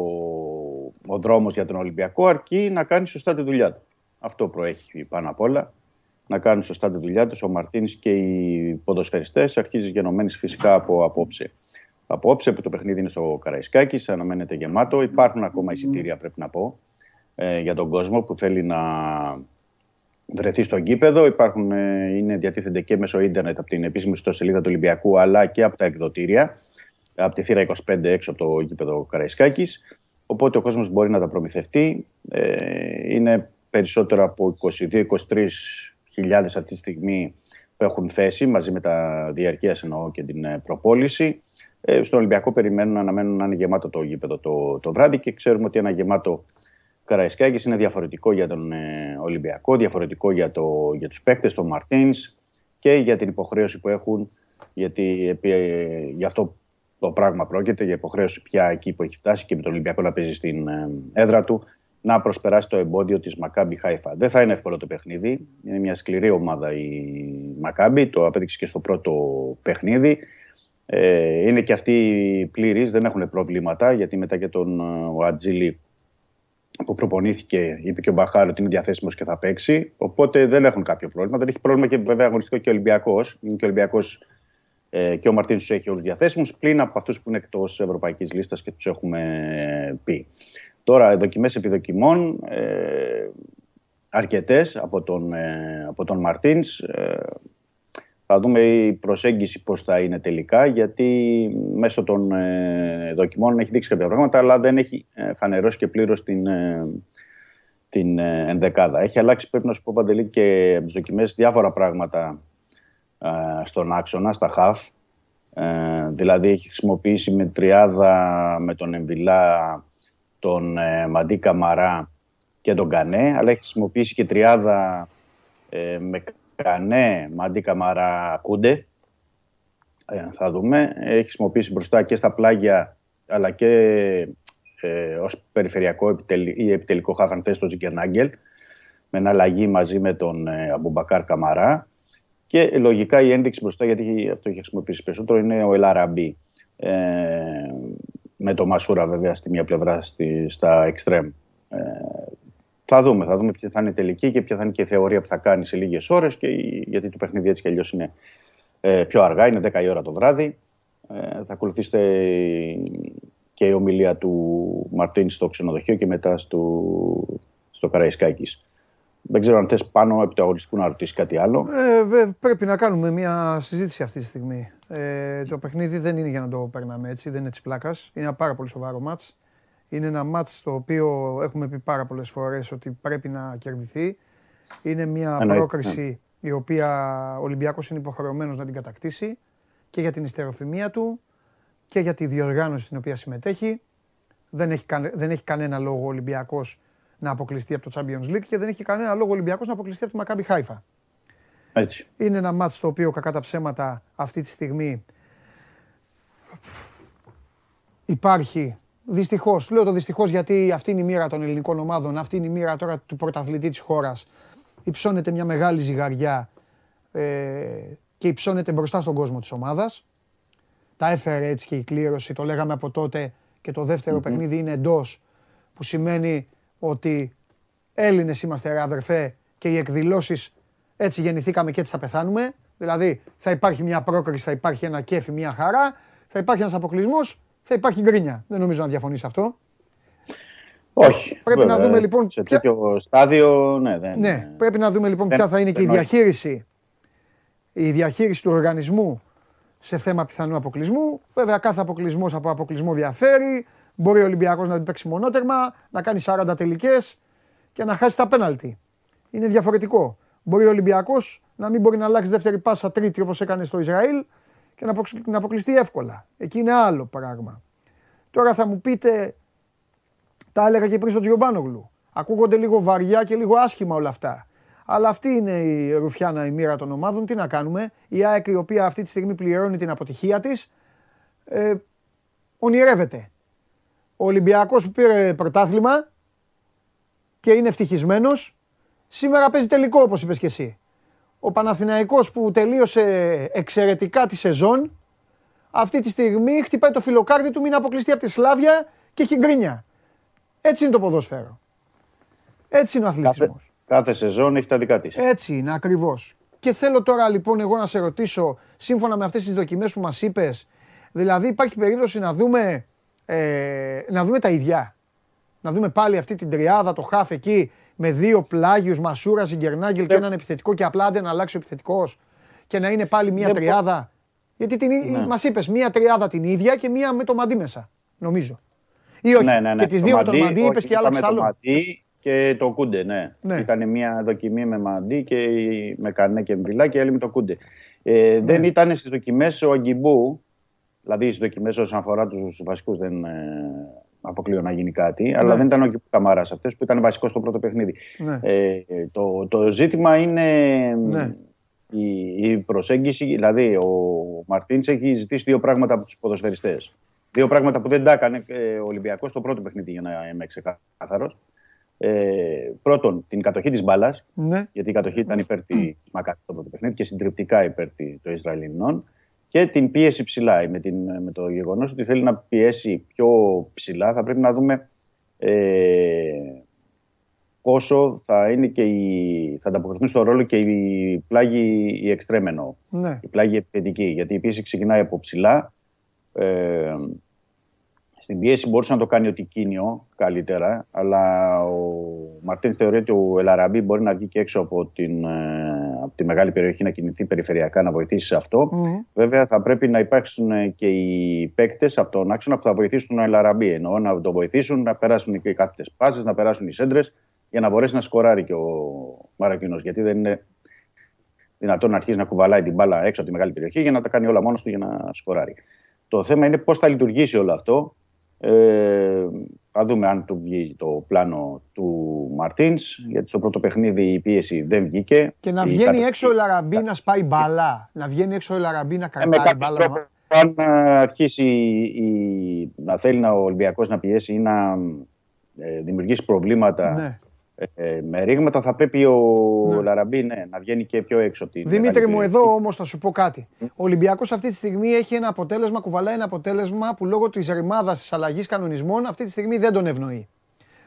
ο δρόμος για τον Ολυμπιακό αρκεί να κάνει σωστά τη δουλειά του. Αυτό προέχει πάνω απ' όλα. Να κάνουν σωστά τη δουλειά τους ο Μαρτίνης και οι ποδοσφαιριστές αρχίζεις γενομένης φυσικά από απόψε. Απόψε που το παιχνίδι είναι στο Καραϊσκάκη, αναμένεται γεμάτο. Υπάρχουν ακόμα εισιτήρια, πρέπει να πω, ε, για τον κόσμο που θέλει να βρεθεί στο γήπεδο. Υπάρχουν, ε, είναι, διατίθενται και μέσω ίντερνετ από την επίσημη ιστοσελίδα του Ολυμπιακού, αλλά και από τα εκδοτήρια, από τη θύρα 25 έξω από το γήπεδο Καραϊσκάκης. Οπότε ο κόσμος μπορεί να τα προμηθευτεί. Ε, είναι περισσότερο από 22-23 χιλιάδες αυτή τη στιγμή που έχουν θέση μαζί με τα διαρκείας εννοώ και την ε, προπόληση. Ε, στον Ολυμπιακό περιμένουν να αναμένουν να είναι γεμάτο το γήπεδο το, το βράδυ και ξέρουμε ότι ένα γεμάτο Καραϊσκάκης είναι διαφορετικό για τον ε, Ολυμπιακό, διαφορετικό για, το, για τους παίκτες, τον Μαρτίνς και για την υποχρέωση που έχουν γιατί επί, ε, γι' αυτό το πράγμα πρόκειται, για υποχρέωση πια εκεί που έχει φτάσει και με τον Ολυμπιακό να παίζει στην ε, έδρα του να προσπεράσει το εμπόδιο της Μακάμπι Χάιφα. Δεν θα είναι εύκολο το παιχνίδι. Είναι μια σκληρή ομάδα η Μακάμπι. Το απέδειξε και στο πρώτο παιχνίδι. Ε, είναι και αυτοί πλήρεις, δεν έχουν προβλήματα γιατί μετά και τον ε, ο Ατζίλη που προπονήθηκε, είπε και ο Μπαχάρο ότι είναι διαθέσιμος και θα παίξει. Οπότε δεν έχουν κάποιο πρόβλημα. Δεν έχει πρόβλημα και βέβαια αγωνιστικό και ο Ολυμπιακός. Είναι και ο Ολυμπιακός ε, και ο Μαρτίνο τους έχει όλους διαθέσιμους, πλην από αυτούς που είναι εκτός ευρωπαϊκής λίστας και τους έχουμε πει. Τώρα, δοκιμές επιδοκιμών, ε, αρκετές από τον, ε, από τον Μαρτίνς. Ε, θα δούμε η προσέγγιση πώς θα είναι τελικά, γιατί μέσω των ε, δοκιμών έχει δείξει κάποια πράγματα, αλλά δεν έχει ε, φανερώσει και πλήρως την, ε, την ε, ενδεκάδα. Έχει αλλάξει, πρέπει να σου πω, Παντελή, και από τις δοκιμές διάφορα πράγματα ε, στον άξονα, στα χαφ. Ε, δηλαδή έχει χρησιμοποιήσει με τριάδα με τον Εμβιλά, τον ε, Μαντί Καμαρά και τον Κανέ, αλλά έχει χρησιμοποιήσει και τριάδα ε, με Κανέ, Μαντί Καμαρά, Κούντε. Ε, θα δούμε. Έχει χρησιμοποιήσει μπροστά και στα πλάγια, αλλά και ε, ως περιφερειακό επιτελ, ή επιτελικό χάφαν θέση τον Τζικερνάγκελ, με ένα αλλαγή μαζί με τον ε, Αμπουμπακάρ Καμαρά. Και λογικά η ένδειξη μπροστά, γιατί αυτό έχει χρησιμοποιήσει περισσότερο, είναι ο Ελαραμπή. Ε, με το Μασούρα βέβαια στη μία πλευρά στη, στα εξτρέμ. Ε, θα δούμε, θα δούμε ποια θα είναι η τελική και ποια θα είναι και η θεωρία που θα κάνει σε λίγες ώρες και, η- γιατί το παιχνίδι έτσι κι αλλιώς είναι ε, πιο αργά, είναι 10 η ώρα το βράδυ. Ε, θα ακολουθήσετε και η ομιλία του Μαρτίν στο ξενοδοχείο και μετά στο, στο Καραϊσκάκης. Δεν ξέρω αν θες πάνω επί του αγωνιστικού να ρωτήσεις κάτι άλλο. Ε, βε- πρέπει να κάνουμε μια συζήτηση αυτή τη στιγμή. Ε, το παιχνίδι δεν είναι για να το περνάμε έτσι, δεν είναι της πλάκας. Είναι ένα πάρα πολύ σοβαρό μάτς. Είναι ένα μάτς το οποίο έχουμε πει πάρα πολλές φορές ότι πρέπει να κερδιθεί. Είναι μια Εννοείται, πρόκριση η οποία ο Ολυμπιακός είναι υποχρεωμένος να την κατακτήσει και για την ιστεροφημία του και για τη διοργάνωση στην οποία συμμετέχει. Δεν έχει, κανε- δεν έχει κανένα λόγο ο Ολυμπιακός να αποκλειστεί από το Champions League και δεν έχει κανένα λόγο ο Ολυμπιακός να αποκλειστεί από τη Maccabi Χάιφα. Έτσι. Είναι ένα μάτς το οποίο κακά τα ψέματα αυτή τη στιγμή υπάρχει. Δυστυχώς, λέω το δυστυχώς γιατί αυτή είναι η μοίρα των ελληνικών ομάδων, αυτή είναι η μοίρα τώρα του πρωταθλητή της χώρας. Υψώνεται μια μεγάλη ζυγαριά ε, και υψώνεται μπροστά στον κόσμο της ομάδας. Τα έφερε έτσι και η κλήρωση, το λέγαμε από τότε και το δευτερο παιχνίδι είναι εντός, που σημαίνει ότι Έλληνες είμαστε ρε αδερφέ και οι εκδηλώσεις έτσι γεννηθήκαμε και έτσι θα πεθάνουμε. Δηλαδή θα υπάρχει μια πρόκριση, θα υπάρχει ένα κέφι, μια χαρά, θα υπάρχει ένας αποκλεισμός, θα υπάρχει γκρίνια. Δεν νομίζω να διαφωνείς αυτό. Όχι. Πρέπει να βέβαια, δούμε, λοιπόν, Σε ποια- τέτοιο στάδιο, ναι, δεν Ναι, πρέπει να δούμε λοιπόν δεν- ποια θα είναι και η δεν όχι. διαχείριση, η διαχείριση του οργανισμού σε θέμα πιθανού αποκλεισμού. Βέβαια, κάθε αποκλεισμός από αποκλεισμό διαφέρει. Μπορεί ο Ολυμπιακός να την παίξει μονότερμα, να κάνει 40 τελικές και να χάσει τα πέναλτι. Είναι διαφορετικό. Μπορεί ο Ολυμπιακός να μην μπορεί να αλλάξει δεύτερη πάσα τρίτη όπως έκανε στο Ισραήλ και να αποκλει- να αποκλειστεί εύκολα. Εκεί είναι άλλο πράγμα. Τώρα θα μου πείτε, τα έλεγα και πριν στον Τζιομπάνογλου. Ακούγονται λίγο βαριά και λίγο άσχημα όλα αυτά. Αλλά αυτή είναι η ρουφιάνα η μοίρα των ομάδων. Τι να κάνουμε; Η ΑΕΚ η οποία αυτή τη στιγμή πληρώνει την αποτυχία της, ε, ονειρεύεται. Ο Ολυμπιακός που πήρε πρωτάθλημα και είναι ευτυχισμένος, σήμερα παίζει τελικό όπως είπες και εσύ. Ο Παναθηναϊκός που τελείωσε εξαιρετικά τη σεζόν, αυτή τη στιγμή χτυπάει το φιλοκάρδι του μην αποκλειστεί από τη Σλάβια και έχει γκρίνια. Έτσι είναι το ποδόσφαιρο. Έτσι είναι ο Κάθε, αθλητισμός. κάθε σεζόν έχει τα δικά της. Έτσι είναι ακριβώς. Και θέλω τώρα λοιπόν εγώ να σε ρωτήσω, σύμφωνα με αυτές τις δοκιμές που μας είπες, δηλαδή υπάρχει περίπτωση να δούμε, ε, να δούμε τα ίδια. Να δούμε πάλι αυτή την τριάδα, το χάφ εκεί, με δύο πλάγιους, Μασούρα, Ζιγκερνάγκελ και έναν επιθετικό και απλά άντε να αλλάξει ο επιθετικός και να είναι πάλι μια Δεν μπο- τριάδα. Γιατί την, Ναι. μας είπες μία τριάδα την ίδια και μία με το μαντί μέσα, νομίζω. Ή όχι, Ναι, ναι, ναι. και τις Το δύο με τον Μαντί, μαντί είπες όχι, και άλλαξες είπαμε άλλο. Το Μαντί και το Κούντε, ναι. Ναι. Ήταν μια δοκιμή με Μαντί και η- με Κανέ και Εμβιλά και άλλη με το Κούντε. Ε, Δεν Ναι. ήταν στις δοκιμές ο Αγκιμπού, δηλαδή στι δοκιμές όσον αφορά τους βασικούς δεν ε, αποκλείω να γίνει κάτι, αλλά Ναι. δεν ήταν ο Αγκιμπού Καμαρά αυτό που ήταν βασικός στο πρώτο παιχνίδι. Ναι. Ε, το, το ζήτημα είναι Ναι. η, η προσέγγιση, δηλαδή ο Μαρτίνς έχει ζητήσει δύο πράγματα από τους ποδοσφαιριστές. Δύο πράγματα που δεν τα έκανε ε, ο Ολυμπιακός στο πρώτο παιχνίδι για να είμαι ξεκάθαρος. Ε, πρώτον, την κατοχή της μπάλας, Ναι. γιατί η κατοχή ήταν υπέρ της Μακάτι το πρώτο παιχνίδι και συντριπτικά υπέρ τη- των Ισραηλινών. Και την πίεση ψηλά. Με, την, με το γεγονός ότι θέλει να πιέσει πιο ψηλά, θα πρέπει να δούμε ε, πόσο θα είναι και η, θα ανταποκριθούν στο ρόλο και η πλάγη η εξτρέμενο, Ναι. η πλάγη επιθετική. Γιατί η πίεση ξεκινάει από ψηλά. Ε, στην πίεση μπορούσε να το κάνει ο Τικίνιο καλύτερα, αλλά ο Μαρτίν θεωρεί ότι ο Ελαραμπή μπορεί να βγει και έξω από, την, ε, από τη μεγάλη περιοχή να κινηθεί περιφερειακά να βοηθήσει σε αυτό. Μμμ. Βέβαια θα πρέπει να υπάρξουν ε, και οι παίκτες από τον άξονα που θα βοηθήσουν τον Ελαραμπή. Εννοώ να τον βοηθήσουν, να περάσουν και οι κάθετες πάσει, να περάσουν οι σέντρες για να μπορέσει να σκοράρει και ο Μαρακινός. Γιατί δεν είναι δυνατόν να αρχίσει να κουβαλάει την μπάλα έξω από τη μεγάλη περιοχή για να τα κάνει όλα μόνος του για να σκοράρει. Το θέμα είναι πώς θα λειτουργήσει όλο αυτό. Ε, θα δούμε αν του βγει το πλάνο του Μαρτίνς, γιατί στο πρώτο παιχνίδι η πίεση δεν βγήκε. Και να Η βγαίνει κατοχή- έξω ο Λαραμπή να σπάει μπάλα. Να βγαίνει έξω ο Λαραμπή να ε, με κρατάει κάποιο μπάλα. τρόπο, αν ε, αρχίσει η, να θέλει να ο Ολυμπιακός να πιέσει ή να ε, δημιουργήσει προβλήματα Ναι. Ε, με ρήγματα θα πρέπει ο Ναι. Λαραμπή ναι, να βγαίνει και πιο έξω. από τη Δημήτρη μεγάλη μου, περιοχή. εδώ όμως θα σου πω κάτι. Ο Ολυμπιακός αυτή τη στιγμή έχει ένα αποτέλεσμα, κουβαλάει ένα αποτέλεσμα που λόγω της ρημάδας της αλλαγής κανονισμών αυτή τη στιγμή δεν τον ευνοεί.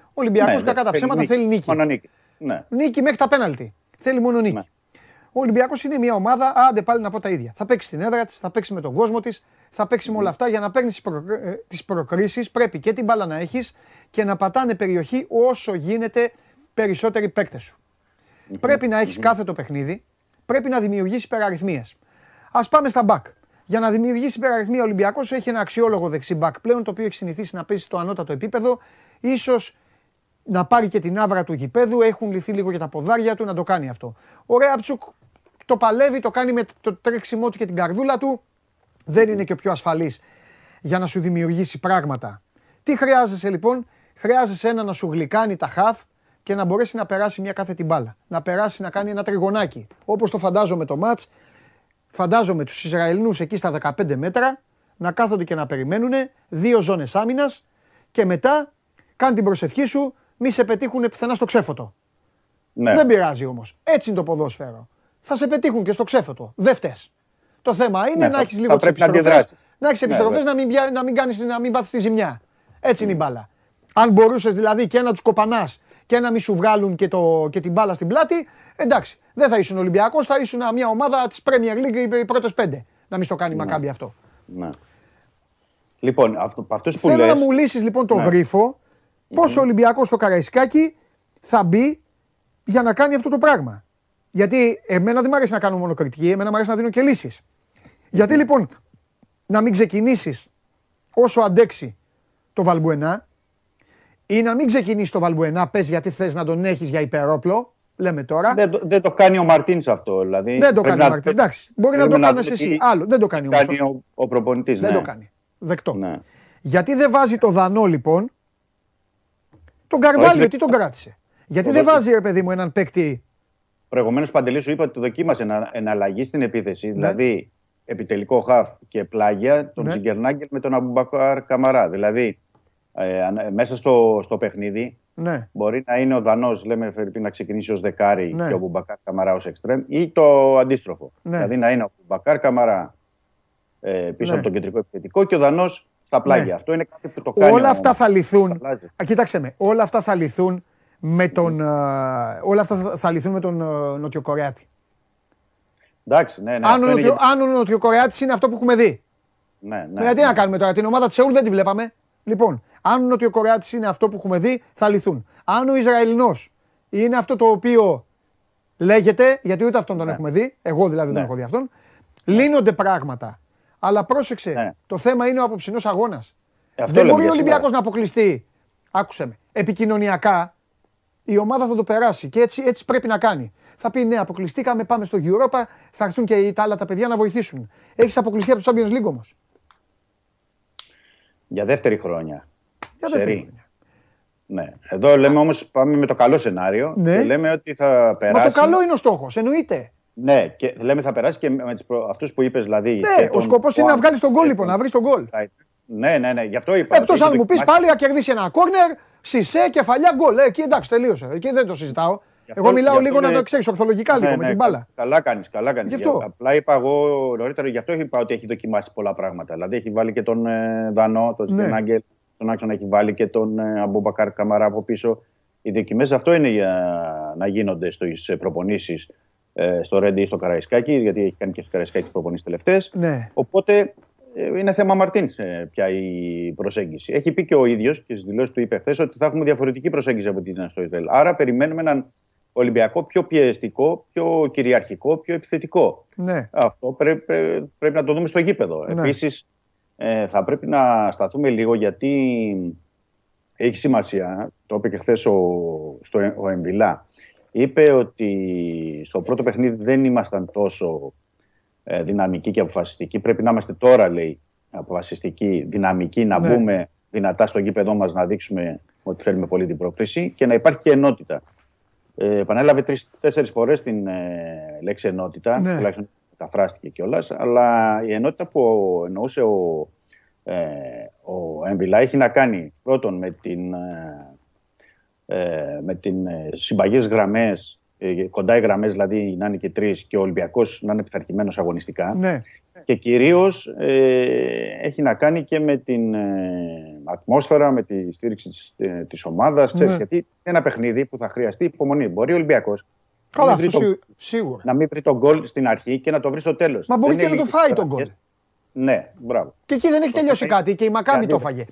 Ο Ολυμπιακός Ναι, κακά τα θέλει ψέματα θέλει νίκη. Μόνο νίκη. Ναι. Νίκη μέχρι τα πέναλτι. Θέλει μόνο νίκη. Ναι. Ο Ολυμπιακός είναι μια ομάδα, άντε πάλι να πω τα ίδια. Θα παίξει στην έδρα της, θα παίξει με τον κόσμο της, θα παίξει με όλα αυτά. Για να παίρνεις τις προκρίσεις, πρέπει και την μπάλα να έχεις και να πατάνε περιοχή όσο γίνεται περισσότεροι παίκτες σου. Πρέπει να έχεις κάθετο παιχνίδι, πρέπει να δημιουργήσεις υπεραριθμίες. Α πάμε στα μπακ. Για να δημιουργήσεις υπεραριθμία ο Ολυμπιακός έχει ένα αξιόλογο δεξί μπακ πλέον το οποίο έχει συνηθίσει να παίζει στο ανώτατο επίπεδο. Ίσως να πάρει και την άβρα του γηπέδου. Έχουν λυθεί λίγο για τα ποδάρια του να το κάνει αυτό. Ο Ρέαπτσουκ το παλεύει, το κάνει με το τρέξιμό του και την καρδούλα του. Δεν είναι και ο πιο ασφαλής για να σου δημιουργήσει πράγματα. Τι χρειάζεσαι λοιπόν, χρειάζεσαι ένα να σου γλυκάνει τα χαφ και να μπορέσει να περάσει μια κάθετη μπάλα. Να περάσει να κάνει ένα τριγωνάκι. Όπως το φαντάζομαι το μάτς, φαντάζομαι τους Ισραηλινούς εκεί στα 15 μέτρα να κάθονται και να περιμένουν δύο ζώνες άμυνας και μετά κάνει την προσευχή σου μη σε πετύχουν πουθενά στο ξέφωτο. Ναι. Δεν πειράζει όμως. Έτσι είναι το ποδόσφαιρο. Θα σε πετύχουν και στο ξέφωτο. Δεν φταίς. Το θέμα είναι Ναι, να θα- έχεις θα λίγο τις πρέπει να επιστροφές. αντιδράσεις. Να έχεις Ναι, επιστροφές βέβαια. να μην, πια- να μην, κάνεις, να μην πάθεις τη ζημιά. Έτσι είναι η μπάλα. Αν μπορούσες δηλαδή και να τους κοπανάς και να μην σου βγάλουν και, το, και την μπάλα στην πλάτη, εντάξει. Δεν θα ήσουν Ολυμπιακός, θα ήσουν μια ομάδα της Premier League οι πρώτες πέντε. Να μην στο κάνει η Μακάμπι αυτό. Ναι. Λοιπόν, αυτό, αυτούς που Θέλω λες, να μου λύσεις λοιπόν το Ναι. γρίφο πώς ο Ολυμπιακός στο Καραϊσκάκι θα μπει για να κάνει αυτό το πράγμα. Γιατί εμένα δεν μου αρέσει να κάνω μόνο κριτική, εμένα μου αρέσει να δίνω και λύσεις. Γιατί λοιπόν να μην ξεκινήσεις όσο αντέξει το Βαλμπουενά ή να μην ξεκινήσει το Βαλμπουενά, πες γιατί θες να τον έχεις για υπερόπλο, λέμε τώρα. δεν, το- δεν το κάνει ο Μαρτίνς αυτό. Δηλαδή, Δεν το πρέπει κάνει ο να- Μαρτίνς. Εντάξει, μπορεί να το πρέπει κάνεις δούμε εσύ. τι Άλλο, δεν το κάνει όμως. Κάνει ο, ο προπονητής, Δεν ναι. το κάνει. Δεκτό. Ναι. Γιατί δεν βάζει το δανό λοιπόν, τον Καρβάλιο, Όχι, τι τον κράτησε. Γιατί το δεν δοκι- βάζει ρε παιδί μου έναν παίκτη. Προηγουμένως, Παντελής, σου είπα ότι δοκίμασε να εναλλαγή στην επίθεση. Ναι. Δηλαδή, επιτελικό χαφ και πλάγια τον Ναι. Τσινκερνάγκελ με τον Αμπουμπακάρ Καμαρά. Δηλαδή, ε, αν- ε, μέσα στο, στο παιχνίδι Ναι, μπορεί να είναι ο Δανός, λέμε φερ' ειπείν, να ξεκινήσει ως δεκάρι Ναι. και ο Αμπουμπακάρ Καμαρά ως εξτρέμ, ή το αντίστροφο. Ναι. Δηλαδή να είναι ο Αμπουμπακάρ Καμαρά ε, πίσω Ναι. από τον κεντρικό επιθετικό και ο Δανός στα πλάγια. Ναι. Αυτό είναι κάτι που το κάνει. όλα ο- αυτά θα λυθούν. αλλάζει. Α, κοίταξε με, όλα αυτά θα λυθούν με τον, α, όλα αυτά θα- θα λυθούν με τον α, Νοτιοκορεάτη. Εντάξει, ναι, ναι. αν, αυτό ο είναι Νοτιο, γιατί- αν ο Νοτιοκορεάτης είναι αυτό που έχουμε δει. ναι, ναι, Γιατί ναι. να κάνουμε τώρα, την ομάδα της Σεούλ δεν τη βλέπαμε. Λοιπόν, αν ο Νοτιοκορεάτη είναι αυτό που έχουμε δει, θα λυθούν. Αν ο Ισραηλινός είναι αυτό το οποίο λέγεται, γιατί ούτε αυτόν τον Ναι. έχουμε δει, εγώ δηλαδή δεν Ναι. τον έχω δει αυτόν, λύνονται πράγματα. Αλλά πρόσεξε, Ναι. το θέμα είναι ο απόψινό αγώνας. Ε, αυτό Δεν λέμε μπορεί ο για Ολυμπιακός σήμερα. να αποκλειστεί. Άκουσε με. Επικοινωνιακά η ομάδα θα το περάσει και έτσι, έτσι πρέπει να κάνει. Θα πει ναι, αποκλειστήκαμε, πάμε στο Europa, θα έρθουν και τα άλλα τα παιδιά να βοηθήσουν. Έχεις αποκλειστεί από το Champions League όμως. Για δεύτερη χρόνια. Για Σερί. δεύτερη χρονιά. Ναι. Εδώ λέμε όμως πάμε με το καλό σενάριο Ναι. και λέμε ότι θα περάσει. Μα το καλό είναι ο στόχος, εννοείται. Ναι, και λέμε θα περάσει και με προ... αυτούς που είπες δηλαδή. Ναι, και ο τον σκοπός είναι να Χουάν βγάλει τον γκολ και λοιπόν, τον να βρεις τον γκολ. Ράιτ. Ναι, ναι, ναι, γι' αυτό είπα. Εκτός ότι αν έχει μου πεις δοκιμάσει- πάλι να κερδίσει ένα κόρνερ, σισέ, κεφαλιά, γκολ. Ε, εκεί εντάξει, τελείωσε. Εκεί δεν το συζητάω. Γι' αυτό- Εγώ μιλάω γι' αυτό λίγο να είναι- το ξέρει ορθολογικά λίγο Ναι, με ναι, την μπάλα. Καλά κάνεις, καλά κάνεις. Γι' αυτό. Απλά είπα εγώ νωρίτερα, γι' αυτό είπα ότι έχει δοκιμάσει πολλά πράγματα. Δηλαδή έχει βάλει και τον ε, Δανό, τον Ναι. Στενάγκελ, τον άξονα έχει βάλει και τον ε, Αμπούμπακαρ Καμαρά από πίσω. Οι δοκιμές αυτό είναι για να γίνονται στις προπονήσεις ε, στο Ρέντι ή στο Καραϊσκάκι, γιατί έχει κάνει και στο Καραϊσκάκι προπονήσεις τελευταίες. Ναι. Οπότε ε, είναι θέμα Μαρτίνς πια η προσέγγιση. Έχει πει και ο ίδιος και στις δηλώσεις του είπε χθες ότι θα έχουμε διαφορετική προσέγγιση από την στο Ισραήλ. Άρα περιμένουμε έναν Ολυμπιακό πιο πιεστικό, πιο κυριαρχικό, πιο επιθετικό. Ναι. Αυτό πρέπει, πρέπει να το δούμε στο γήπεδο. Ναι. Επίσης, ε, θα πρέπει να σταθούμε λίγο γιατί έχει σημασία, το είπε και χθες ο, στο, ο Εμβιλά, είπε ότι στο πρώτο παιχνίδι δεν ήμασταν τόσο ε, δυναμικοί και αποφασιστικοί. Πρέπει να είμαστε τώρα, λέει, αποφασιστικοί, δυναμικοί, να Ναι. μπούμε δυνατά στο γήπεδό μας, να δείξουμε ότι θέλουμε πολύ την πρόκριση και να υπάρχει και ενότητα. Ε, επανέλαβε τρει-τέσσερι φορές την ε, λέξη ενότητα, Ναι. τουλάχιστον μεταφράστηκε κιόλας. Αλλά η ενότητα που εννοούσε ο, ε, ο Εμβιλά έχει να κάνει πρώτον με την, ε, ε, με τι ε, συμπαγές γραμμές, ε, κοντά οι γραμμές δηλαδή να είναι και τρεις και ο Ολυμπιακός να είναι πειθαρχημένος αγωνιστικά. Ναι. Και κυρίως ε, έχει να κάνει και με την ε, ατμόσφαιρα, με τη στήριξη της, ε, της ομάδας. Ξέρεις, Ναι. γιατί είναι ένα παιχνίδι που θα χρειαστεί υπομονή. Μπορεί ο Ολυμπιακός Καλά, να μην αυτό βρει το- σίγου- σίγουρα. να μην βρει τον γκολ στην αρχή και να το βρει στο τέλος. Μα μπορεί Δεν και να είναι το φάει λίγες τον γκολ. αλλαγές. Ναι, μπράβο. Και εκεί δεν έχει τελειώσει φάει. κάτι και η Μακάμπη το Αντίθετα. έφαγε.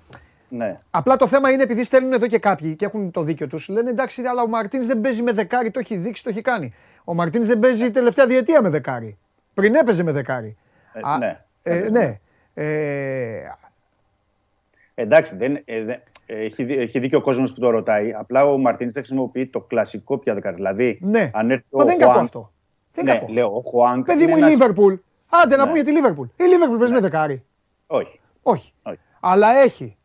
Ναι. Απλά το θέμα είναι επειδή στέλνουν εδώ και κάποιοι και έχουν το δίκιο τους. Λένε εντάξει, αλλά ο Μαρτίνς δεν παίζει με δεκάρι, το έχει δείξει, το έχει κάνει. Ο Μαρτίνς δεν παίζει τελευταία διετία με δεκάρι. Πριν έπαιζε με δεκάρι. Ε, Α, ναι. ε, ναι. Ε, Εντάξει, δεν, ε, δεν- ε, έχει, δει- έχει δίκιο ο κόσμος που το ρωτάει. Απλά ο Μαρτίνης δεν χρησιμοποιεί το κλασικό πια δεκάρι. Δηλαδή, ναι. αν έρθει Μα ο δεν είναι κακό Χουάνκ- αυτό. Δεν είναι Ναι, κακό. λέω, ο Χουάνκ. Παιδί είναι μου η ένας- Λίβερπουλ. Άντε να Ναι. πούμε για τη Λίβερπουλ. Η Λίβερπουλ παίζει με δεκάρι. Όχι. Όχι. Όχι. Αλλά έχει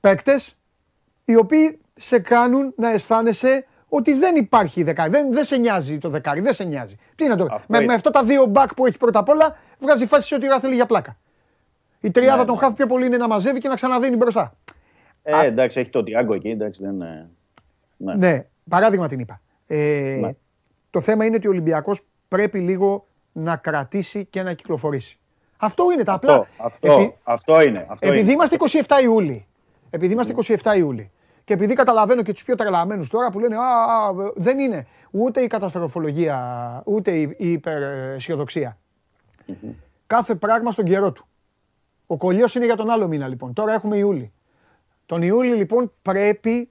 παίκτες οι οποίοι σε κάνουν να αισθάνεσαι ότι δεν υπάρχει δεκάρι. Δεν, δεν σε νοιάζει το δεκάρι. Δεν σε νοιάζει. Τι είναι το. Αυτό Με, είναι. με αυτά τα δύο μπακ που έχει πρώτα απ' όλα βγάζει φάση ότι ο θέλει για πλάκα. Η τριάδα Ναι, των ναι. χαφ πιο πολύ είναι να μαζεύει και να ξαναδίνει μπροστά. Ε, εντάξει, έχει το Τιάγκο εκεί. Εντάξει, δεν, ε, ναι. Ναι, παράδειγμα την είπα. Ε, Ναι. Το θέμα είναι ότι ο Ολυμπιακός πρέπει λίγο να κρατήσει και να κυκλοφορήσει. Αυτό είναι τα απλά. Αυτό, αυτό, Επί- αυτό είναι. Αυτό Επειδή είναι. είμαστε 27 Ιούλη. Επειδή είμαστε 27 Ιούλη. Και επειδή καταλαβαίνω και τους πιο τρελαμένους τώρα που λένε Α, α, δεν είναι ούτε η καταστροφολογία, ούτε η, η υπεραισιοδοξία. Κάθε πράγμα στον καιρό του. Ο κολλιός είναι για τον άλλο μήνα λοιπόν. Τώρα έχουμε Ιούλη. Τον Ιούλη λοιπόν πρέπει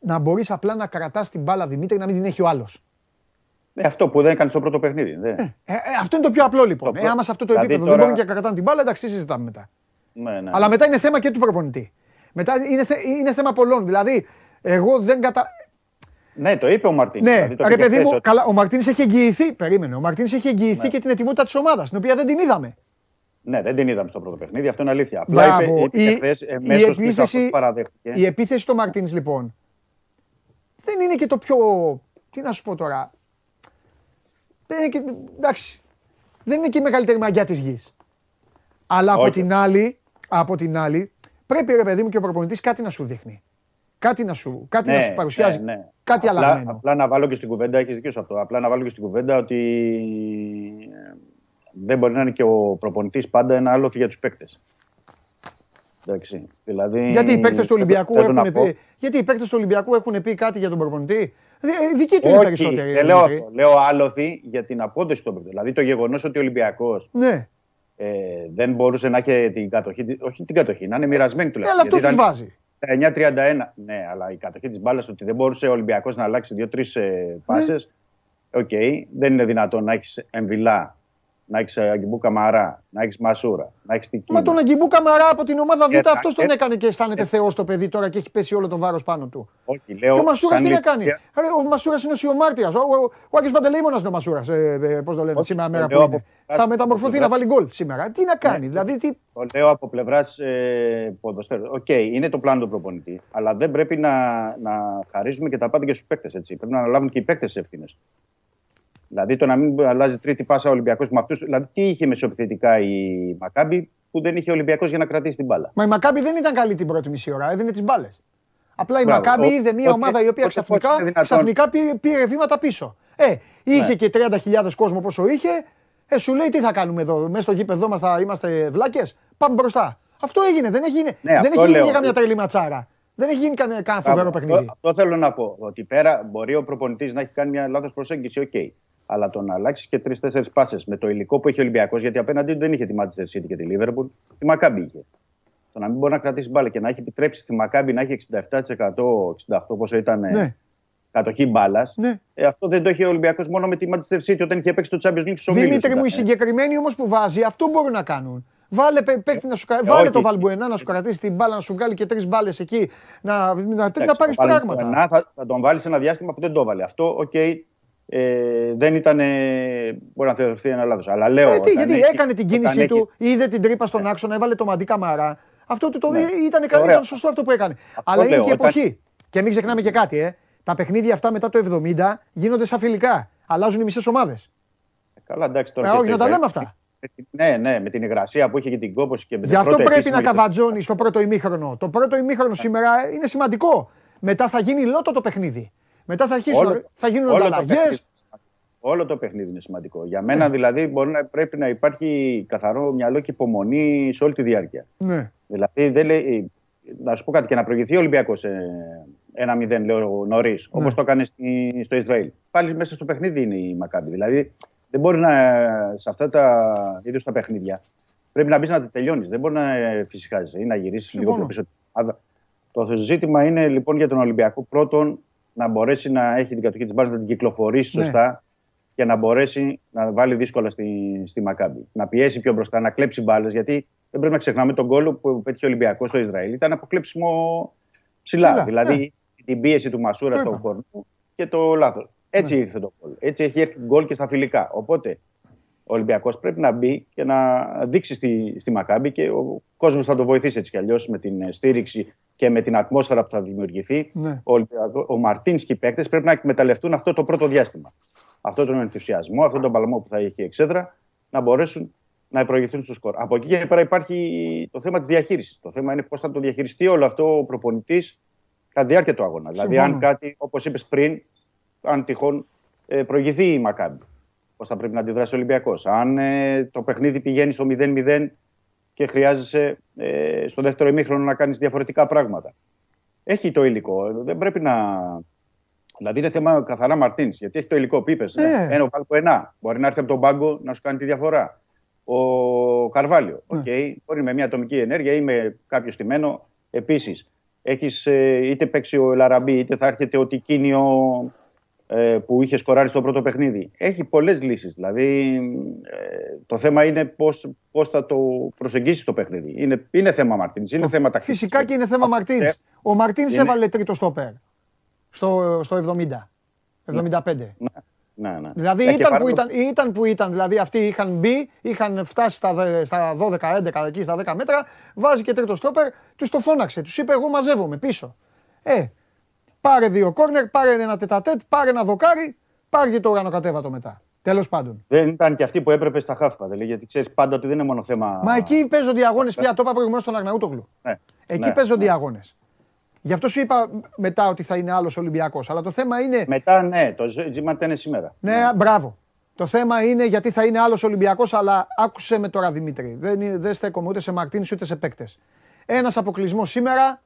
να μπορείς απλά να κρατάς την μπάλα Δημήτρη να μην την έχει ο άλλος. Ε, αυτό που δεν έκανε στο πρώτο παιχνίδι. Δεν. Ε, ε, αυτό είναι το πιο απλό λοιπόν. Το Ε, πρώτο. άμα σε αυτό το Δηλαδή επίπεδο τώρα- δεν μπορούν και να κρατάνε την μπάλα, εντάξει, συζητάμε μετά. Ναι, ναι. Αλλά μετά είναι θέμα και του προπονητή. Μετά είναι, θε- είναι θέμα πολλών. Δηλαδή, εγώ δεν κατα. ναι, το είπε ο Μαρτίνης. Ναι, δηλαδή, το ρε είπε παιδί χθες μου, ότι- καλά, ο Μαρτίνης έχει εγγυηθεί. Περίμενε. Ο Μαρτίνης έχει εγγυηθεί Ναι. και την ετοιμότητα της ομάδας, την οποία δεν την είδαμε. Ναι, δεν την είδαμε στο πρώτο παιχνίδι. Αυτό είναι αλήθεια. Απλά Μπράβο. είπε, είπε Η- και χθες, η εμέσως πίσω επίθεση- αυτός παραδέχτηκε. Η επίθεση του Μαρτίνη, λοιπόν, δεν είναι και το πιο. Τι να σου πω τώρα. Δεν είναι και, εντάξει. Δεν είναι και η μεγαλύτερη μαγιά της γης. Αλλά από Όχι. την, άλλη, από την άλλη, πρέπει ρε παιδί μου και ο προπονητής κάτι να σου δείχνει. Κάτι να σου, κάτι να σου παρουσιάζει. ναι, ναι. Κάτι απλά, αλλαγμένο. Απλά να βάλω και στην κουβέντα, έχεις δίκιο σε αυτό. Απλά να βάλω και στην κουβέντα ότι ε, δεν μπορεί να είναι και ο προπονητής πάντα ένα άλοθη για τους παίκτες. Εντάξει. Δηλαδή, Γιατί οι παίκτες του Ολυμπιακού θέλω να έχουν πω- πει, γιατί οι παίκτες του Ολυμπιακού έχουν πει κάτι για τον προπονητή; Δι- ε, Δικοί του είναι Όχι, περισσότεροι. δεν λέω Δημήτρη. αυτό. Λέω άλοθη για την απόδοση των παίκτων. Δηλαδή το γεγονός ότι ο Ολυμπιακός Ναι, ε, δεν μπορούσε να έχει την κατοχή, όχι την κατοχή, να είναι μοιρασμένη Ε, τουλάχιστον. αλλά αυτό Γιατί του ήταν βάζει. 9-31. Ναι, αλλά η κατοχή της μπάλας ότι δεν μπορούσε ο Ολυμπιακός να αλλάξει δύο-τρεις ε, πάσες. Ναι. Οκ, δεν είναι δυνατόν να έχεις Εμβιλά, να έχεις Αγκιμπού Καμαρά, να έχεις Μασούρα, να έχεις την Μα τον Αγκιμπού Καμαρά από την ομάδα Β, Ε, αυτός τον ε, έκανε και αισθάνεται θεός το παιδί τώρα και έχει πέσει όλο το βάρος πάνω του. Όχι, λέω. Και ο Μασούρας σαν τι να λειτουργία- κάνει; Ρε, Ο Μασούρας είναι οσιομάρτυρας. Ο, ο, ο Άγιο Παντελεήμονας είναι ο Μασούρας. Ε, ε, Πώς το λένε Όχι, σήμερα, το μέρα που λέω είναι. από- Θα μεταμορφωθεί από- να βάλει γκολ σήμερα. Τι να κάνει, Ναι. δηλαδή τι. Το λέω από πλευράς ε, ποδοσφαίρου. Οκ, είναι το πλάνο του προπονητή. Αλλά δεν πρέπει να, να χαρίζουμε και τα πάντα και στους παίκτες. Πρέπει να αναλάβουν και οι παίκτες τις ευθύνες του. Δηλαδή το να μην αλλάζει τρίτη πάσα ο Ολυμπιακός με αυτούς. Δηλαδή τι είχε μεσοπιθετικά η Μακάμπη που δεν είχε ο Ολυμπιακός για να κρατήσει την μπάλα. Μα η Μακάμπη δεν ήταν καλή την πρώτη μισή ώρα, έδινε τις μπάλες. Απλά η Μπράβο. Μακάμπη Ο- είδε μια τότε- ομάδα η οποία τότε πώς ξαφνικά, είναι δυνατόν. ξαφνικά πήρε, πήρε βήματα πίσω. Ε, είχε Ναι. και 30.000 κόσμο πόσο είχε. Ε, σου λέει τι θα κάνουμε εδώ, μέσα στο γήπεδο μας θα είμαστε βλάκες. Πάμε μπροστά. Αυτό έγινε, δεν έχει, γίνει- Ναι, δεν αυτό έχει γίνει λέω. για καμιά τρελή ματσάρα. Δεν έχει γίνει κανένα κανένα φοβερό Αυτό- παιχνίδι. Αυτό, θέλω να πω. Ότι πέρα μπορεί ο προπονητής να έχει κάνει μια λάθος προσέγγιση, οκ. Αλλά το να αλλάξεις και τρει-τέσσερι πάσες με το υλικό που έχει ο Ολυμπιακός, γιατί απέναντί του δεν είχε τη Manchester City και τη Liverpool, τη Μακάμπη είχε. Το να μην μπορεί να κρατήσει μπάλα και να έχει επιτρέψει στη Μακάμπη να έχει 67%, 68% πόσο ήταν ε, Ναι. κατοχή μπάλας. Ναι. Ε, αυτό δεν το είχε ο Ολυμπιακός μόνο με τη Manchester City όταν είχε παίξει το Champions League στου ομίλους. Δημήτρη μου, οι ήταν, ε. συγκεκριμένοι όμως που βάζει, αυτό μπορούν να κάνουν. Βάλε παί- παίκτη να σου κα- βάλε όχι. το Βαλμπουενά να σου κρατήσει την μπάλα, να σου βγάλει και τρεις μπάλες εκεί, να, να, να, Εντάξει, πάρεις το βάλε πράγματα. το εννά, θα, θα τον βάλεις σε ένα διάστημα που δεν το έβαλε. Αυτό, οκ, ε, δεν ήταν. ε, μπορεί να θεωρηθεί ένα λάθος. Αλλά λέω. Ε, τι, όταν γιατί έχει- έκανε την όταν κίνηση έχει- του, είδε την τρύπα στον άξονα, έβαλε το μαντί καμαρά. Αυτό του το Ναι. ήταν, καλό, Ωραία. ήταν σωστό αυτό που έκανε. Αλλά είναι λέω, και η όταν- εποχή. Και μην ξεχνάμε και κάτι, ε. Τα παιχνίδια αυτά μετά το 70 γίνονται σαν φιλικά. Αλλάζουν οι μισές ομάδες. Καλά, εντάξει τώρα. Ε, και όχι, να στο τα λέμε υπέρ- αυτά. Ναι, ναι, με την υγρασία που είχε και την κόπωση και με Γι' την αυτό πρώτη πρέπει να επίσημη- καβατζώνεις στο πρώτο ημίχρονο. Το πρώτο ημίχρονο σήμερα είναι σημαντικό. Μετά θα γίνει λότο το παιχνίδι. Μετά θα, αρχίσουν, Όλο- θα γίνουν όλο το ανταλλαγές. παιχνίδι είναι σημαντικό. Όλο το παιχνίδι είναι σημαντικό. Για μένα δηλαδή μπορεί να, πρέπει να υπάρχει καθαρό μυαλό και υπομονή σε όλη τη διάρκεια. Ναι. Δηλαδή, δεν λέει, να σου πω κάτι και να προηγηθεί ο Ολυμπιακός ένα 1-0, λέω νωρίς, Ναι. όπω το έκανε στη- στο Ισραήλ. Πάλι μέσα στο παιχνίδι είναι η Μακάμπη. Δηλαδή, δεν μπορεί να σε αυτά τα ίδια τα παιχνίδια πρέπει να μπεις να τα τελειώνεις. Δεν μπορεί να φυσικάζει ή να γυρίσεις λίγο Συμφωνώ. πιο πίσω. Αλλά Το ζήτημα είναι λοιπόν για τον Ολυμπιακό πρώτον να μπορέσει να έχει την κατοχή της μπάλας, να την κυκλοφορήσει Ναι. σωστά και να μπορέσει να βάλει δύσκολα στη, στη Μακάμπη. Να πιέσει πιο μπροστά, να κλέψει μπάλες. Γιατί δεν πρέπει να ξεχνάμε τον γκολ που πέτυχε ο Ολυμπιακός στο Ισραήλ. Ήταν αποκλέψιμο ψηλά. Ψηλά, δηλαδή ναι. την πίεση του Μασούρα Το στο είπα. κορμό και το λάθος. Έτσι Ναι. ήρθε το γκολ. Έτσι έχει έρθει γκολ και στα φιλικά. Οπότε ο Ολυμπιακός πρέπει να μπει και να δείξει στη, στη Μακάμπη και ο κόσμος θα το βοηθήσει έτσι κι αλλιώς με την ε, στήριξη και με την ατμόσφαιρα που θα δημιουργηθεί. Ναι. Ο, Ολυμπιακό- ο Μαρτίν και οι παίκτες πρέπει να εκμεταλλευτούν αυτό το πρώτο διάστημα. Αυτό τον ενθουσιασμό, αυτόν τον παλμό που θα έχει η εξέδρα, να μπορέσουν να προηγηθούν στο σκορ. Από εκεί και πέρα υπάρχει το θέμα της διαχείρισης. Το θέμα είναι πώς θα το διαχειριστεί όλο αυτό ο προπονητής κατά τη διάρκεια του αγώνα. Δηλαδή, Συμφωνώ. αν κάτι, όπως είπες πριν, αν τυχόν ε, προηγηθεί η Μακάμπη, πώς θα πρέπει να αντιδράσει ο Ολυμπιακός. Αν ε, το παιχνίδι πηγαίνει στο 0-0 και χρειάζεσαι ε, στο δεύτερο ημίχρονο να κάνεις διαφορετικά πράγματα. Έχει το υλικό. Δεν πρέπει να. Δηλαδή είναι θέμα καθαρά Μαρτίνς. Γιατί έχει το υλικό που είπες, Ε. Ένας Βαλμπουενά. Μπορεί να έρθει από τον πάγκο να σου κάνει τη διαφορά. Ο Καρβάλιο. Ναι. Οκ. Μπορεί με μια ατομική ενέργεια ή με κάποιο στημένο. Επίσης, έχεις είτε παίξει ο Ελαραμπή, είτε θα έρχεται ο Τικίνιο ε, που είχε σκοράρει στο πρώτο παιχνίδι. Έχει πολλές λύσεις. Δηλαδή, ε, το θέμα είναι πώς θα το προσεγγίσεις το παιχνίδι. Είναι, είναι θέμα Μαρτίνς. Είναι θέμα τακτικής. Φυσικά και είναι θέμα Μαρτίνς. Ε, Ο Μαρτίνς είναι- έβαλε τρίτο στόπερ στο, στο 70. 75. Ναι, ναι. Δηλαδή Ε, και ήταν, που παρόλο- ήταν, ήταν που ήταν, δηλαδή αυτοί είχαν μπει, είχαν φτάσει στα, δε- στα 12-11 εκεί στα 10 μέτρα, βάζει και τρίτο στόπερ, τους το φώναξε, τους είπε εγώ μαζεύομαι πίσω. Ε, πάρε δύο κόρνερ, πάρε ένα τετατέτ, πάρε ένα δοκάρι, πάρε και το ουρανοκατέβατο μετά. Τέλος πάντων. Δεν ήταν και αυτοί που έπρεπε στα χάφα. Δηλαδή, γιατί ξέρεις πάντα ότι δεν είναι μόνο θέμα. Μα εκεί παίζονται οι αγώνες πια, το είπα προηγουμένως στον Αγναούτογλου. Ναι, Εκεί ναι, παίζονται οι ναι. αγώνες. Γι' αυτό σου είπα μετά ότι θα είναι άλλος Ολυμπιακός. Αλλά το θέμα είναι. Μετά, ναι, το ζήτημα είναι σήμερα. Ναι, μπράβο. Το θέμα είναι γιατί θα είναι άλλος Ολυμπιακός, αλλά άκουσε με τώρα Δημήτρη. Δεν, είναι- δεν στέκομαι ούτε σε Μαρτίνης ούτε σε παίκτες. Ένας αποκλεισμός σήμερα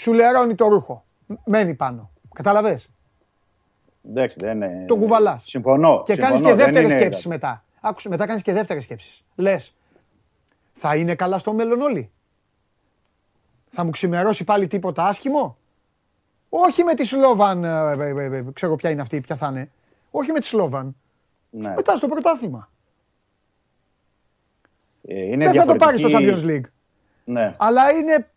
σου λερώνει το ρούχο. Μένει πάνω. Κατάλαβε. Εντάξει, δεν είναι. Τον κουβαλάς. Συμφωνώ. Και κάνεις συμφωνώ, και δεν δεύτερες είναι- σκέψεις μετά. Άκουσε, μετά κάνεις και δεύτερες σκέψεις. Λες, θα είναι καλά στο μέλλον όλοι; Θα μου ξημερώσει πάλι τίποτα άσχημο; Όχι με τη Σλόβαν, ε, ε, ε, ε, ξέρω ποια είναι αυτή, ποια θα είναι. Όχι με τη Σλόβαν. Ναι. Μετά στο πρωτάθλημα. Ε, είναι Δεν θα το πάρεις στο διαφορετική- Champions League. Ναι. Αλλά είναι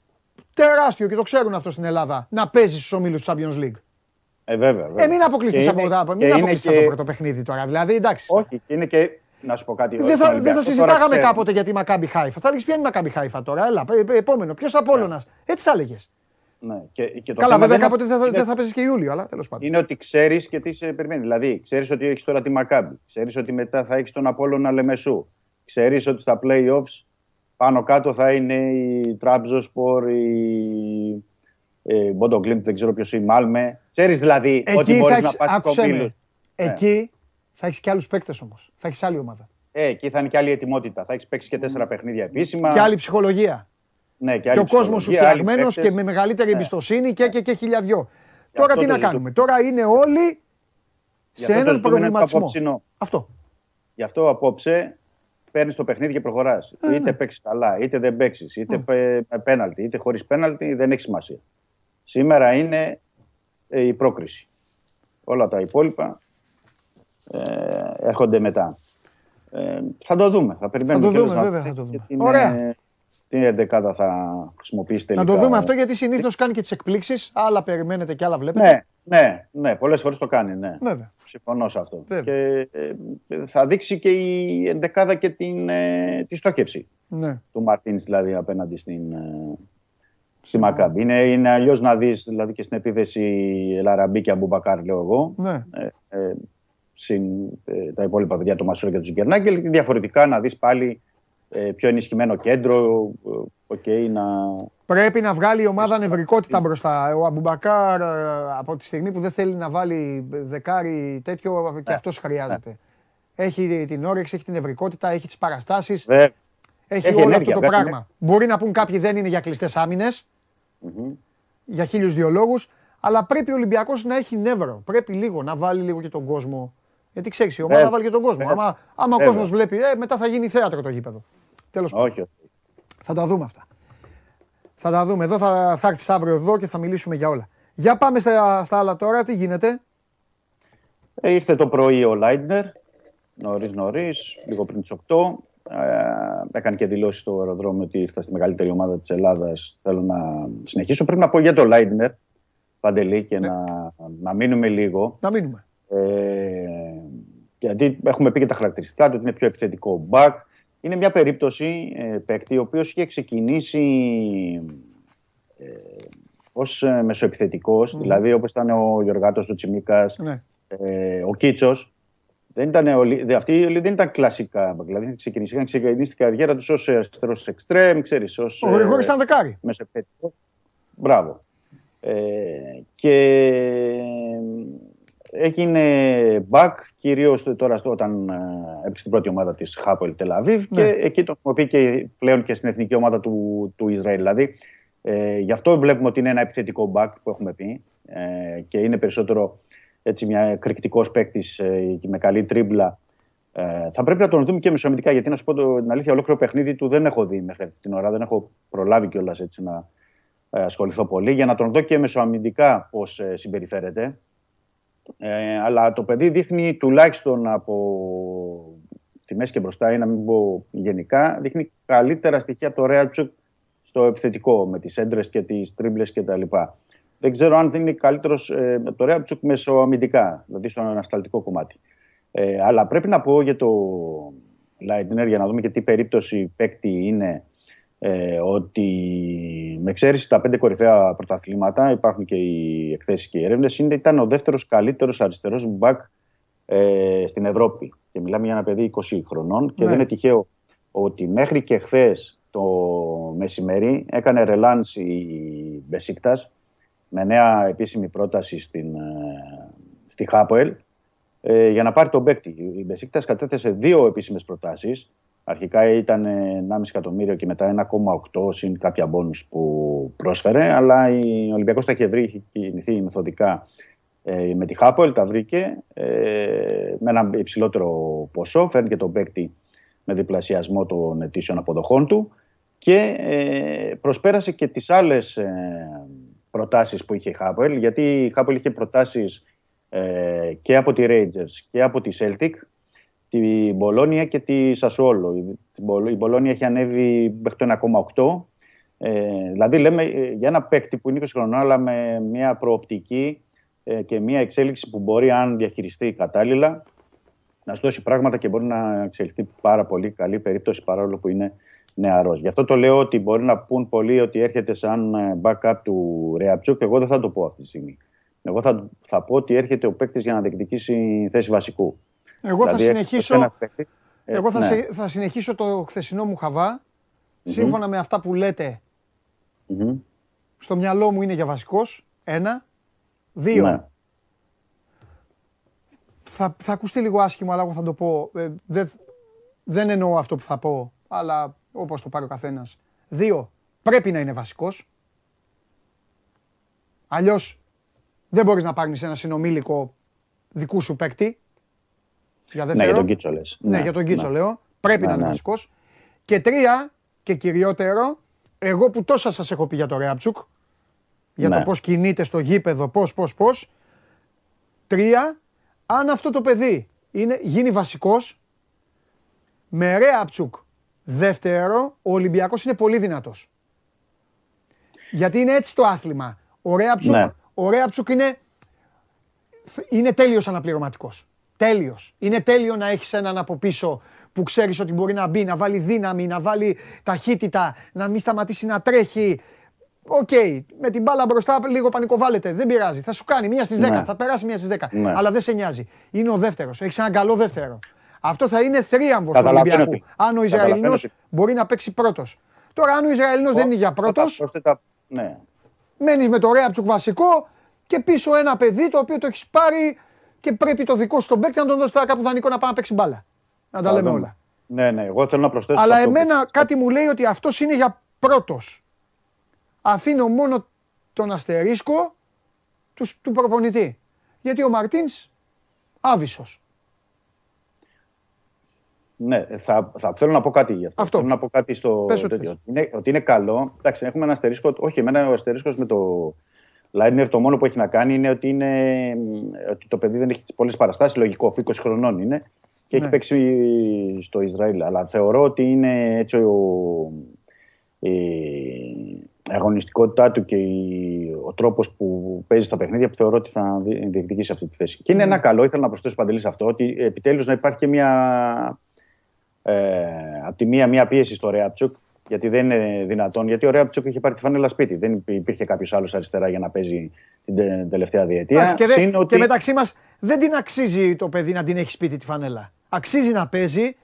τεράστιο και το ξέρουν αυτό στην Ελλάδα να παίζεις στους ομίλους του Champions League. Ε, βέβαια. βέβαια. Ε, μην αποκλειστείς Και από, είναι- τα- και μην είναι αποκλειστείς και- από το πρώτο παιχνίδι τώρα. Δηλαδή, εντάξει. Όχι, και είναι και. Να σου πω κάτι. Δεν στον θα, δεν Ολυμπιακό θα τώρα συζητάγαμε ξέρουμε. κάποτε για τη Μακάμπι Χάιφα. Θα έλεγε ποια είναι η Μακάμπι Χάιφα τώρα. Έλα, ε, ε, επόμενο. Ποιος Απόλογα. Έτσι θα έλεγες. Ναι. Και, και το Καλά, θέμα βέβαια δεν κάποτε δεν θα, είναι- δεν θα παίζεις και Ιούλιο, αλλά τέλος πάντων. είναι ότι ξέρεις και τι σε περιμένει. Δηλαδή, ξέρεις ότι έχεις τώρα τη Μακάμπη. Ξέρεις ότι μετά θα έχεις τον Απόλλωνα Λεμεσού. Ξέρεις ότι στα playoffs πάνω κάτω θα είναι η Τραμπζοσπορ, η ε, Μποντογκλίμπ, δεν ξέρω ποιος η Μάλμε. Ξέρεις δηλαδή ότι Εκεί θα μπορεί να έχεις, πας στο άκουσε φίλο. με, εκεί θα έχεις και άλλους παίκτες όμως. Θα έχεις άλλη ομάδα. Ε, εκεί θα είναι και άλλη ετοιμότητα. Θα έχεις παίξει και τέσσερα παιχνίδια επίσημα. Και άλλη ψυχολογία. ναι, και, Και άλλη ο κόσμος σου ψυχολογία, άλλοι φτιαγμένος παίκτες. και με μεγαλύτερη Ναι. εμπιστοσύνη και, και, και χιλιαδιό. Τώρα αυτό τι το να ζητούμε. κάνουμε. Τώρα είναι όλοι Γι' σε αυτό το έναν ζητούμενο είναι το προβληματισμό. απόψινο. Αυτό. Γι' αυτό απόψε παίρνεις το παιχνίδι και προχωράς. Ε, είτε ναι. παίξεις καλά, είτε δεν παίξεις, είτε πε- με πέναλτι, είτε χωρίς πέναλτι, δεν έχει σημασία. Σήμερα είναι ε, η πρόκριση. Όλα τα υπόλοιπα ε, έρχονται μετά. Ε, θα το δούμε. Θα περιμένουμε το κιόλας δούμε, να βέβαια, δούμε θα το και δούμε. Την, Ωραία. ε, την ενδεκάδα θα χρησιμοποιήσει τελικά. Να το δούμε αυτό γιατί συνήθως κάνει και τις εκπλήξεις. Άλλα περιμένετε και άλλα βλέπετε. Ναι, ναι, ναι. Πολλές φορές το κάνει, ναι. Βέβαια. Συμφωνώ σε αυτό. Βέβαια. Και ε, θα δείξει και η ενδεκάδα και την, ε, τη στόχευση Ναι. του Μαρτίνς δηλαδή απέναντι στην, ε, στη Μακάμπη. Είναι, είναι αλλιώς να δεις δηλαδή και στην επίθεση Ελ Αραμπί και Αμπουμπακάρ, λέω εγώ. ναι. Ε, ε, συν ε, τα υπόλοιπα παιδιά, του Μασούρα και του Ζινκερνάγκελ. Και διαφορετικά να δεις πάλι ε, πιο ενισχυμένο κέντρο. Ε, οκ, να, Πρέπει να βγάλει η ομάδα νευρικότητα μπροστά. Ο Αμπουμπακάρ ε, από τη στιγμή που δεν θέλει να βάλει δεκάρι τέτοιο και αυτός χρειάζεται. Έχει την όρεξη, έχει την νευρικότητα, έχει τις παραστάσεις. Βέβαια. Έχει, Έχει όλο ενέργεια, αυτό το βέβαια. πράγμα. Μπορεί να πούν κάποιοι δεν είναι για κλειστές για χίλιους δύο λόγους, αλλά πρέπει ο Ολυμπιακός να έχει νεύρο. Πρέπει λίγο να βάλει λίγο και τον κόσμο. Γιατί ξέρεις, η ομάδα Βέβαια. βάλει και τον κόσμο. Βέβαια. Άμα, άμα ο Βέβαια. κόσμος βλέπει, ε, μετά θα γίνει θέατρο το γήπεδο. Τέλος πάντων. Όχι, όχι. Θα τα δούμε αυτά. Θα τα δούμε. Εδώ θα, θα έρθεις αύριο εδώ και θα μιλήσουμε για όλα. Για πάμε στα, στα άλλα τώρα. Τι γίνεται; Ε, ήρθε το πρωί ο Λάιντνερ, νωρίς νωρίς, λίγο πριν τις 8. Ε, έκανε και δηλώσεις στο αεροδρόμιο ότι ήρθα στη μεγαλύτερη ομάδα της Ελλάδας. Θέλω να συνεχίσω. Πρέπει να πω για το Λάιντνερ, Παντελή, και να, να μείνουμε λίγο. Να μείνουμε. Ε, γιατί έχουμε πει και τα χαρακτηριστικά του, ότι είναι πιο επιθετικό back. Είναι μια περίπτωση ε, παίκτη, ο οποίος είχε ξεκινήσει ε, ως ε, μεσοεπιθετικός, δηλαδή όπως ήταν ο Γιωργάτος, ο Τσιμίκας, Ναι. ε, ο Κίτσος. Δεν ήταν, όλοι- δε- αυτοί όλοι δεν ήταν κλασικά back, δηλαδή είχαν ξεκινήσει, είχαν ξεκινήσει την καριέρα τους ως αριστερός εξτρέμ, ξέρεις, ως... Ο Γρηγόρης ε, ήταν δεκάρι. μεσοεπιθετικός. Μπράβο. Ε, και έγινε back κυρίως τώρα στο- όταν ε, έπαιξε την πρώτη ομάδα της Χάπολ Τελαβίβ Ναι. και εκεί το χρησιμοποιεί και πλέον και στην εθνική ομάδα του, του Ισραήλ. Δηλαδή ε, γι' αυτό βλέπουμε ότι είναι ένα επιθετικό back που έχουμε πει ε, και είναι περισσότερο έτσι μια εκρηκτικός παίκτης και με καλή τρίμπλα. Ε, θα πρέπει να τον δούμε και μεσοαμυντικά γιατί να σου πω το, την αλήθεια ολόκληρο παιχνίδι του δεν έχω δει μέχρι αυτή την ώρα, δεν έχω προλάβει κιόλας έτσι να ε, ασχοληθώ πολύ για να τον δω και μεσοαμυντικά πώς ε, συμπεριφέρεται. Ε, αλλά το παιδί δείχνει τουλάχιστον από τη μέση και μπροστά ή να μην πω γενικά, δείχνει καλύτερα στοιχεία από το Ρέατσουκ στο επιθετικό με τις έντρες και τις τρίμπλες και τα λοιπά. Δεν ξέρω αν δεν είναι καλύτερος ε, από το Ρέατσουκ μεσοαμυντικά, δηλαδή στο ανασταλτικό κομμάτι. Ε, αλλά πρέπει να πω για το Λάιντνερ για να δούμε και τι περίπτωση παίκτη είναι ε, ότι με εξαίρεση τα πέντε κορυφαία πρωταθλήματα, υπάρχουν και οι εκθέσεις και οι έρευνες, ήταν ο δεύτερος καλύτερος αριστερός μπακ ε, στην Ευρώπη. Και μιλάμε για ένα παιδί 20 χρονών. Και Ναι. δεν είναι τυχαίο ότι μέχρι και χθες το μεσημέρι έκανε ρελάνς η Μπεσίκτας με νέα επίσημη πρόταση στην, ε, στη Χάποελ ε, για να πάρει τον παίκτη. Η Μπεσίκτας κατέθεσε δύο επίσημες προτάσεις. Αρχικά ήταν ε, 1,5 εκατομμύριο και μετά 1,8 συν κάποια μπόνους που πρόσφερε. Αλλά η Ολυμπιακός τα είχε βρει, είχε κινηθεί μεθοδικά ε, με τη Χάποελ, τα βρήκε ε, με ένα υψηλότερο ποσό. Φέρνει και τον παίκτη με διπλασιασμό των ετήσιων αποδοχών του και ε, προσπέρασε και τις άλλες ε, προτάσεις που είχε η Χάποελ γιατί η Χάποελ είχε προτάσεις ε, και από τη Rangers και από τη Celtic τη Μπολόνια και τη Σασουόλο. Η, η Μπολόνια έχει ανέβει μέχρι το 1,8 ε, δηλαδή λέμε ε, για ένα παίκτη που είναι 20 χρονών αλλά με μια προοπτική ε, και μια εξέλιξη που μπορεί αν διαχειριστεί κατάλληλα να σου δώσει πράγματα και μπορεί να εξελιχθεί πάρα πολύ καλή περίπτωση παρόλο που είναι νεαρός. Γι' αυτό το λέω ότι μπορεί να πούν πολλοί ότι έρχεται σαν ε, backup του Ρεαψούκ. Εγώ δεν θα το πω αυτή τη στιγμή. Εγώ θα, θα πω ότι έρχεται ο παίκτης για να διεκδικήσει θέση βασικού. Εγώ θα Δηλαδή, συνεχίσω, ένας παίκτης, ε, εγώ θα, ναι. σε- θα συνεχίσω το χθεσινό μου χαβά. Σύμφωνα με αυτά που λέτε, Μμμ. στο μυαλό μου είναι για βασικός. Ένα. Δύο. Ναι. Θα, θα ακουστεί λίγο άσχημο, αλλά εγώ θα το πω. Ε, δεν, δεν εννοώ αυτό που θα πω, αλλά όπως το πάρει ο καθένας. Δύο. Πρέπει να είναι βασικός. Αλλιώς δεν μπορείς να πάρεις ένα συνομήλικο δικού σου παίκτη. Για Ναι, δεύτερο. για τον Κίτσο λες. Ναι, για τον Κίτσο ναι. λέω. Πρέπει Ναι, να είναι ναι. βασικός. Και τρία, και κυριότερο, εγώ που τόσα σας έχω πει για το Ρέαψουκ, για το Ναι. πώς κινείται στο γήπεδο, πώς, πώς, πώς. Τρία, αν αυτό το παιδί είναι, γίνει βασικός, με Ριάμπτσουκ δεύτερο, ο Ολυμπιακός είναι πολύ δυνατός. Γιατί είναι έτσι το άθλημα. Ο Ριάμπτσουκ, Ναι. ο Ριάμπτσουκ είναι, είναι τέλειος αναπληρωματικός. Τέλειος. Είναι τέλειο να έχεις έναν από πίσω που ξέρεις ότι μπορεί να μπει, να βάλει δύναμη, να βάλει ταχύτητα, να μην σταματήσει να τρέχει. Οκ, με την μπάλα μπροστά λίγο πανικοβάλλεται. Δεν πειράζει. Θα σου κάνει μία στις 10. Ναι. Θα περάσει μία στις 10. Ναι. Αλλά δεν σε νοιάζει. Είναι ο δεύτερος. Έχεις έναν καλό δεύτερο. Αυτό θα είναι θρίαμβος του Καταλαβαίνω Ολυμπιακού. τι- Αν ο καταλαβαίνω Ισραηλινός τι- μπορεί να παίξει πρώτος. Τώρα, αν ο Ισραηλινός δεν είναι για πρώτος, Τα πρόσθετα- Ναι. μένεις με το Ρέαπτσουκ βασικό και πίσω ένα παιδί το οποίο το έχεις πάρει και πρέπει το δικό σου τον παίκτη να τον δώσει τώρα κάπου δανεικό να πάει να παίξει μπάλα. Να τα Θα λέμε δούμε. όλα. Ναι, ναι, εγώ θέλω να προσθέσω. Αλλά σε αυτό που- εμένα κάτι μου λέει ότι αυτός είναι για πρώτος. Αφήνω μόνο τον αστερίσκο του, του προπονητή. Γιατί ο Μαρτίνς άβυσος. Ναι, θα, θα θέλω να πω κάτι γι' αυτό. Αυτό. Θέλω να πω κάτι στο Πες ό,τι τέτοιο. θες. Είναι, ότι είναι καλό. Εντάξει, έχουμε ένα αστερίσκο. Όχι, εμένα ο αστερίσκος με το Λάινερ το μόνο που έχει να κάνει είναι ότι, είναι, μ, ότι το παιδί δεν έχει πολλές παραστάσεις. Λογικό, αφού 20 χρονών είναι και Ναι. έχει παίξει στο Ισραήλ. Αλλά θεωρώ ότι είναι έτσι ο, η αγωνιστικότητά του και η- ο τρόπος που παίζει στα παιχνίδια που θεωρώ ότι θα δι- διεκδικήσει αυτή τη θέση. Και Ναι. είναι ένα καλό, ήθελα να προσθέσω παντελή σε αυτό, ότι επιτέλους να υπάρχει και μια. Ε, απ' τη μία, μία πίεση στο Ρέαπτσουκ, γιατί δεν είναι δυνατόν. Γιατί ο Ρέαπτσουκ είχε πάρει τη φανέλα σπίτι. Δεν υπή- υπήρχε κάποιος άλλος αριστερά για να παίζει την τε- τελευταία διετία. Εντάξει, και, δε- Συν ότι- και μεταξύ μας δεν την αξίζει το παιδί να την έχει σπίτι τη φανέλα. Αξίζει να παίζει,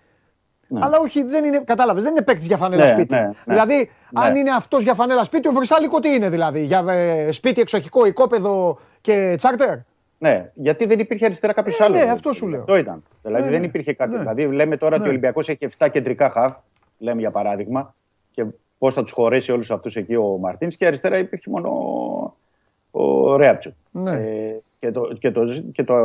αλλά όχι, δεν είναι, κατάλαβες, δεν είναι παίκτης για φανέλα Ναι, σπίτι. ναι, ναι. Δηλαδή, Ναι. αν είναι αυτός για φανέλα σπίτι, ο Βρυσάλικο τι είναι δηλαδή, για ε, σπίτι εξοχικό, οικόπεδο και τσάρτερ; Ναι, γιατί δεν υπήρχε αριστερά κάποιος Ε, άλλος. ναι, αυτό σου λέω. Αυτό ήταν. Δηλαδή Ναι, δεν ναι. υπήρχε κάτι. Ναι. Δηλαδή λέμε τώρα ότι Ναι. ο Ολυμπιακός έχει 7 κεντρικά χαφ, λέμε για παράδειγμα, και πώς θα τους χωρέσει όλους αυτούς εκεί ο Μαρτίνς και αριστερά υπήρχε μόνο ο Ρέαπτσουκ. Ναι. Ε, και, το, και, το, ζη- και το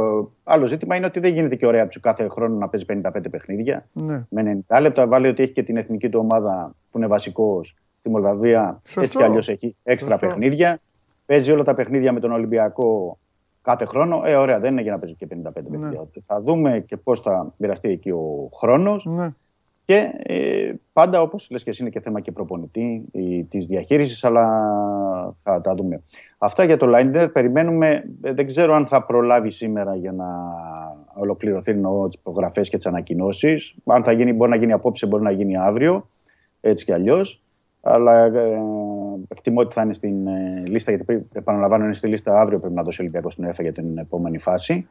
άλλο ζήτημα είναι ότι δεν γίνεται και ο Ρέαπτσουκ κάθε χρόνο να παίζει 55 παιχνίδια. Ναι. Με 90 λεπτά βάλει ότι έχει και την εθνική του ομάδα που είναι βασικός στη Μολδαβία. Σωστό. Έτσι κι αλλιώς έχει έξτρα Σωστό. παιχνίδια. Παίζει όλα τα παιχνίδια με τον Ολυμπιακό κάθε χρόνο. Ε, ωραία, δεν είναι για να παίζει και 55 παιχνίδια. Θα δούμε και πώς θα μοιραστεί εκεί ο χρόνος. Ναι. Και ε, πάντα, όπως λες και εσύ, είναι και θέμα και προπονητή της διαχείρισης, αλλά θα τα δούμε. Αυτά για το Λάιντερ. Περιμένουμε, ε, δεν ξέρω αν θα προλάβει σήμερα για να ολοκληρωθεί εννοώ τις υπογραφές και τις ανακοινώσεις. Αν θα γίνει, μπορεί να γίνει απόψε, μπορεί να γίνει αύριο, έτσι κι αλλιώς. Αλλά ε, εκτιμώ ότι θα είναι στην ε, λίστα, γιατί πρέπει- επαναλαμβάνω, είναι στη λίστα αύριο. Πρέπει να δώσει ο Ολυμπιακός στην ΕΦΑ για την επόμενη φάση.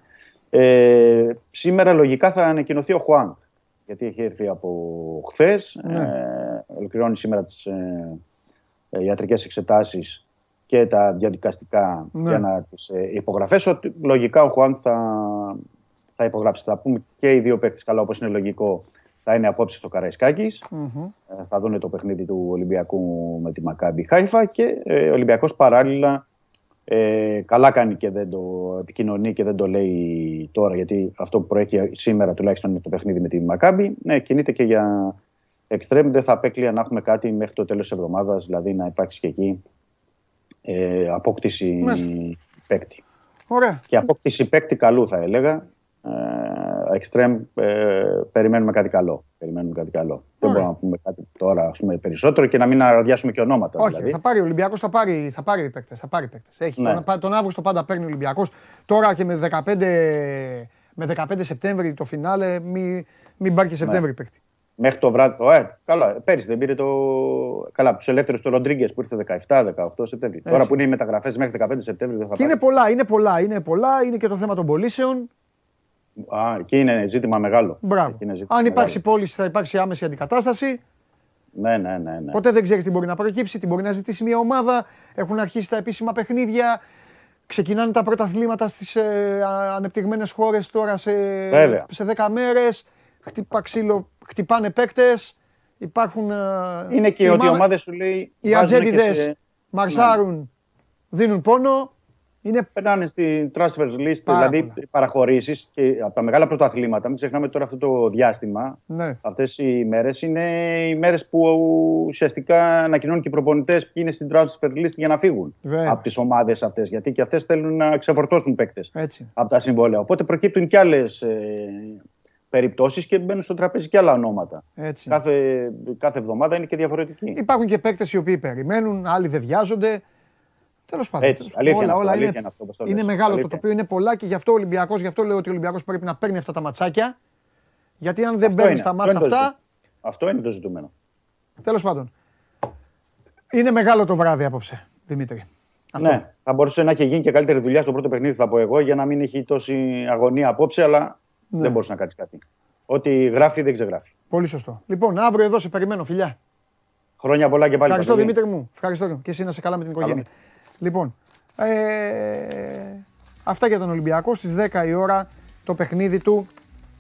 Ε, σήμερα λογικά θα ανακοινωθεί ο Χουάνκ γιατί έχει έρθει από χθες. Ναι. Ε, ολοκληρώνει σήμερα τις ε, ε, ιατρικές εξετάσεις και τα διαδικαστικά Ναι. για να τις ε, υπογραφές. Ότι λογικά ο Χουάνκ θα, θα υπογράψει. Θα πούμε και οι δύο παίκτες καλά, όπως είναι λογικό, θα είναι απόψε στο καραισκακης Μμμ. Ε, θα δουν το παιχνίδι του Ολυμπιακού με τη Μακάμπι Χάιφα και ε, ο Ολυμπιακός παράλληλα ε, καλά κάνει και δεν το επικοινωνεί και δεν το λέει τώρα γιατί αυτό που προέχει σήμερα τουλάχιστον είναι το παιχνίδι με τη Μακάμπι ναι, κινείται και για εξτρέμ δεν θα απέκλεια να έχουμε κάτι μέχρι το τέλος της εβδομάδας δηλαδή να υπάρξει και εκεί ε, απόκτηση Μάλιστα. παίκτη Ωραία. και απόκτηση παίκτη καλού θα έλεγα ε, εξτρέμ ε, περιμένουμε κάτι καλό. Περιμένουμε κάτι καλό. Δεν Ωραία. μπορούμε να πούμε κάτι τώρα ας πούμε, περισσότερο και να μην αραδιάσουμε και ονόματα. Όχι, δηλαδή. θα πάρει ο Ολυμπιακός, θα πάρει, θα πάρει παίκτες, θα πάρει παίκτες. Έχει, Ναι. τον, τον Αύγουστο πάντα παίρνει ο Ολυμπιακός. Τώρα και με 15, με 15 Σεπτέμβρη το φινάλε, μην, μην πάρει και Σεπτέμβρη Ναι. παίκτη. Μέχρι το βράδυ. Ω, ε, καλά, πέρυσι δεν πήρε το. Καλά, τους ελεύθερους του Ροντρίγκες που ήρθε 17-18 Σεπτέμβρη. Τώρα που είναι οι μεταγραφές μέχρι 15 Σεπτέμβρη δεν θα Και είναι πάρει. πολλά, είναι πολλά, είναι πολλά. Είναι και το θέμα των πωλήσεων. Α, εκεί είναι ζήτημα μεγάλο. Μπράβο. Εκεί είναι ζήτημα Αν υπάρξει μεγάλο. πώληση, θα υπάρξει άμεση αντικατάσταση. Ναι, ναι, ναι. ναι. Ποτέ δεν ξέρεις τι μπορεί να προκύψει, τι μπορεί να ζητήσει μια ομάδα. Έχουν αρχίσει τα επίσημα παιχνίδια. Ξεκινάνε τα πρώτα αθλήματα στις ε, ανεπτυγμένες χώρες τώρα σε, Βέβαια. σε 10 μέρες. Χτυπά ξύλο, χτυπάνε παίκτες. Υπάρχουν. ε, Είναι και οι ότι οι ομάδες- ομάδε σου λέει. Οι βάζουν και ατζέντιδες σε- μαρσάρουν, δίνουν πόνο. Είναι Περνάνε στην transfer list, Πάρα δηλαδή πολλά. παραχωρήσεις και από τα μεγάλα πρωταθλήματα. Μην ξεχνάμε τώρα αυτό το διάστημα. ναι, Αυτές οι μέρες είναι οι μέρες που ουσιαστικά ανακοινώνουν και οι προπονητές ποιοι είναι στην transfer list για να φύγουν Βέβαια. από τις ομάδες αυτές. Γιατί και αυτές θέλουν να ξεφορτώσουν παίκτες έτσι. από τα συμβόλαια. Οπότε προκύπτουν και άλλες περιπτώσεις και μπαίνουν στο τραπέζι και άλλα ονόματα. έτσι. Κάθε, κάθε εβδομάδα είναι και διαφορετική. Υπάρχουν και παίκτες οι οποίοι περιμένουν, άλλοι δεν βιάζονται. Τέλος πάντων. Έτσι, αλήθεια όλα, είναι αυτό, όλα αλήθεια είναι, είναι αυτό, όπως το είναι λες. μεγάλο το Αλήθεια. τοπίο, είναι πολλά και γι' αυτό ο Ολυμπιακός, γι' αυτό λέω ότι ο Ολυμπιακός πρέπει να παίρνει αυτά τα ματσάκια. Γιατί αν δεν Αυτό παίρνει είναι, τα αυτό μάτσα είναι το αυτά, ζητούμενο. Αυτό είναι το ζητούμενο. τέλος πάντων. Είναι μεγάλο το βράδυ απόψε, Δημήτρη. Αυτό. Ναι, θα μπορούσε να έχει γίνει και καλύτερη δουλειά στο πρώτο παιχνίδι, θα πω εγώ, για να μην έχει τόση αγωνία απόψε, αλλά Ναι. δεν μπορούσε να κάνει κάτι. Ό,τι γράφει δεν ξεγράφει. Πολύ σωστό. Λοιπόν, αύριο εδώ σε περιμένω, φιλιά. Χρόνια πολλά και πάλι. Ευχαριστώ Παντελή. Δημήτρη μου. Ευχαριστώ και εσύ να σε καλά με την οικογένεια. Λοιπόν, ε, αυτά για τον Ολυμπιακό. Στις 10 η ώρα το παιχνίδι του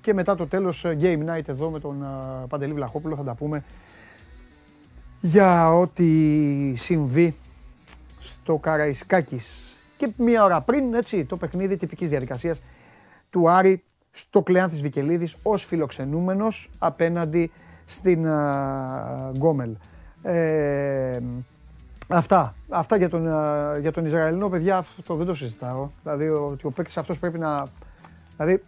και μετά το τέλος ε, Game Night εδώ με τον ε, Παντελή Βλαχόπουλο θα τα πούμε για ό,τι συμβεί στο Καραϊσκάκης. Και μία ώρα πριν, έτσι, το παιχνίδι τυπικής διαδικασίας του Άρη στο Κλεάνθης Βικελίδης ως φιλοξενούμενος απέναντι στην α, Γκόμελ. Ε, αυτά. Αυτά για τον, α, για τον Ισραηλινό, παιδιά, αυτό δεν το συζητάω. Δηλαδή, ο- ότι ο παίκτης αυτός πρέπει να... Δηλαδή,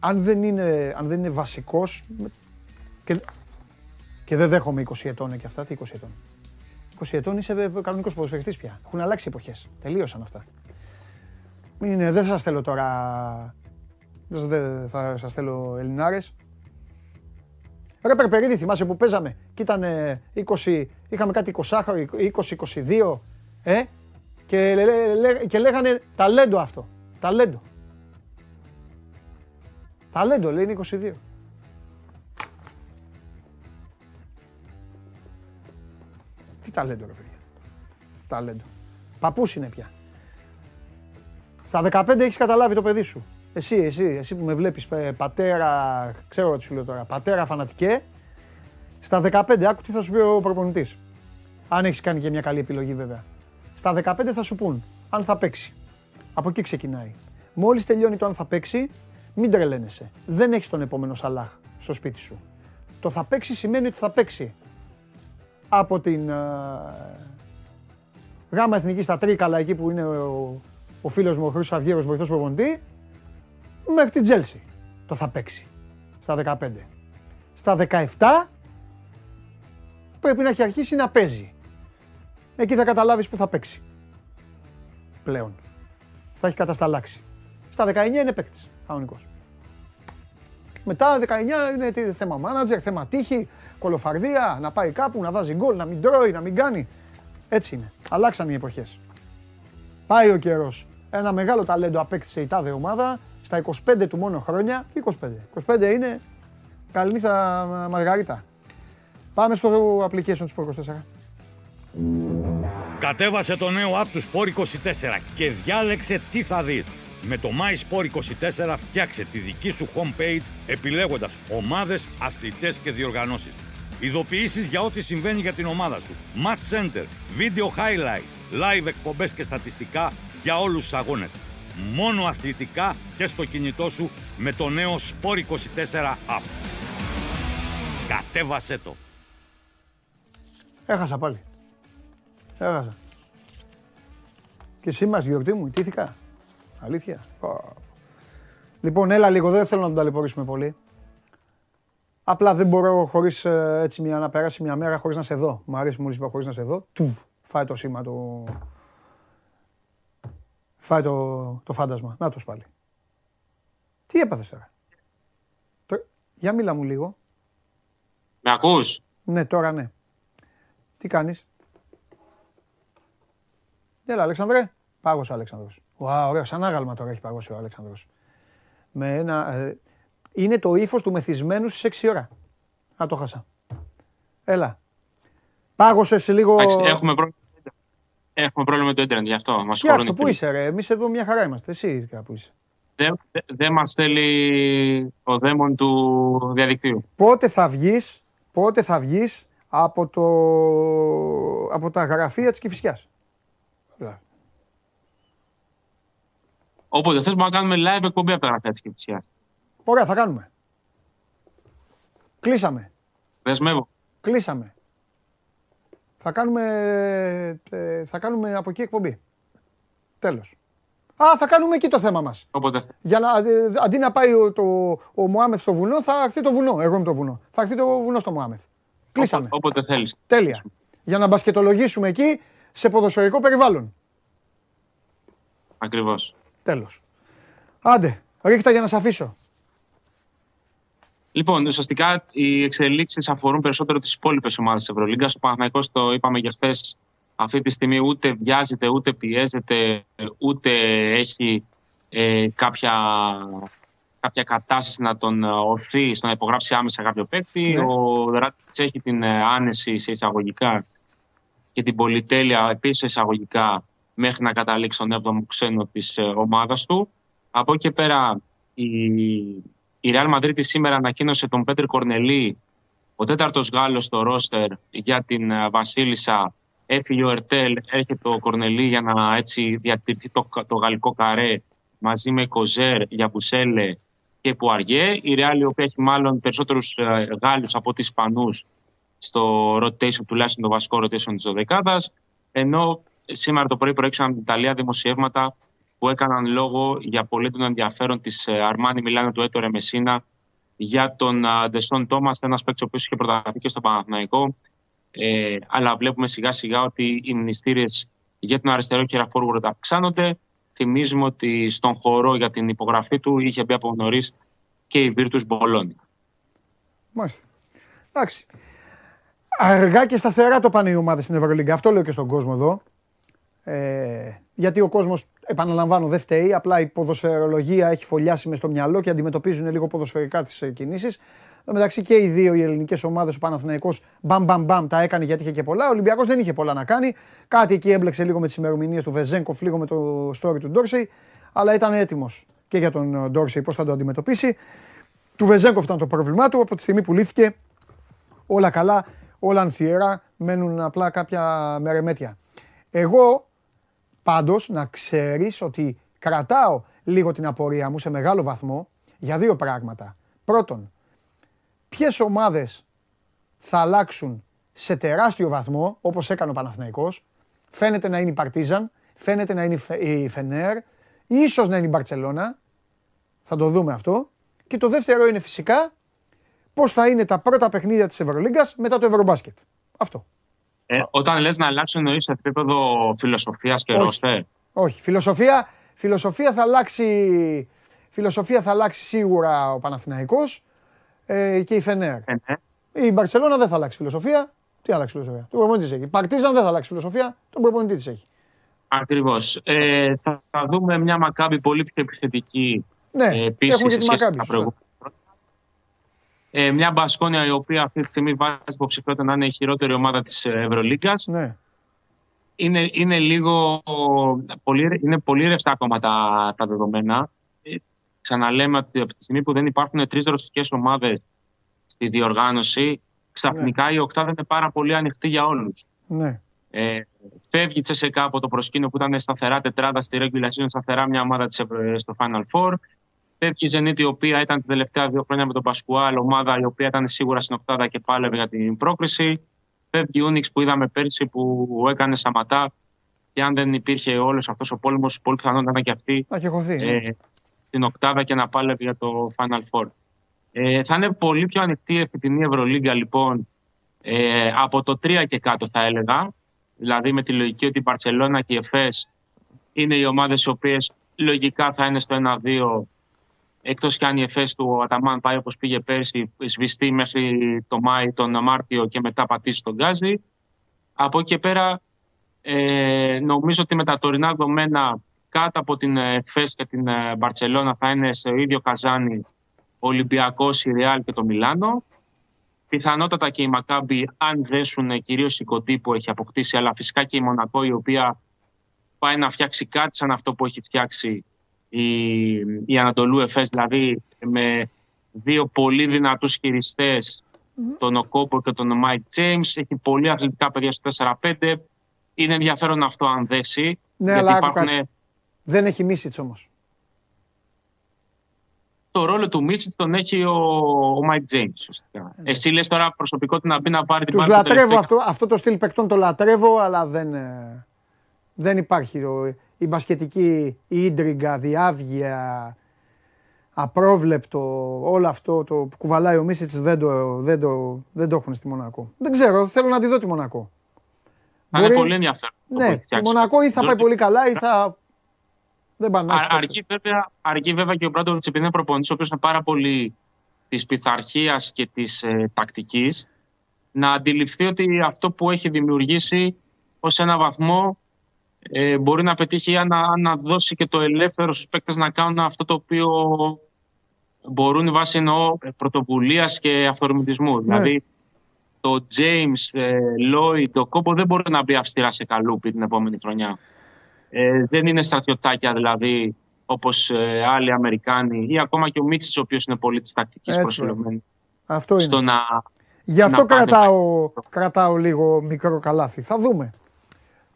αν δεν είναι, αν δεν είναι βασικός και, και δεν δέχομαι 20 ετών και αυτά, τι 20 ετών. 20 ετών είσαι ε, κανονικός ποδοσφαιριστής πια. Έχουν αλλάξει εποχές. Τελείωσαν αυτά. Μην είναι, δεν σας θέλω τώρα... Δεν σας- δεν θα σας θέλω Ελληνάρες. Ρε Περπερίδη, θυμάσαι που παίζαμε και ήταν ε, 20, είχαμε κάτι 20, 20-22, ε, και, λέ- λέ- λέ- και λέγανε ταλέντο αυτό, ταλέντο. Ταλέντο, λέει είναι 22. Τι ταλέντο ρε παιδιά. Ταλέντο. Παππούς είναι πια. Στα 15 έχεις καταλάβει το παιδί σου. Εσύ, εσύ, εσύ που με βλέπεις ε, πατέρα, ξέρω τι σου λέω τώρα, πατέρα φανατικέ. Στα 15, άκου τι θα σου πει ο προπονητής. Αν έχεις κάνει και μια καλή επιλογή βέβαια. Στα 15 θα σου πούν αν θα παίξει. Από εκεί ξεκινάει. Μόλις τελειώνει το αν θα παίξει, μην τρελαίνεσαι. Δεν έχεις τον επόμενο Σαλάχ στο σπίτι σου. Το θα παίξει σημαίνει ότι θα παίξει από την ε, γάμα εθνική στα Τρίκαλα, εκεί που είναι ο, ο φίλος μου ο Χρήστος Αυγέρος, βοηθός προπονητή, μέχρι την Τζέλσι. Το θα παίξει στα 15. Στα 17 πρέπει να έχει αρχίσει να παίζει. Εκεί θα καταλάβεις που θα παίξει. Πλέον. Θα έχει κατασταλάξει. Στα 19 είναι παίκτης, κανονικός. Μετά 19 είναι τι, θέμα μάνατζερ, θέμα τύχη, κολοφαρδία, να πάει κάπου, να βάζει γκολ, να μην τρώει, να μην κάνει. Έτσι είναι. Αλλάξαν οι εποχές. Πάει ο καιρός. Ένα μεγάλο ταλέντο απέκτησε η τάδε ομάδα στα 25 του μόνο χρόνια. Τι 25. 25 είναι καληνύχτα Μαργαρίτα. Πάμε στο application του Sport 24. Κατέβασε το νέο app του Sport 24 και διάλεξε τι θα δεις. Με το My Sport 24 φτιάξε τη δική σου homepage επιλέγοντας ομάδες, αθλητές και διοργανώσεις. Ειδοποιήσεις για ό,τι συμβαίνει για την ομάδα σου. Match Center, Video Highlight, Live εκπομπές και στατιστικά για όλους τους αγώνες. Μόνο αθλητικά και στο κινητό σου με το νέο Sport 24 app. Κατέβασέ το. Έχασα πάλι. Έχασα. Και σήμερα στη γιορτή μου, ιτήθηκα. Αλήθεια. Πω. Λοιπόν, έλα λίγο, δεν θέλω να τον ταλαιπωρήσουμε πολύ. Απλά δεν μπορώ χωρίς ε, έτσι μια, να περάσει μια μέρα χωρίς να σε δω. Μ' αρέσει μόλις είπα χωρίς να σε δω. Του, φάει το σήμα το... Φάει το, το φάντασμα. Να τους πάλι. Τι έπαθες τώρα; Το- Για μίλα μου λίγο. Με ακούς; Ναι, τώρα ναι. Τι κάνεις; Έλα, Αλέξανδρε. Πάγωσε ο Αλέξανδρος. Ουα, ωραίο. Σαν άγαλμα τώρα έχει παγώσει ο Αλέξανδρος. Με ένα... ε, είναι το ύφος του μεθυσμένου στις 6 ώρα. Α, το χάσα. Έλα. Πάγωσες σε λίγο... Εντάξει, έχουμε, πρόβλημα... έχουμε πρόβλημα με το ίντερνετ γι' αυτό. Μας Φτιάξ' το, συγχωρούν οι πού φίλοι. είσαι ρε. Εμείς εδώ μια χαρά είμαστε. Εσύ κάπου είσαι. Δεν δε, δεν μας θέλει ο δαίμον του διαδικτύου. Πότε θα βγεις, πότε θα βγεις από, το, από τα γραφεία της Κηφισιάς. Έλα. Όποτε θες μπορούμε να κάνουμε live εκπομπή από τα γραφεία της Κηφισιάς. Ωραία, θα κάνουμε. Κλείσαμε. Δεσμεύω. Κλείσαμε. Θα κάνουμε, ε, θα κάνουμε από εκεί εκπομπή. Τέλος. Α, θα κάνουμε εκεί το θέμα μας. Όποτε θες. Για να, ε, αντί να πάει ο, το, ο Μωάμεθ στο βουνό, θα έρθει το βουνό. Εγώ είμαι το βουνό. Θα έρθει το βουνό στο Μωάμεθ. Κλείσαμε. Όποτε θέλεις. Τέλεια. Για να μπασκετολογήσουμε εκεί σε ποδοσφαιρικό περιβάλλον. Ακριβώς. Τέλος. Άντε, ρίχτα για να σε αφήσω. Λοιπόν, ουσιαστικά οι εξελίξεις αφορούν περισσότερο τις υπόλοιπες ομάδες της Ευρωλίγκας. Ο Παναθηναϊκός το είπαμε και χθες, αυτή τη στιγμή ούτε βιάζεται, ούτε πιέζεται, ούτε έχει ε, κάποια, κάποια κατάσταση να τον ε, οθεί στο να υπογράψει άμεσα κάποιο παίκτη. Ναι. Ο Ράτιτς έχει την ε, άνεση σε εισαγωγικά και την πολυτέλεια επίσης σε εισαγωγικά μέχρι να καταλήξει τον 7ο ξένο της ε, ομάδας του. Από εκεί και πέρα η, η Real Madrid σήμερα ανακοίνωσε τον Πέτρη Κορνελή, ο τέταρτος Γάλλος στο ρόστερ για την ε, Βασίλισσα. Έφυγε ο Ερτέλ, έρχεται ο Κορνελή για να έτσι διατηρηθεί το, το γαλλικό καρέ μαζί με Κοζέρ, Γιαμπουσέλε και Πουαριέ. Η Real η οποία έχει μάλλον περισσότερους ε, Γάλλους από τις Ισπανούς στο rotation, τουλάχιστον το βασικό rotation της δωδεκάδας. Ενώ σήμερα το πρωί προέκυψαν από την Ιταλία δημοσιεύματα που έκαναν λόγο για πολύ τον ενδιαφέρον της ε, Αρμάνι Μιλάνο του Έτορε Μεσίνα για τον Ντεσόν Τόμα, ένας παίκτης ο οποίος είχε προταθεί και στο Παναθηναϊκό. Ε, αλλά βλέπουμε σιγά σιγά ότι οι μνηστήρε για τον αριστερό κέρα forward αυξάνονται. Θυμίζουμε ότι στον χώρο για την υπογραφή του είχε μπει από νωρίς και η Virtus Bologna. Μάλιστα. Εντάξει. Αργά και σταθερά το πάνε οι ομάδες στην Ευρωλίγκα. Αυτό λέω και στον κόσμο εδώ. Ε, γιατί ο κόσμος, επαναλαμβάνω, δεν φταίει. Απλά η ποδοσφαιρολογία έχει φωλιάσει μες στο μυαλό και αντιμετωπίζουν λίγο ποδοσφαιρικά τις κινήσεις. Εν τω μεταξύ και οι δύο οι ελληνικές ομάδες, ο Παναθηναϊκός μπαμ μπαμ μπαμ τα έκανε γιατί είχε και πολλά. Ο Ολυμπιακός δεν είχε πολλά να κάνει. Κάτι εκεί έμπλεξε λίγο με τις ημερομηνίες του Βεζέγκοφ, λίγο με το story του Ντόρσεϊ. Αλλά ήταν έτοιμος και για τον Ντόρσεϊ πώς θα το αντιμετωπίσει. Του Βεζέγκοφ ήταν το πρόβλημά του. Από τη στιγμή που λύθηκε, όλα καλά, όλα ανθιερά. Μένουν απλά κάποια μερεμέτια. Εγώ πάντως να ξέρεις ότι κρατάω λίγο την απορία μου σε μεγάλο βαθμό για δύο πράγματα. Πρώτον, ποιες ομάδες θα αλλάξουν σε τεράστιο βαθμό, όπως έκανε ο Παναθηναϊκός. Φαίνεται να είναι η Παρτίζαν, φαίνεται να είναι η Φενέρ, ίσως να είναι η Μπαρτσελώνα. Θα το δούμε αυτό. Και το δεύτερο είναι φυσικά πώς θα είναι τα πρώτα παιχνίδια της Ευρωλίγκας μετά το Ευρωμπάσκετ. Αυτό. Ε, όταν λες να αλλάξουν εννοείς σε επίπεδο φιλοσοφίας και Όχι. ρόστερ. Όχι. Φιλοσοφία, φιλοσοφία, θα αλλάξει, φιλοσοφία θα αλλάξει σίγουρα ο Παναθηναϊκός ε, και η Φενέρ. Ε, ναι. Η Μπαρσελόνα δεν θα αλλάξει φιλοσοφία. Τι αλλάξει φιλοσοφία; Τον προπονητή της έχει. Η Παρτίζαν δεν θα αλλάξει φιλοσοφία. Τον προπονητή της έχει. Ακριβώς. Ε, θα, θα δούμε μια Μακάμπη πολύ πιο επιθετική Ναι, ε, επίσης έχουμε και σε τη σχέση με Μακάμπη. τα σωστά. προηγούμενα. Ε, μια Μπασκόνια η οποία αυτή τη στιγμή βάζει υποψηφιότητα να είναι η χειρότερη ομάδα της Ευρωλίγκας. Ναι. Είναι, είναι λίγο πολύ, είναι πολύ ρευστά ακόμα τα, τα δεδομένα. Ε, ξαναλέμε ότι από τη στιγμή που δεν υπάρχουν τρεις ρωσικές ομάδες στη διοργάνωση, ξαφνικά η οκτάδα είναι πάρα πολύ ανοιχτή για όλους. ναι. Ε, φεύγει η Τσεσεκά από το προσκήνιο που ήταν σταθερά τετράδα στη regular season, σταθερά μια ομάδα της Ευρω- στο Final Four. Φεύγει η Zenit, η οποία ήταν τα τελευταία δύο χρόνια με τον Πασκουάλ, ομάδα η οποία ήταν σίγουρα στην οκτάδα και πάλευε για την πρόκριση. Φεύγει η Unix που είδαμε πέρσι που έκανε σαματά και αν δεν υπήρχε όλος αυτός ο πόλεμος, πολύ πιθανόν να ήταν και αυτή Να έχει χωθεί. ναι. ε, στην οκτάδα και να πάλευε για το Final Four. Ε, θα είναι πολύ πιο ανοιχτή η φετινή Ευρωλίγκα λοιπόν ε, από το 3 και κάτω θα έλεγα. Δηλαδή με τη λογική ότι η Μπαρσελόνα και η ΕΦΕΣ είναι οι ομάδες οι οποίες λογικά θα είναι στο 1-2 εκτός και αν η ΕΦΕΣ του Αταμάν πάει όπως πήγε πέρσι σβηστεί μέχρι το Μάη, τον Μάρτιο και μετά πατήσει τον Γκάζι. Από εκεί και πέρα ε, νομίζω ότι με τα τωρινά δεδομένα κάτω από την ε, ΦΕΣ και την ε, Μπαρτσελώνα θα είναι σε ίδιο καζάνι ο Ολυμπιακός, η Ρεάλ και το Μιλάνο. Πιθανότατα και η Μακάμπη αν δέσουν κυρίως η κοντή που έχει αποκτήσει, αλλά φυσικά και η Μονακό η οποία πάει να φτιάξει κάτι σαν αυτό που έχει φτιάξει η, η Ανατολού ΕΦΕΣ, δηλαδή με δύο πολύ δυνατούς χειριστές, τον Οκόμπο και τον Μάικ Τζέιμς. Έχει πολύ αθλητικά παιδιά στο 4-5. Είναι ενδιαφέρον αυτό αν δέσει. Ναι, γιατί αλλά άκου υπάρχουν κάτι. Δεν έχει Μίτσιτς όμως. το ρόλο του Μίτσιτς τον έχει ο, ο Μάικ Τζέιμς. ουσιαστικά. Εσύ λες τώρα προσωπικότητα να μπει να πάρει την Τους μπάλα στο λατρεύω τελευταίο αυτό, αυτό το στυλ παικτών το λατρεύω, αλλά δεν, ε, δεν υπάρχει το- η μπασκετική ίντριγκα, διαύγεια, απρόβλεπτο, όλο αυτό το που κουβαλάει ο Μίσιτς δεν το, δεν, το, δεν το έχουν στη Μονακό. Δεν ξέρω, θέλω να τη δω τη Μονακό. Θα είναι Μπορεί- πολύ ενδιαφέρον. το που Ναι, έχει η φτιάξει. Μονακό ή θα πάει Τζόρντι- πολύ καλά ή θα... Δεν πάνε να έχει Α- τότε. αρκεί, βέβαια, αρκεί βέβαια και ο Μπράντοβιτς επειδή είναι προπονητής, ο οποίος είναι πάρα πολύ της πειθαρχίας και της ε, τακτικής, να αντιληφθεί ότι αυτό που έχει δημιουργήσει ως ένα βαθμό ε, μπορεί να πετύχει αν να, να δώσει και το ελεύθερο στους παίκτες να κάνουν αυτό το οποίο μπορούν βάσει εννοώ πρωτοβουλίας και αυθορμητισμού. Δηλαδή, το James, ε, Lloyd, το κόμπο δεν μπορεί να μπει αυστηρά σε καλούπι την επόμενη χρονιά. Ε, δεν είναι στρατιωτάκια δηλαδή όπως ε, άλλοι Αμερικάνοι ή ακόμα και ο Μίτσι, ο οποίος είναι πολύ της τακτικής Έτσι, προσφυλωμένης. Αυτό είναι. Στο να, Γι' αυτό να πάνε κρατάω, κρατάω λίγο μικρό καλάθι. Θα δούμε.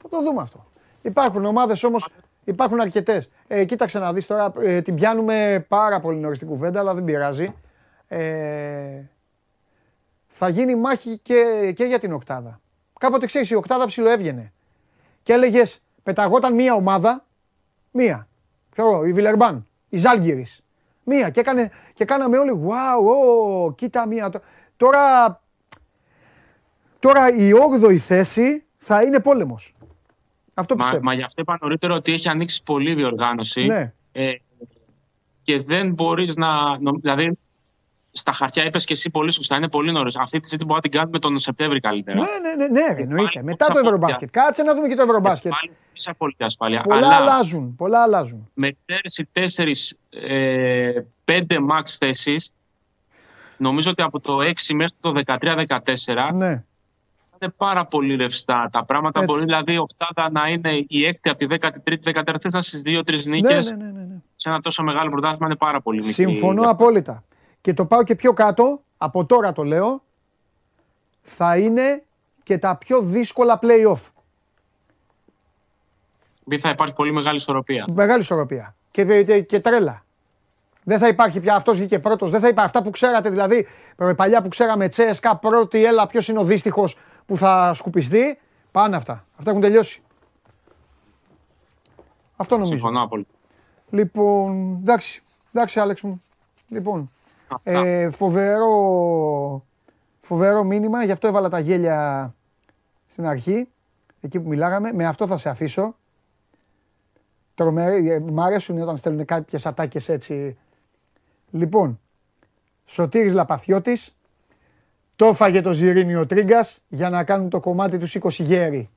Θα το δούμε αυτό. Υπάρχουν ομάδες όμως, υπάρχουν αρκετές. Ε, κοίταξε να δεις τώρα, ε, την πιάνουμε πάρα πολύ νωρίς την κουβέντα, αλλά δεν πειράζει. Ε, θα γίνει μάχη και, και για την οκτάδα. Κάποτε ξέρεις, η οκτάδα ψιλοέβγαινε. Και έλεγες, πεταγόταν μία ομάδα, μία. Ξέρω εγώ, η Βιλερμπάν, η Ζάλγκυρης. Μία. Και, έκανε, και κάναμε όλοι, wow, oh, κοίτα μία. το-». Τώρα, τώρα η 8η θέση θα είναι πόλεμος. Αυτό Μα, πιστεύω. μα γι' αυτό είπα νωρίτερα ότι έχει ανοίξει πολύ διοργάνωση. Ναι. Ε, και δεν μπορείς να. νο- Δηλαδή, στα χαρτιά είπες και εσύ πολύ σωστά, είναι πολύ νωρίς. Αυτή τη συζήτηση μπορεί να την κάνουμε τον Σεπτέμβρη καλύτερα. Ναι, ναι, ναι, ναι, εννοείται. πάλι Μετά το χωρίς Ευρωμπάσκετ. Κάτσε να δούμε και το Ευρωμπάσκετ. Πάλι είσαι απόλυτη ασφάλεια. Πολλά Αλλά αλλάζουν. Πολλά αλλάζουν. με πέρσι τέσσερις, ε, πέντε max θέσεις, νομίζω ότι από το 6 μέχρι το 13-14 Ναι. Είναι πάρα πολύ ρευστά τα πράγματα. Έτσι. Μπορεί δηλαδή η οκτάδα να είναι η έκτη από τη 13η-14η να στις δύο-τρει Ναι, νίκες. ναι, ναι, ναι, ναι. Σε ένα τόσο μεγάλο πρωτάθλημα είναι πάρα πολύ μικρή. Συμφωνώ απόλυτα. Και το πάω και πιο κάτω, από τώρα το λέω, θα είναι και τα πιο δύσκολα play-off. Επειδή θα υπάρχει πολύ μεγάλη ισορροπία. Μεγάλη ισορροπία. Και, και, και τρέλα. Δεν θα υπάρχει πια αυτός βγήκε πρώτος. Δεν θα υπάρχει αυτά που ξέρατε δηλαδή. ε, Παλιά που ξέραμε Τσέσκα πρώτη, έλα ποιος είναι ο δύστιχος που θα σκουπιστεί. Πάνε αυτά. Αυτά έχουν τελειώσει. Αυτό νομίζω. Συμφωνώ απόλυτα. Λοιπόν, εντάξει. Εντάξει, Άλεξ μου. Λοιπόν, ε, φοβερό, φοβερό μήνυμα, γι' αυτό έβαλα τα γέλια στην αρχή, εκεί που μιλάγαμε. Με αυτό θα σε αφήσω. Τρομερή, ε, μ' αρέσουν όταν στέλνουν κάποιες ατάκες έτσι. Λοιπόν, Σωτήρης Λαπαθιώτης, το έφαγε το Ζιρίνι ο Τρίγκας για να κάνουν το κομμάτι τους 20 γέρι.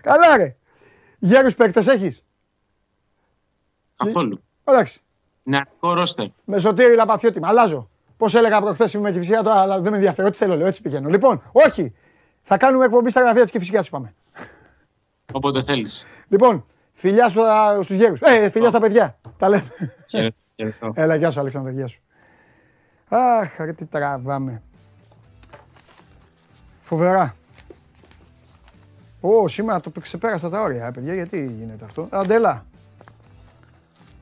Καλά ρε. Γέρους παίκτες έχεις; Καθόλου. Εντάξει. Νεαρικό ρόστερ. Με σωτήρι Λαπαθιώτη. Με αλλάζω. Πώς έλεγα προχθές είμαι και φυσικά τώρα, αλλά δεν με ενδιαφέρει. Ό,τι θέλω, λέω. Έτσι πηγαίνω. Λοιπόν, όχι. Θα κάνουμε εκπομπή στα γραφεία της και φυσικά είπαμε. Όποτε θέλεις. Λοιπόν, φιλιά στους γέρους. Ε, φιλιά στα παιδιά. Τα λέμε. Χαιρετώ. Έλα, γεια σου, Αλέξανδρα, γεια σου. Αχ, ρε, τι τραβάμε. Φοβερά. Ω, σήμερα το ξεπέρασα τα όρια, ε, παιδιά, γιατί γίνεται αυτό. Άντε, έλα.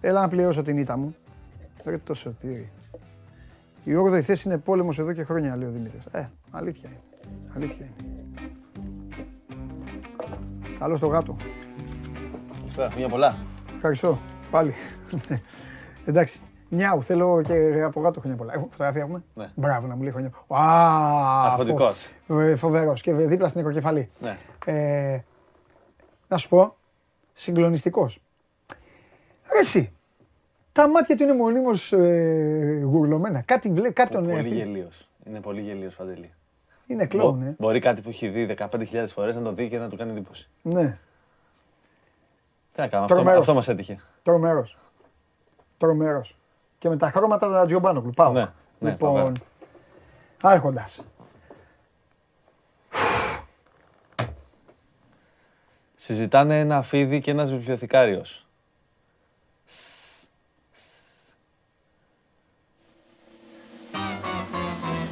Έλα να πληρώσω την ήττα μου. Ρε το σωτήρι. Η 8η θέση είναι πόλεμος εδώ και χρόνια, λέει ο Δημήτρης. Ε, αλήθεια είναι. Αλήθεια είναι. Καλώς το γάτο. Καλησπέρα, χρόνια πολλά. Ευχαριστώ. Πάλι. Εντάξει. Μιάου, θέλω και από γάτο χρόνια πολλά. Έχουμε φωτογραφία έχουμε; Ναι. Μπράβο να μου λέει χρόνια. Α, Αρχοντικός. φο- ε, Φοβερός και δίπλα στην νεκροκεφαλή. Ναι. Ε, να σου πω, συγκλονιστικός. Ρε εσύ, τα μάτια του είναι μονίμως ε, γουρλωμένα. Κάτι βλέπει, κάτι τον πολύ έφυγε. γελίος. Είναι πολύ γελίος, Παντελή. Είναι κλόουν, Μπο- ε. Μπορεί κάτι που έχει δει 15.000 φορές να το δει και να του κάνει εντύπωση. Ναι, Τι να κάνουμε, αυτό, Τρομερός. αυτό μας έτυχε. τρομερός. Τρομερός. Και με τα χρώματα τα Τζιομπάνογλου. Πάω. Ναι, ναι, λοιπόν, φοβερό. άρχοντας. Συζητάνε ένα φίδι και ένας βιβλιοθηκάριος.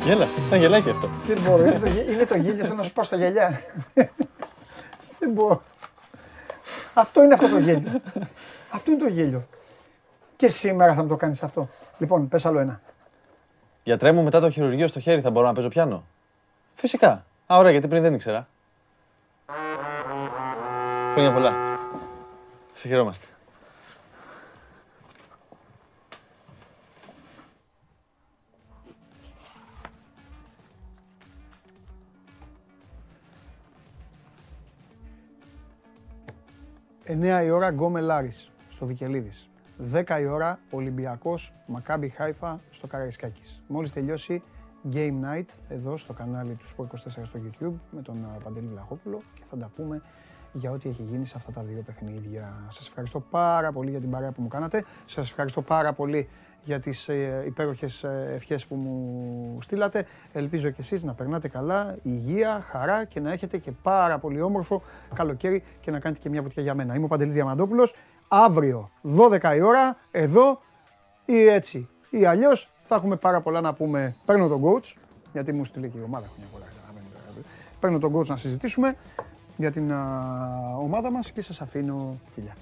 Γέλα, ήταν γελάκι αυτό. Δεν μπορώ, είναι το, γε- είναι το γέλιο, θέλω να σου πάω στα γυαλιά. Δεν μπορώ. Αυτό είναι αυτό το γέλιο. αυτό είναι το γέλιο. Και σήμερα θα μου το κάνεις αυτό. Λοιπόν, πες άλλο ένα. Γιατρέ μου, μετά το χειρουργείο στο χέρι θα μπορώ να παίζω πιάνο; Φυσικά. Α, ωραία, γιατί πριν δεν ήξερα. Χρόνια πολλά. Σε «9 η ώρα Γκόμε Λάρης στο Βικελίδης. 10 η ώρα Ολυμπιακός Μακάμπι Χάιφα στο Καραϊσκάκης. Μόλις τελειώσει Game Night εδώ στο κανάλι του Sport 24 στο YouTube με τον α, Παντελή Βλαχόπουλο και θα τα πούμε για ό,τι έχει γίνει σε αυτά τα δύο παιχνίδια. Σας ευχαριστώ πάρα πολύ για την παρέα που μου κάνατε. Σας ευχαριστώ πάρα πολύ για τις ε, υπέροχες ε, ευχές που μου στείλατε. Ελπίζω και εσείς να περνάτε καλά, υγεία, χαρά και να έχετε και πάρα πολύ όμορφο καλοκαίρι και να κάνετε και μια βουτιά για μένα. Είμαι ο Παντελής Διαμαντόπουλος. Αύριο 12 η ώρα εδώ ή έτσι ή αλλιώς θα έχουμε πάρα πολλά να πούμε. Παίρνω τον coach, γιατί μου στείλει και η ομάδα χρόνια πολλά. καταλαβαίνετε. Παίρνω τον coach να συζητήσουμε για την α, ομάδα μας και σας αφήνω φιλιά.